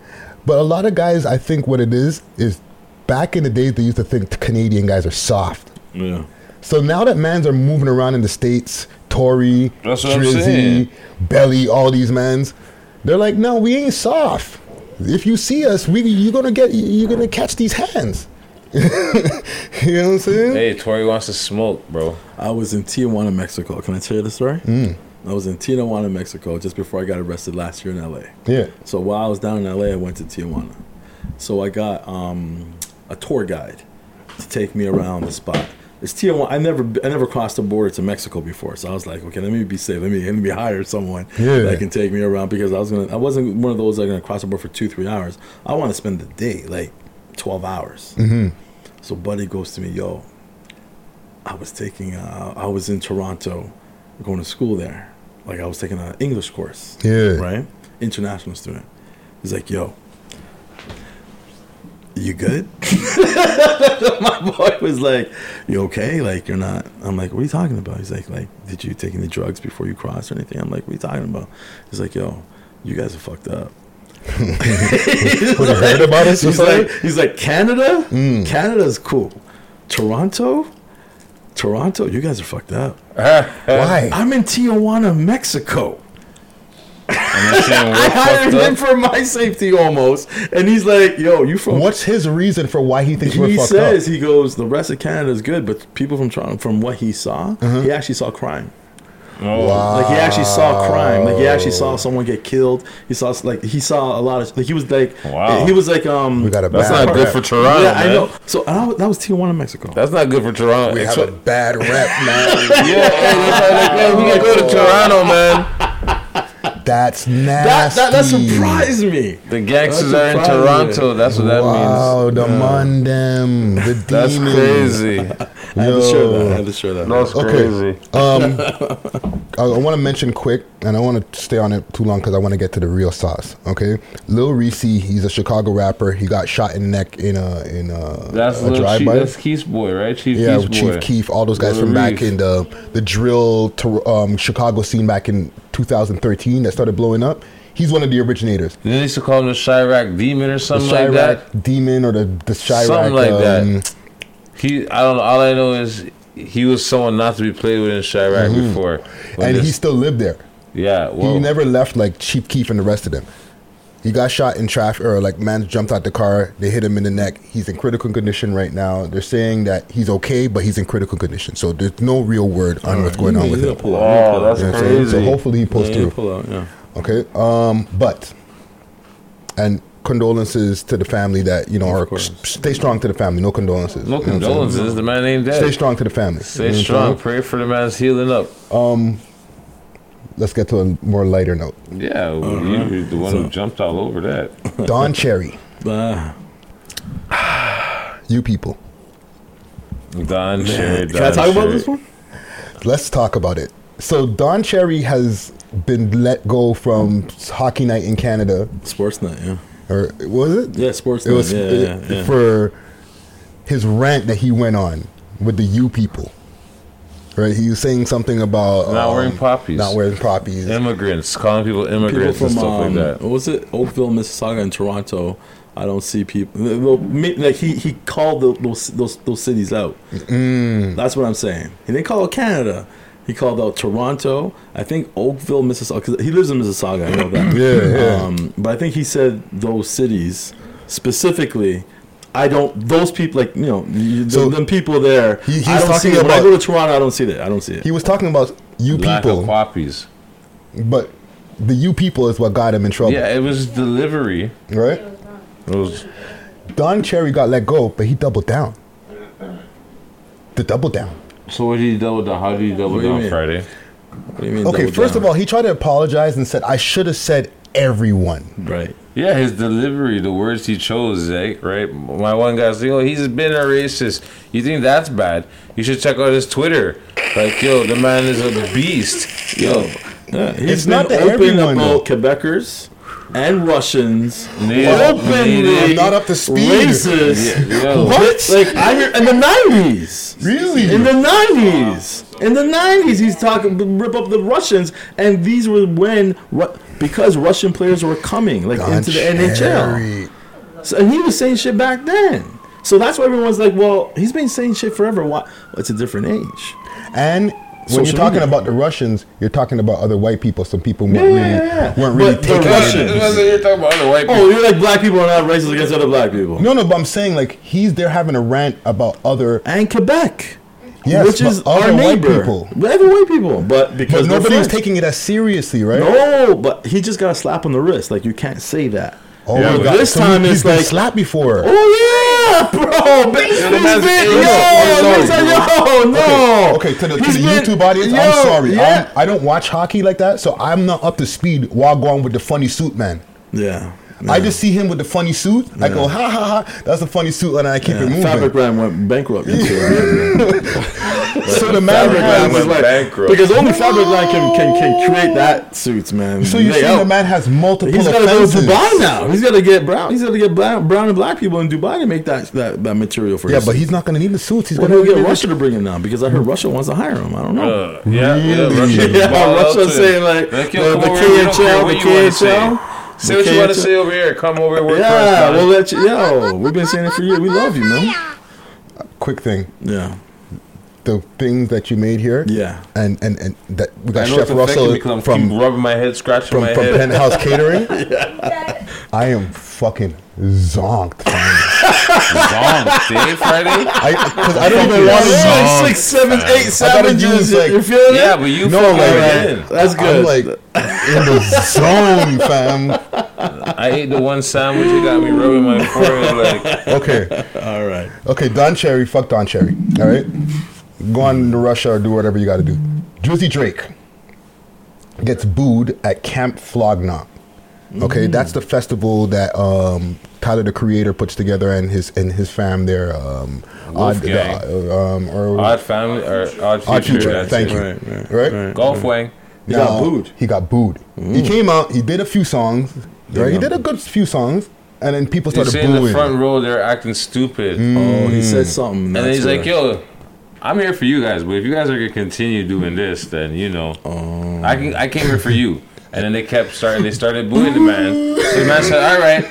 But a lot of guys, I think what it is is back in the days they used to think Canadian guys are soft. Yeah. So now that mans are moving around in the states, Tory, That's Drizzy. Belly, all these mans, They're like, no, we ain't soft. If you see us, we you're gonna get you're gonna catch these hands. you know what I'm saying? Hey, Tory wants to smoke, bro. I was in Tijuana, Mexico. Can I tell you the story? Mm. I was in Tijuana, Mexico, just before I got arrested last year in LA. Yeah. So while I was down in LA, I went to Tijuana. So I got um, a tour guide to take me around the spot. It's Tijuana. I never, I never crossed the border to Mexico before, so I was like, okay, let me be safe. Let me, let me hire someone Yeah. that can take me around because I was gonna. I wasn't one of those that are gonna cross the border for two, three hours. I want to spend the day, like twelve hours. Mhm. So Buddy goes to me, yo. I was taking. Uh, I was in Toronto, going to school there. Like I was taking an English course. Yeah. Right. International student. He's like, yo. You good? My boy was like, "You okay? Like you're not?" I'm like, "What are you talking about?" He's like, "Like, did you take any drugs before you crossed or anything?" I'm like, "What are you talking about?" He's like, "Yo, you guys are fucked up." he's you heard about us He's like, he's like, Canada, Mm. Canada's cool. Toronto, Toronto, you guys are fucked up. Why? I'm in Tijuana, Mexico. I'm saying I hired him up. for my safety almost, and he's like, "Yo, you from?" What's his reason for why he thinks we're he fucked says up? he goes the rest of Canada is good, but people from Toronto, from what he saw, Uh-huh. he actually saw crime. Wow. Like he actually saw crime. Like he actually saw someone get killed. He saw like he saw a lot of like he was like Wow. he was like um We got a bad That's bad not good for Toronto, yeah I man. know. So and I was- that was Tijuana, Mexico. That's not good for Toronto. We have So- a bad rep, man. yeah, hey, that's like, like, man, we can go to Toronto, man. That's That, nasty. that that surprised me. The gangsters are in. Toronto. That's what that wow, means. the Mundem, the That's demons. crazy. I had to share that. I had to share that. That's Okay. crazy. Um, I, I want to mention quick, and I want to stay on it too long because I want to get to the real sauce. Okay, Lil Reese, he's a Chicago rapper. He got shot in the neck in a in a, That's a Lil Chief, drive-by. that's Keef's boy, right? Chief yeah, Keef's Chief boy. Keef, all those guys Lil from back in the the drill to um, Chicago scene back in 2013 that started blowing up. He's one of the originators. They used to call him the Chiraq Demon or The something like that. Demon or the the Chiraq Something like um, that. He, I don't know. All I know is he was someone not to be played with in Chiraq Mhm. before. And this- he still lived there. yeah, well, he never left like Chief Keef and the rest of them. He got shot in traffic, or like man jumped out the car. They hit him in the neck. He's in critical condition right now. They're saying that he's okay, but he's in critical condition. So there's no real word on what's going on with him. Pull out. Oh, Pull out. that's You know what So hopefully he pulls Yeah, through. Pull out. Yeah. Okay. Um, but and condolences to the family that you know are stay strong to the family. No condolences. no You know what I'm saying? condolences. The man ain't dead. Stay strong to the family. Stay You know strong. Pray for the man's healing up. Um, let's get to a more lighter note. Yeah, well, you, you're the one who jumped all over that. Don Cherry, Ah. you people. Don Cherry. Can I talk about this one? Let's talk about it. So Don Cherry has been let go from Hockey Night in Canada, Sports night. Yeah. Or was it? Yeah. Sports It was yeah, yeah, yeah. for his rant that he went on with the U people. Right, he was saying something about Not um, wearing poppies. Not wearing poppies. Immigrants, calling people people immigrants from and stuff um, like that. what was it Oakville, Mississauga, and Toronto. I don't see people. Like he he called the, those those those cities out. Mm. That's what I'm saying. He didn't call out Canada. He called out Toronto. I think Oakville, Mississauga. 'cause he lives in Mississauga. I know that. Yeah, yeah. Um, but I think he said those cities specifically. I don't. Those people, like you know, you, So, them people there. he- he's I don't talking see it. When I go to Toronto, I don't see that. I don't see it. He was talking about you Lack people, of poppies. but the you people is what got him in trouble. Yeah, it was delivery. Right? It was Don Cherry got let go, but he doubled down. The double down. So. What did he double down? How did he double What do you down mean? Friday? What do you mean? Okay, double first down? of all, he tried to apologize and said, I should have said everyone. right? Yeah, his delivery, the words he chose, eh, right? My one guy's like, oh, he's been a racist. You think that's bad? You should check out his Twitter. Like, yo, the man is a beast. Yo, Yeah, he's It's been not that open everyone, about Quebecers and Russians. Native- openly I'm not up to speed. racist. Yeah. What? Like I hear in the nineties. Really? In the nineties. In the nineties, he's talking rip up the Russians, and these were when Ru- because Russian players were coming like into the Cherry. NHL. So, and he was saying shit back then. So that's why everyone's like, well, he's been saying shit forever. Why? Well, it's a different age. And when you're social talking media. about the Russians, you're talking about other white people. Some people weren't Yeah, really yeah, yeah. weren't really But the Russians- it. You're talking about other white oh, people. Oh, you're like black people are not racist against other black people. No, no, but I'm saying like he's there having a rant about other and Quebec. Yes, which is but other our white neighbor. people. Other white people, but because But nobody was taking it as seriously, right? No, but he just got a slap on the wrist. Like you can't say that. Oh, But my God. this So time he's it's been like slapped before. Oh yeah, bro. Big, Yeah, the been, yo, oh, yo, I'm listen, yo, bro. Okay, no. okay, to the, to the been- YouTube audience, yo, I'm sorry. Yeah. I'm, I don't watch hockey like that, so I'm not up to speed while going with the funny suit man. Yeah. I just see him with the funny suit. I go, ha ha ha, that's a funny suit, and I keep Yeah, it moving. Fabric Ram went bankrupt. So the man Fabric has- Ram was like, bankrupt. because only Fabric Ram can, can can create that suits, man. So you're They saying the man has multiple He's got to go to? Dubai now. He's got to get brown. He's got to get brown, brown and black people in Dubai to make that that, that material for. Yeah, his but he's not going to need the suits. He's Well, going to get Russia to bring him now because I heard Russia wants to hire him. I don't know. Uh, yeah, yeah, Russia. Yeah, Russia's saying, like, Like, the- yo, the come over here, we don't care KHL, the you wanna say. KHL. Say what you want to say over here. Come over here. work. Yeah, we'll let you. Yo, we've been saying it for years. We love you, man. Quick thing. Yeah. The things that you made here. Yeah. And and, and that we got I know Chef Russell me 'cause I'm from keep rubbing my head, scratching from, my from head. Penthouse Catering. I am fucking zonked. fam. Zonked, Dave, Friday? I, cause I don't even want to yeah, six, seven, eight I gotta sandwiches. use, like- you feeling Yeah, it? but you no, fucking like, in. That's I'm good. like in the zone, fam. I ate the one sandwich. It got me rubbing my forehead like. Okay, All right. okay. Don Cherry, fuck Don Cherry. All right, go on to Russia or do whatever you got to do. Drizzy Drake gets booed at Camp Flog Gnaw. Okay, Mm. that's the festival that um, Tyler the Creator puts together and his and his fam there. Um, odd, the, uh, um, or, Odd family or odd future. Odd Future, that's thank it. you. Right, right? right. Golf wang. He got booed. He got booed. He came out. He did a few songs. Right? He did a good few songs, and then people You started see in the front row, they're acting stupid. Oh, he said something. And then he's like, "Yo, I'm here for you guys, but if you guys are gonna continue doing this, then you know, Oh. I can. I came here for you." And then they kept starting. They started booing the man. So the man said, "All right,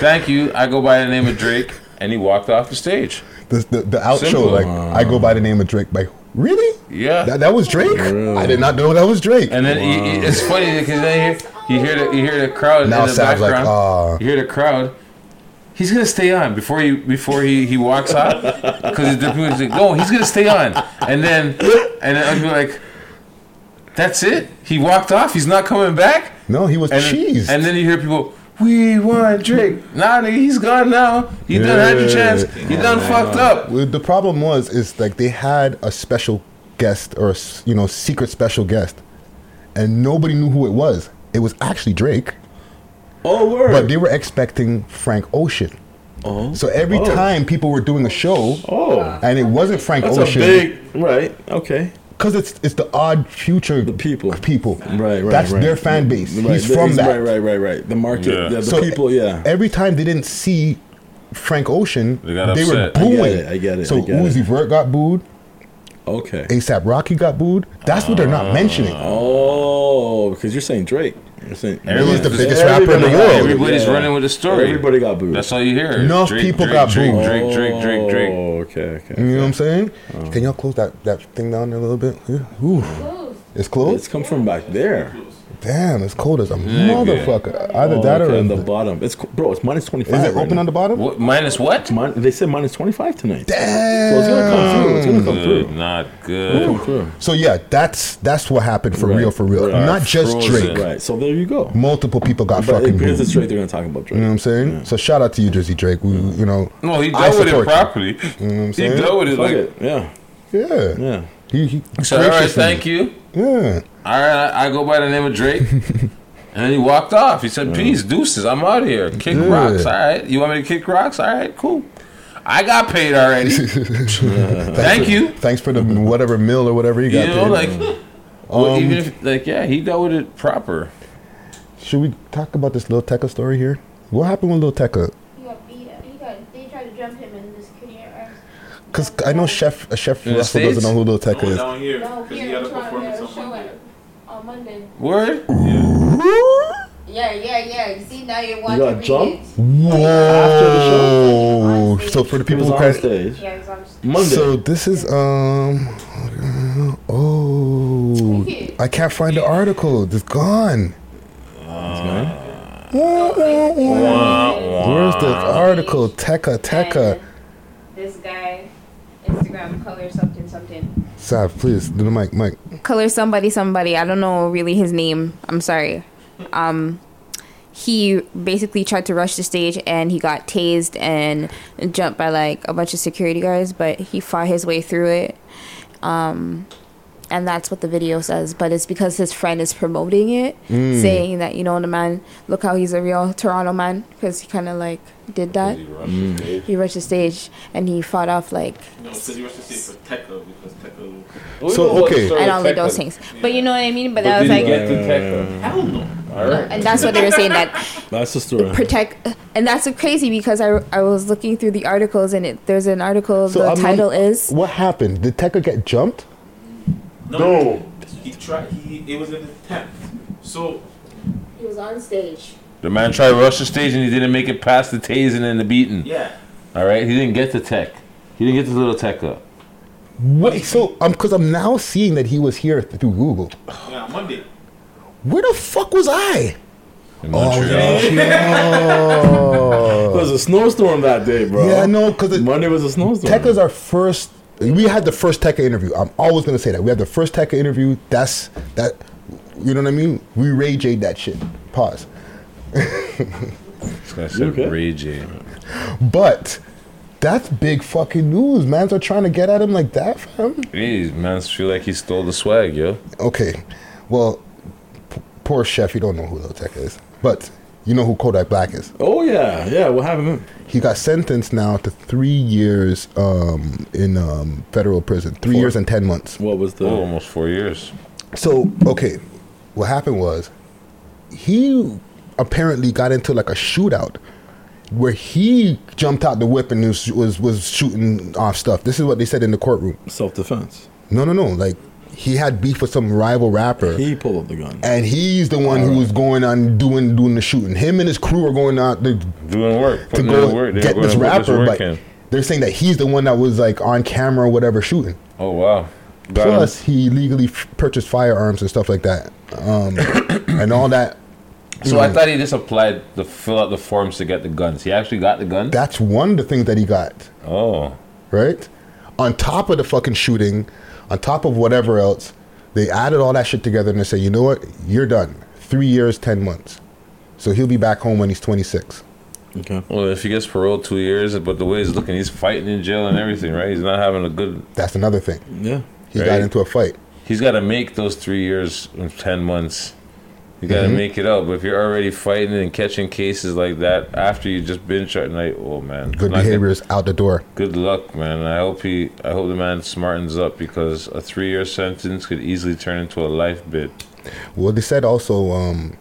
thank you. I go by the name of Drake," and he walked off the stage. The, the, the outro, Simple. like I go by the name of Drake. Like really? Yeah. That, that was Drake. I did not know that was Drake. And then he- he- it's funny because then you hear, you hear the you hear the crowd Now in the like, background. "Ah." You hear the crowd. He's gonna stay on before he before he, he walks out because the people's like, no, he's gonna stay on. And then and then I'd be like, that's it. He walked off. He's not coming back. no, he was And cheesed. and then you hear people. We want Drake. Nah, nigga, he's gone now. He done had your chance. He done fucked up. Well, the problem was is like they had a special guest or a s- you know secret special guest, and nobody knew who it was. It was actually Drake, oh, word. but they were expecting Frank Ocean. oh. So every Oh. time people were doing a show, Oh. and it wasn't Frank That's Ocean, a big right. Okay. because it's it's the odd future The people. people. Right, right. That's right. their fan base. Right, He's the- from that. Right, right, right, right. The market, Yeah. the, the So people. Yeah. Every time they didn't see Frank Ocean, They got were upset. I booing. get it, I get it, So I get Uzi it. Vert got booed. Okay. ASAP Rocky got booed. That's what they're not ah. mentioning. Oh, because you're saying Drake. You're saying He's the Everyone- biggest rapper in the world. Everybody's Yeah. running with the story. Everybody got booed. That's all you hear. Enough Drake, people Drake, got Drake, booed. Drink, drink, drink, drink. Oh, okay, okay. You know what I'm saying? Oh. Can y'all close that, that thing down there a little bit? Yeah. Ooh. It's closed? It's come from back there. Damn, it's cold as a Nigga. motherfucker. Either Oh, that or okay, on is the bottom. It's co- bro. It's minus twenty five. it open on the bottom? What, minus what? Min- they said minus twenty five tonight. Damn. So it's gonna come through. It's gonna come Good, through. not It's good. gonna come through. So yeah, that's that's what happened for Right, real, for real. right. Not just Frozen. Drake. Right. So there you go. Multiple people got But fucking because booed. it's Drake, they're gonna talk about Drake. You know what I'm saying? So shout out to you, Jersey Drake. We, you know, No, he I dealt with it support you. properly. You know what I'm He saying? dealt with it Fuck like. it. Yeah. Yeah, Yeah. He, he So, all right, thank you. Yeah, All right, I, I go by the name of Drake. and then he walked off. He said, Peace, deuces, I'm out of here. Kick Yeah. rocks. All right. You want me to kick rocks? All right, cool. I got paid already. Thank for- you. Thanks for the whatever mill or whatever You got. know, paid. like, well, Um, even if, like, yeah, he dealt with it proper. should we talk about this little Tecca story here? What happened with little Tecca? He got beat. He got. They tried to jump him and this kid here. Because I know Chef uh, Chef In the Russell doesn't know who Lil Tecca is. down here. No, Because he here had in a Toronto, performance a on show Monday. at- on Monday. Word? Yeah, yeah, yeah. You see now you're You watching. got read jumped? it. Whoa! stage. So for the He people was who on can't, stage. Yeah, he's on. Monday. so this is um, oh, I can't find the article. It's gone. Where's the article? Tecca, Tecca. This guy, Instagram color something something. Sav, please do the mic, mic. color somebody somebody i don't know really his name i'm sorry um he basically tried to rush the stage and he got tased and jumped by like a bunch of security guards but he fought his way through it um and that's what the video says but it's because his friend is promoting it Mm. saying that you know the man look how he's a real toronto man because he kind of like did that mm. he rushed the stage and he fought off like No, because you were to say for Tecca because Tecca. So, okay. and only those things but you know what i mean but, But that was like he get to Tecca? Hell no. Alright. and that's what they were saying that That's the story. protect and that's crazy because I, I was looking through the articles and it there's an article the I'm- title is What happened? Did Tecca get jumped? No. He tried. He it was an attempt. So he was on stage The man tried to rush the stage and he didn't make it past the tasing and the beating. yeah. All right, he didn't get the tech. He didn't get the little tech up. Wait, so um, because I'm now seeing that he was here through Google. Yeah, Monday. Where the fuck was I? In Oh, It was a snowstorm that day, bro. Yeah, no, because Monday was a snowstorm. Tecca's our first. We had the first Tecca interview. I'm always gonna say that we had the first Tecca interview. That's that. You know what I mean? We Ray J that shit. Pause. This guy said okay? Ray J. But that's big fucking news. Mans are trying to get at him like that, fam. Hey, mans feel like he stole the swag, yo. Okay, well, p- poor chef. You don't know who Lil Tecca is, but you know who Kodak Black is. Oh yeah, yeah. What happened? He got sentenced now to three years um, in um, federal prison. Three For- years and ten months. What was the? Oh, almost four years. So okay, what happened was he apparently got into like a shootout where he jumped out the whip and was was, was shooting off stuff. This is what they said in the courtroom. Self defense. No, no, no. Like he had beef with some rival rapper. He pulled up the gun. and he's the one who was going on doing doing the shooting. Him and his crew are going out to, Doing work. to go work. Get this gonna this rapper, but in. they're saying that he's the one that was like on camera or whatever shooting. Oh, wow. Got him. Plus, he legally f- purchased firearms and stuff like that, um, and all that. So I thought he just applied to fill out the forms to get the guns. He actually got the guns? That's one of the things that he got. Oh. Right? On top of the fucking shooting, on top of whatever else, they added all that shit together and they say, you know what? You're done. Three years, 10 months. So he'll be back home when he's 26. Okay. Well, if he gets paroled two years, but the way he's looking, he's fighting in jail and everything, right? He's not having a good. That's another thing. Yeah. He got into a fight. He's got to make those three years and 10 months. You got to Mhm. make it up. But if you're already fighting and catching cases like that after you just been shot, like, oh man. Good behavior is out the door. Good luck, man. I hope he, I hope the man smartens up because a three-year sentence could easily turn into a life bid. Well, they said also um,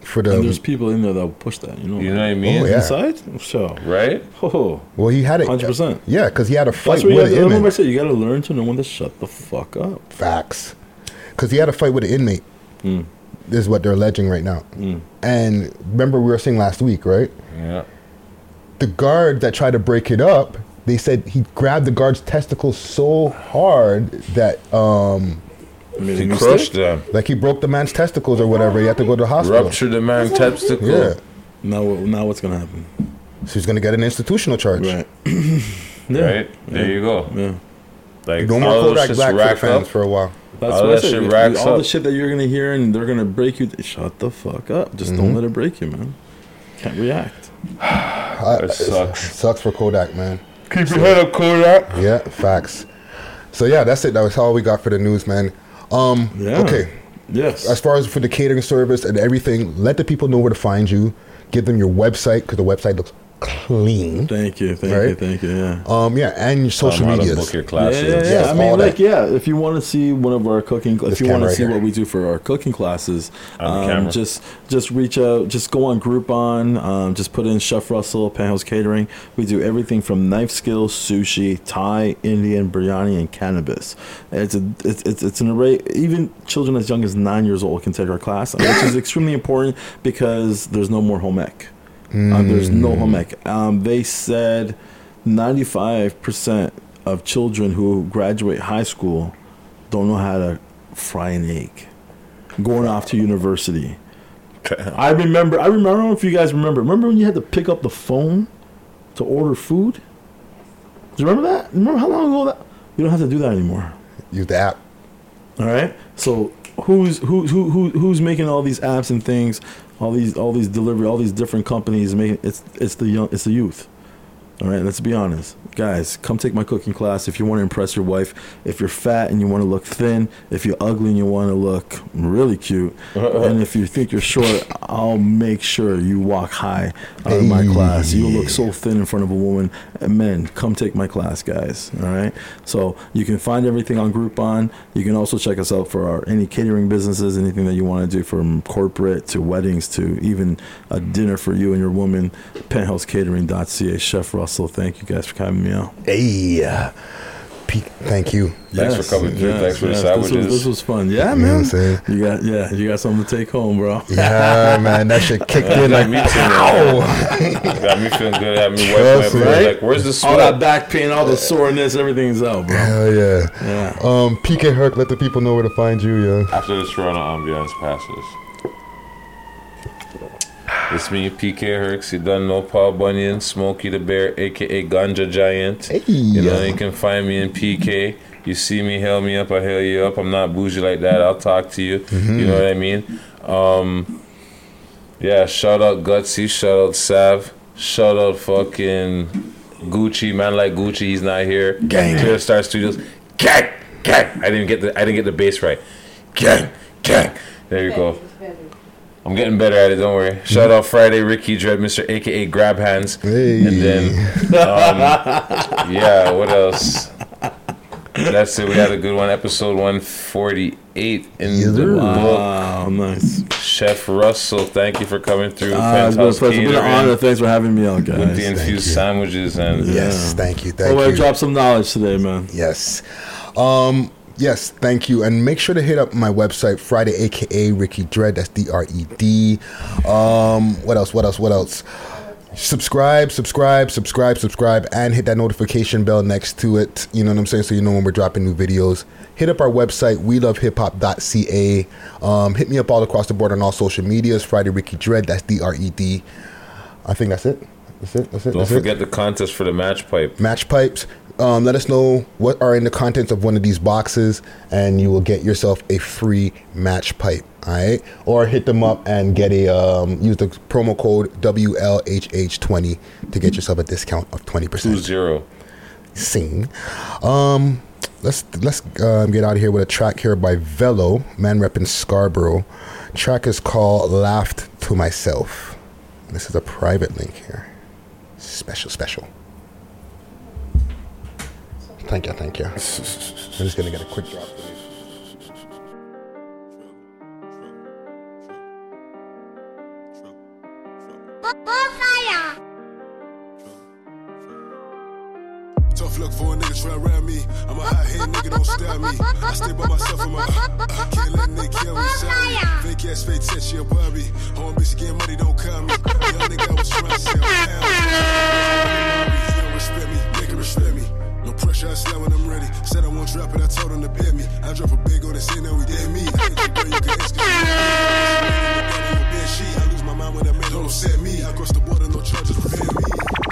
for the. And there's people in there that will push that. You know. You know what I mean? Oh, yeah. Inside. So. Right. Oh. Well, he had it. Hundred percent. Yeah, because he had a fight That's what with have an to, remember I said you got to learn to know when to shut the fuck up. Facts. Because he had a fight with an inmate. Mm. This is what they're alleging right now. Mm. And remember, we were saying last week, right? Yeah. The guard that tried to break it up, they said he grabbed the guard's testicles so hard that um, He crushed them. like he broke the man's testicles or whatever. He had to go to the hospital. Ruptured the man's testicle. Yeah. Now, now what's gonna happen? So he's gonna get an institutional charge. Right. Right? There you go. Yeah. Like, No more all those Kodak shits Black for fans up. for a while. That's all what I said. racks all up. the shit that you're gonna hear and they're gonna break you. Shut the fuck up. Just don't Mhm. let it break you, man. Can't react. I- It sucks. Sucks for Kodak, man. Keep your head up, Kodak. Yeah, facts. So yeah, that's it. That was all we got for the news, man. Um, Yeah. okay. Yes. As far as for the catering service and everything, let the people know where to find you. Give them your website because the website looks clean. Thank you. Thank you. Thank you. Yeah. Um, yeah, and your social Um, how book your Yeah, classes. yeah, yeah. Yes, I mean, like, that. yeah. If you want to see one of our cooking, This if you want camera to see here. what we do for our cooking classes, um, just just reach out. Just go on Groupon. Um, just put in Chef Russell Penthouse Catering. We do everything from knife skills, sushi, Thai, Indian, biryani, and cannabis. It's a it's it's, it's an array. Even children as young as nine years old can take our class, which is extremely important because there's no more home ec. Uh, there's Mm. no home ec. Um, they said 95% of children who graduate high school don't know how to fry an egg, going off to university. I remember. I remember. I don't know if you guys remember. Remember when you had to pick up the phone to order food? Do you remember that? Remember how long ago that? You don't have to do that anymore. Use the app. All right. So who's who who who who's making all these apps and things? All these all these delivery, all these different companies making it's it's the young it's the youth. All right, let's be honest. Guys, come take my cooking class if you want to impress your wife. If you're fat and you want to look thin, if you're ugly and you want to look really cute, and if you think you're short, I'll make sure you walk high out of my class. You look so thin in front of a woman. And men, come take my class, guys. All right? So you can find everything on Groupon. You can also check us out for our any catering businesses, anything that you want to do from corporate to weddings to even a dinner for you and your woman. PenthouseCatering.ca. Chef Russell, thank you guys for having me out. Hey, uh, Pete, thank you. Thanks for coming through. Thanks for the This was, sandwiches. this was fun. Yeah, You know what I'm man. saying? You got yeah, you got something to take home, bro. Yeah, man, that shit kicked in got like me too, pow. man. got me feeling good. Had me wipe Trust my me. Like, where's the sweat? All that back pain, all the soreness, everything's out, bro. Hell yeah. Yeah. Um, PK Herc, let the people know where to find you, yeah. After the Toronto ambiance passes. It's me, PK Herx. You done know Paul Bunyan, Smokey the Bear, aka Ganja Giant. You know, you can find me in PK. You see me, hail me up, I hail you up. I'm not bougie like that. I'll talk to you. You know what I mean? Um, yeah, shout out Gutsy, shout out Sav, shout out fucking Gucci, man like Gucci, he's not here. Gang. Clear Star Studios. Gang, gang. I didn't get the I didn't get the bass right. Gang, gang. There you go. I'm getting better at it. Don't worry. Shout out Friday, Ricky Dread, Mr. AKA Grab Hands, and then um, yeah. What else? That's it. We had a good one. Episode 148 in the Wow, book. nice. Chef Russell, thank you for coming through. Ah, it's been a pleasure. It's been an honor. Thanks for having me on, guys. With the infused sandwiches and Yes, thank you, thank oh, I you. dropped some knowledge today, man. Yes. Um, yes, thank you. And make sure to hit up my website, Friday, aka Ricky Dread. That's D R E D. Um, what else? What else? What else? Subscribe, subscribe, subscribe, subscribe, and hit that notification bell next to it. You know what I'm saying? So you know when we're dropping new videos. Hit up our website, we love hip hop.ca. Um, hit me up all across the board on all social medias. Friday Ricky Dread, that's D R E D. I think that's it. That's it. That's it. don't that's it forget the contest for the match pipe. match pipes. Um, let us know what are in the contents of one of these boxes, and you will get yourself a free match pipe. All right, or hit them up and get a um, use the promo code WLHH20 to get yourself a discount of twenty percent. zero. Sing. Um, let's let's um, get out of here with a track here by Velo, man repping Scarborough. Track is called "Laughed to Myself." This is a private link here. Special, special. Thank you, thank you. I'm just gonna get a quick drop. Tough luck for a nigga try around me. I'm a hot head nigga, don't style me. I stay by myself in my. Can't let nigga kill me, sorry. Fake ass, fake test, she a worry. Home bitch getting money, don't call me. Young nigga, I was trying to say I'm down. He don't respect me, nigga respect me. No pressure, I slap when I'm ready. Said I won't drop it, I told him to bet me. I drop a big on the say now we dead me. I ain't your you can ask. I lose my mind when that man don't set me. I cross the border, no charges prevent me.